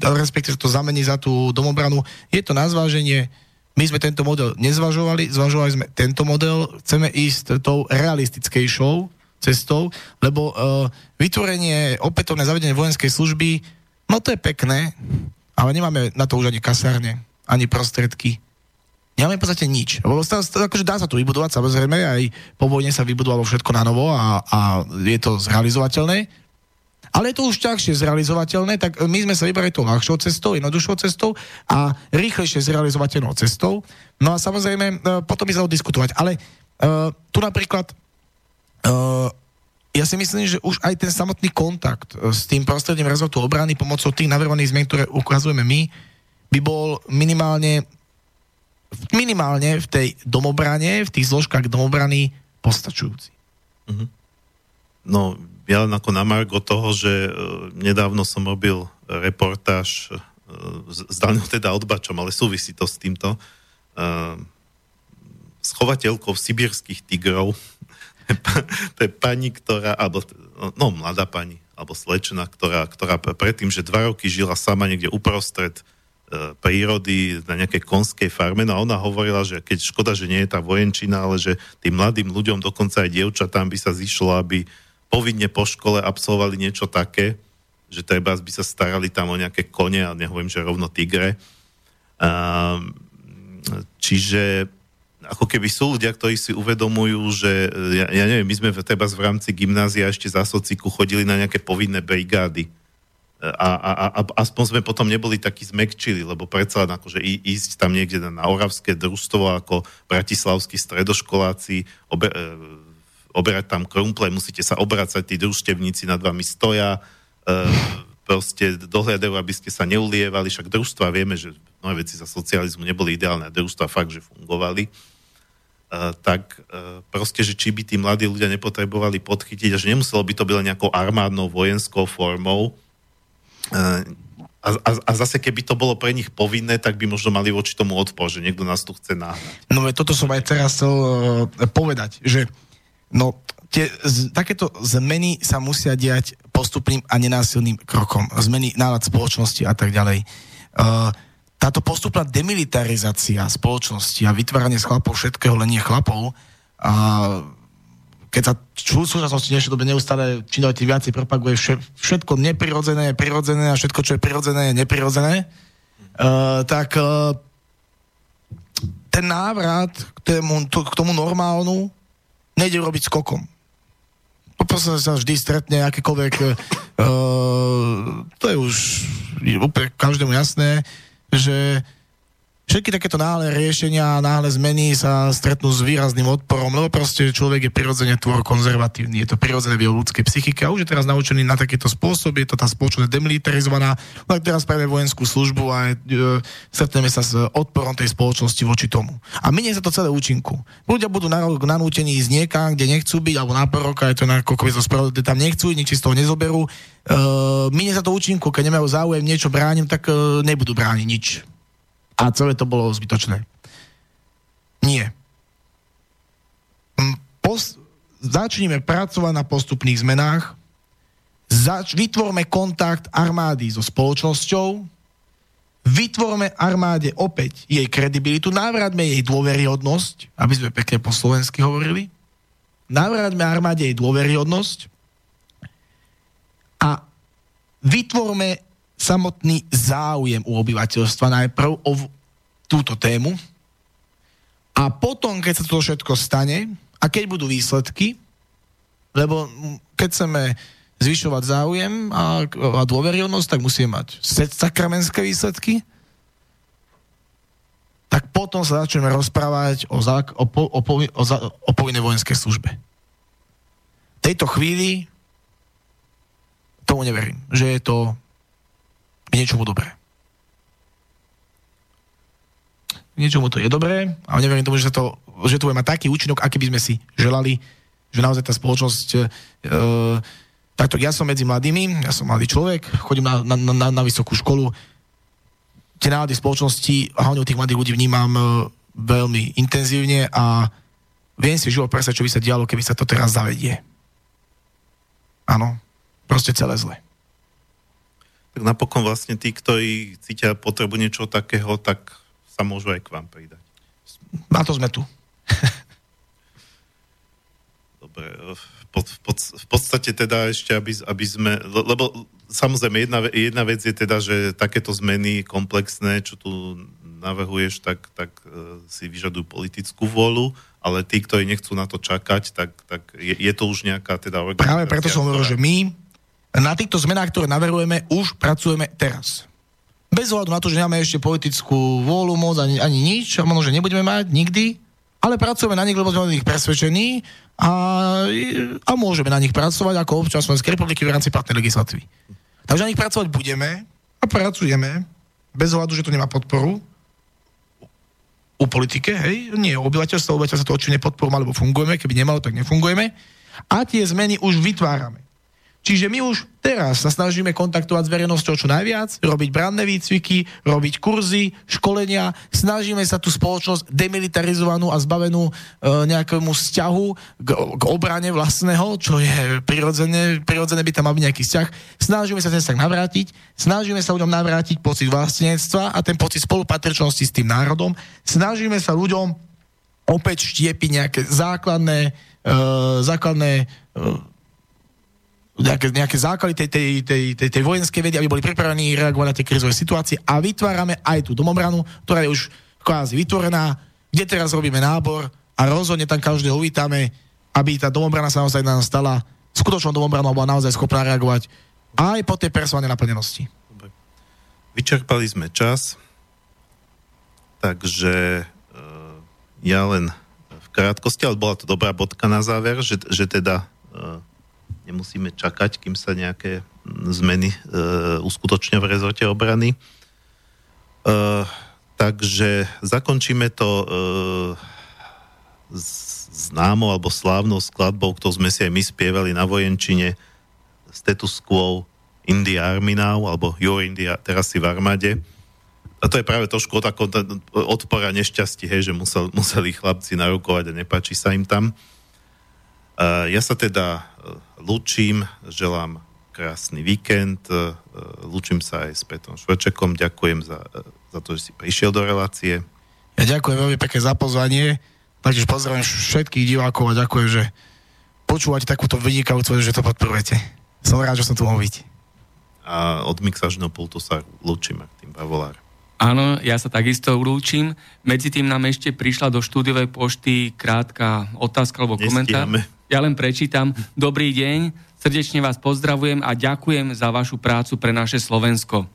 respektíve to zamení za tú domobranu, je to na zváženie. My sme tento model nezvažovali, zvažovali sme tento model, chceme ísť tou realistickejšou cestou, lebo uh, vytvorenie, opätovné zavedenie vojenskej služby, no to je pekné, ale nemáme na to už ani kasárne ani prostriedky. Nemáme v podstate nič. Lebo akože dá sa tu vybudovať, samozrejme, aj po vojne sa vybudovalo všetko na novo a, a je to zrealizovateľné. Ale je to už ťažšie zrealizovateľné, tak my sme sa vybrali tou ľahšou cestou, jednoduchšou cestou a rýchlejšie zrealizovateľnou cestou. No a samozrejme, e, potom by sa diskutovať. Ale uh, tu napríklad uh, ja si myslím, že už aj ten samotný kontakt s tým prostredím rezortu obrany pomocou tých navrhovaných zmien, ktoré ukazujeme my, by bol minimálne minimálne v tej domobrane, v tých zložkách domobrany postačujúci. Mm-hmm. No, ja len ako na Margo toho, že uh, nedávno som robil reportáž uh, s, Daniel teda odbačom, ale súvisí to s týmto. Uh, schovateľkou sibírskych tigrov. [laughs] to je pani, ktorá, alebo, no, mladá pani, alebo slečna, ktorá, ktorá predtým, že dva roky žila sama niekde uprostred E, prírody na nejakej konskej farme. No a ona hovorila, že keď škoda, že nie je tá vojenčina, ale že tým mladým ľuďom, dokonca aj dievčatám by sa zišlo, aby povinne po škole absolvovali niečo také, že treba by sa starali tam o nejaké kone, a nehovorím, že rovno tigre. Čiže ako keby sú ľudia, ktorí si uvedomujú, že ja, ja neviem, my sme treba v rámci gymnázia ešte za sociku chodili na nejaké povinné brigády a, a, a aspoň sme potom neboli takí zmekčili, lebo predsa len akože ísť tam niekde na Oravské družstvo ako bratislavskí stredoškoláci, obe, e, oberať tam krumple, musíte sa obracať, tí družstevníci nad vami stoja, e, proste dohľadajú, aby ste sa neulievali, však družstva vieme, že mnohé veci za socializmu neboli ideálne, a družstva fakt, že fungovali. Uh, tak uh, proste, že či by tí mladí ľudia nepotrebovali podchytiť a že nemuselo by to byť nejakou armádnou vojenskou formou, a, a, a zase keby to bolo pre nich povinné, tak by možno mali voči tomu odpor, že niekto nás tu chce náhľať. No toto som aj teraz chcel uh, povedať, že no tie, z, takéto zmeny sa musia diať postupným a nenásilným krokom. Zmeny nálad spoločnosti a tak ďalej. Uh, táto postupná demilitarizácia spoločnosti a vytváranie z chlapov všetkého, len nie chlapov, a keď sa v súčasnosti dnešnej dobe neustále čím tým viacej propaguje všetko neprirodzené je prirodzené a všetko, čo je prirodzené, je neprirodzené, uh, tak uh, ten návrat k tomu, to, k tomu normálnu nejde urobiť skokom. Poproste sa vždy stretne akékoľvek, uh, to je už úplne každému jasné, že všetky takéto náhle riešenia náhle zmeny sa stretnú s výrazným odporom, lebo proste človek je prirodzene tvor konzervatívny, je to prirodzené v jeho ľudskej psychike a už je teraz naučený na takýto spôsob, je to tá spoločnosť demilitarizovaná, no tak teraz spravíme vojenskú službu a e, stretneme sa s odporom tej spoločnosti voči tomu. A minie sa to celé účinku. Ľudia budú na nanútení ísť niekam, kde nechcú byť, alebo na roka, je to na ako to spravodlivé, tam nechcú, nič z toho nezoberú. Uh, minie sa to účinku, keď nemajú záujem, niečo bránim, tak uh, nebudú brániť nič a celé to bolo zbytočné. Nie. Mm, pos- začneme pracovať na postupných zmenách, zač- vytvorme kontakt armády so spoločnosťou, vytvorme armáde opäť jej kredibilitu, návratme jej dôveryhodnosť, aby sme pekne po slovensky hovorili, návratme armáde jej dôveryhodnosť. A vytvorme samotný záujem u obyvateľstva najprv o túto tému a potom, keď sa to všetko stane a keď budú výsledky, lebo keď chceme zvyšovať záujem a, a dôveryhodnosť, tak musíme mať sakramenské výsledky, tak potom sa začneme rozprávať o, zák- o, po- o, po- o, za- o povinnej vojenskej službe. V tejto chvíli tomu neverím, že je to k niečomu dobré. K niečomu to je dobré, ale neverím tomu, že, to, že to bude mať taký účinok, aký by sme si želali, že naozaj tá spoločnosť e, Takto, ja som medzi mladými, ja som mladý človek, chodím na, na, na, na vysokú školu. Tie nálady spoločnosti, hlavne u tých mladých ľudí vnímam e, veľmi intenzívne a viem si život presať, čo by sa dialo, keby sa to teraz zavedie. Áno, proste celé zle. Tak napokon vlastne tí, ktorí cítia potrebu niečo takého, tak sa môžu aj k vám pridať. Na to sme tu. [laughs] Dobre, v pod, pod, v podstate teda ešte, aby, aby sme, lebo samozrejme jedna, jedna vec je teda, že takéto zmeny komplexné, čo tu navrhuješ, tak, tak uh, si vyžadujú politickú vôľu, ale tí, ktorí nechcú na to čakať, tak, tak je, je to už nejaká teda Práve preto som hovoril, že my na týchto zmenách, ktoré navrhujeme, už pracujeme teraz. Bez ohľadu na to, že nemáme ešte politickú vôľu, moc ani, ani nič, a možno, že nebudeme mať nikdy, ale pracujeme na nich, lebo sme o nich presvedčení a, a môžeme na nich pracovať ako občan Slovenskej republiky v rámci platnej legislatívy. Takže na nich pracovať budeme a pracujeme bez ohľadu, že to nemá podporu u politike, hej, nie, obyvateľstvo, obyvateľstvo to určite nepodporu alebo fungujeme, keby nemalo, tak nefungujeme. A tie zmeny už vytvárame. Čiže my už teraz sa snažíme kontaktovať s verejnosťou čo najviac, robiť branné výcviky, robiť kurzy, školenia, snažíme sa tú spoločnosť demilitarizovanú a zbavenú e, nejakému vzťahu k, k obrane vlastného, čo je prirodzené, prirodzené by tam mal byť nejaký vzťah. Snažíme sa ten vzťah navrátiť, snažíme sa ľuďom navrátiť pocit vlastnenstva a ten pocit spolupatričnosti s tým národom. Snažíme sa ľuďom opäť štiepiť nejaké základné, e, základné e, nejaké, nejaké základy tej, tej, tej, tej, tej vojenskej vedy, aby boli pripravení reagovať na tie krizové situácie a vytvárame aj tú domobranu, ktorá je už kvázi vytvorená, kde teraz robíme nábor a rozhodne tam každého uvítame, aby tá domobrana sa naozaj nám stala skutočnou domobranou bola naozaj schopná reagovať aj po tej personálnej naplnenosti. Vyčerpali sme čas, takže uh, ja len v krátkosti, ale bola to dobrá bodka na záver, že, že teda uh, nemusíme čakať, kým sa nejaké mm, zmeny e, uskutočnia v rezorte obrany. E, takže zakončíme to e, známou alebo slávnou skladbou, ktorú sme si aj my spievali na vojenčine status quo India Army now, alebo Your India, teraz si v armáde. A to je práve trošku tako odpora nešťastí, hej, že musel, museli chlapci narukovať a nepáči sa im tam. Ja sa teda lúčim, želám krásny víkend, e, lúčim sa aj s Petrom Švečekom, ďakujem za, e, za to, že si prišiel do relácie. Ja ďakujem veľmi pekne za pozvanie, takže pozdravím všetkých divákov a ďakujem, že počúvate takúto vynikajúcu, že to podporujete. Som rád, že som tu mohol byť. A od mixažného pultu sa lúčim, tým Bavolár. Áno, ja sa takisto lúčim. Medzi tým nám ešte prišla do štúdiovej pošty krátka otázka alebo komentár. Ja len prečítam. Dobrý deň, srdečne vás pozdravujem a ďakujem za vašu prácu pre naše Slovensko.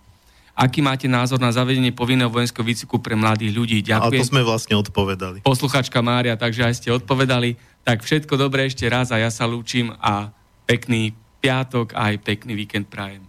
Aký máte názor na zavedenie povinného vojenského výcviku pre mladých ľudí? Ďakujem. A to sme vlastne odpovedali. Posluchačka Mária, takže aj ste odpovedali. Tak všetko dobré ešte raz a ja sa lúčim a pekný piatok a aj pekný víkend prajem.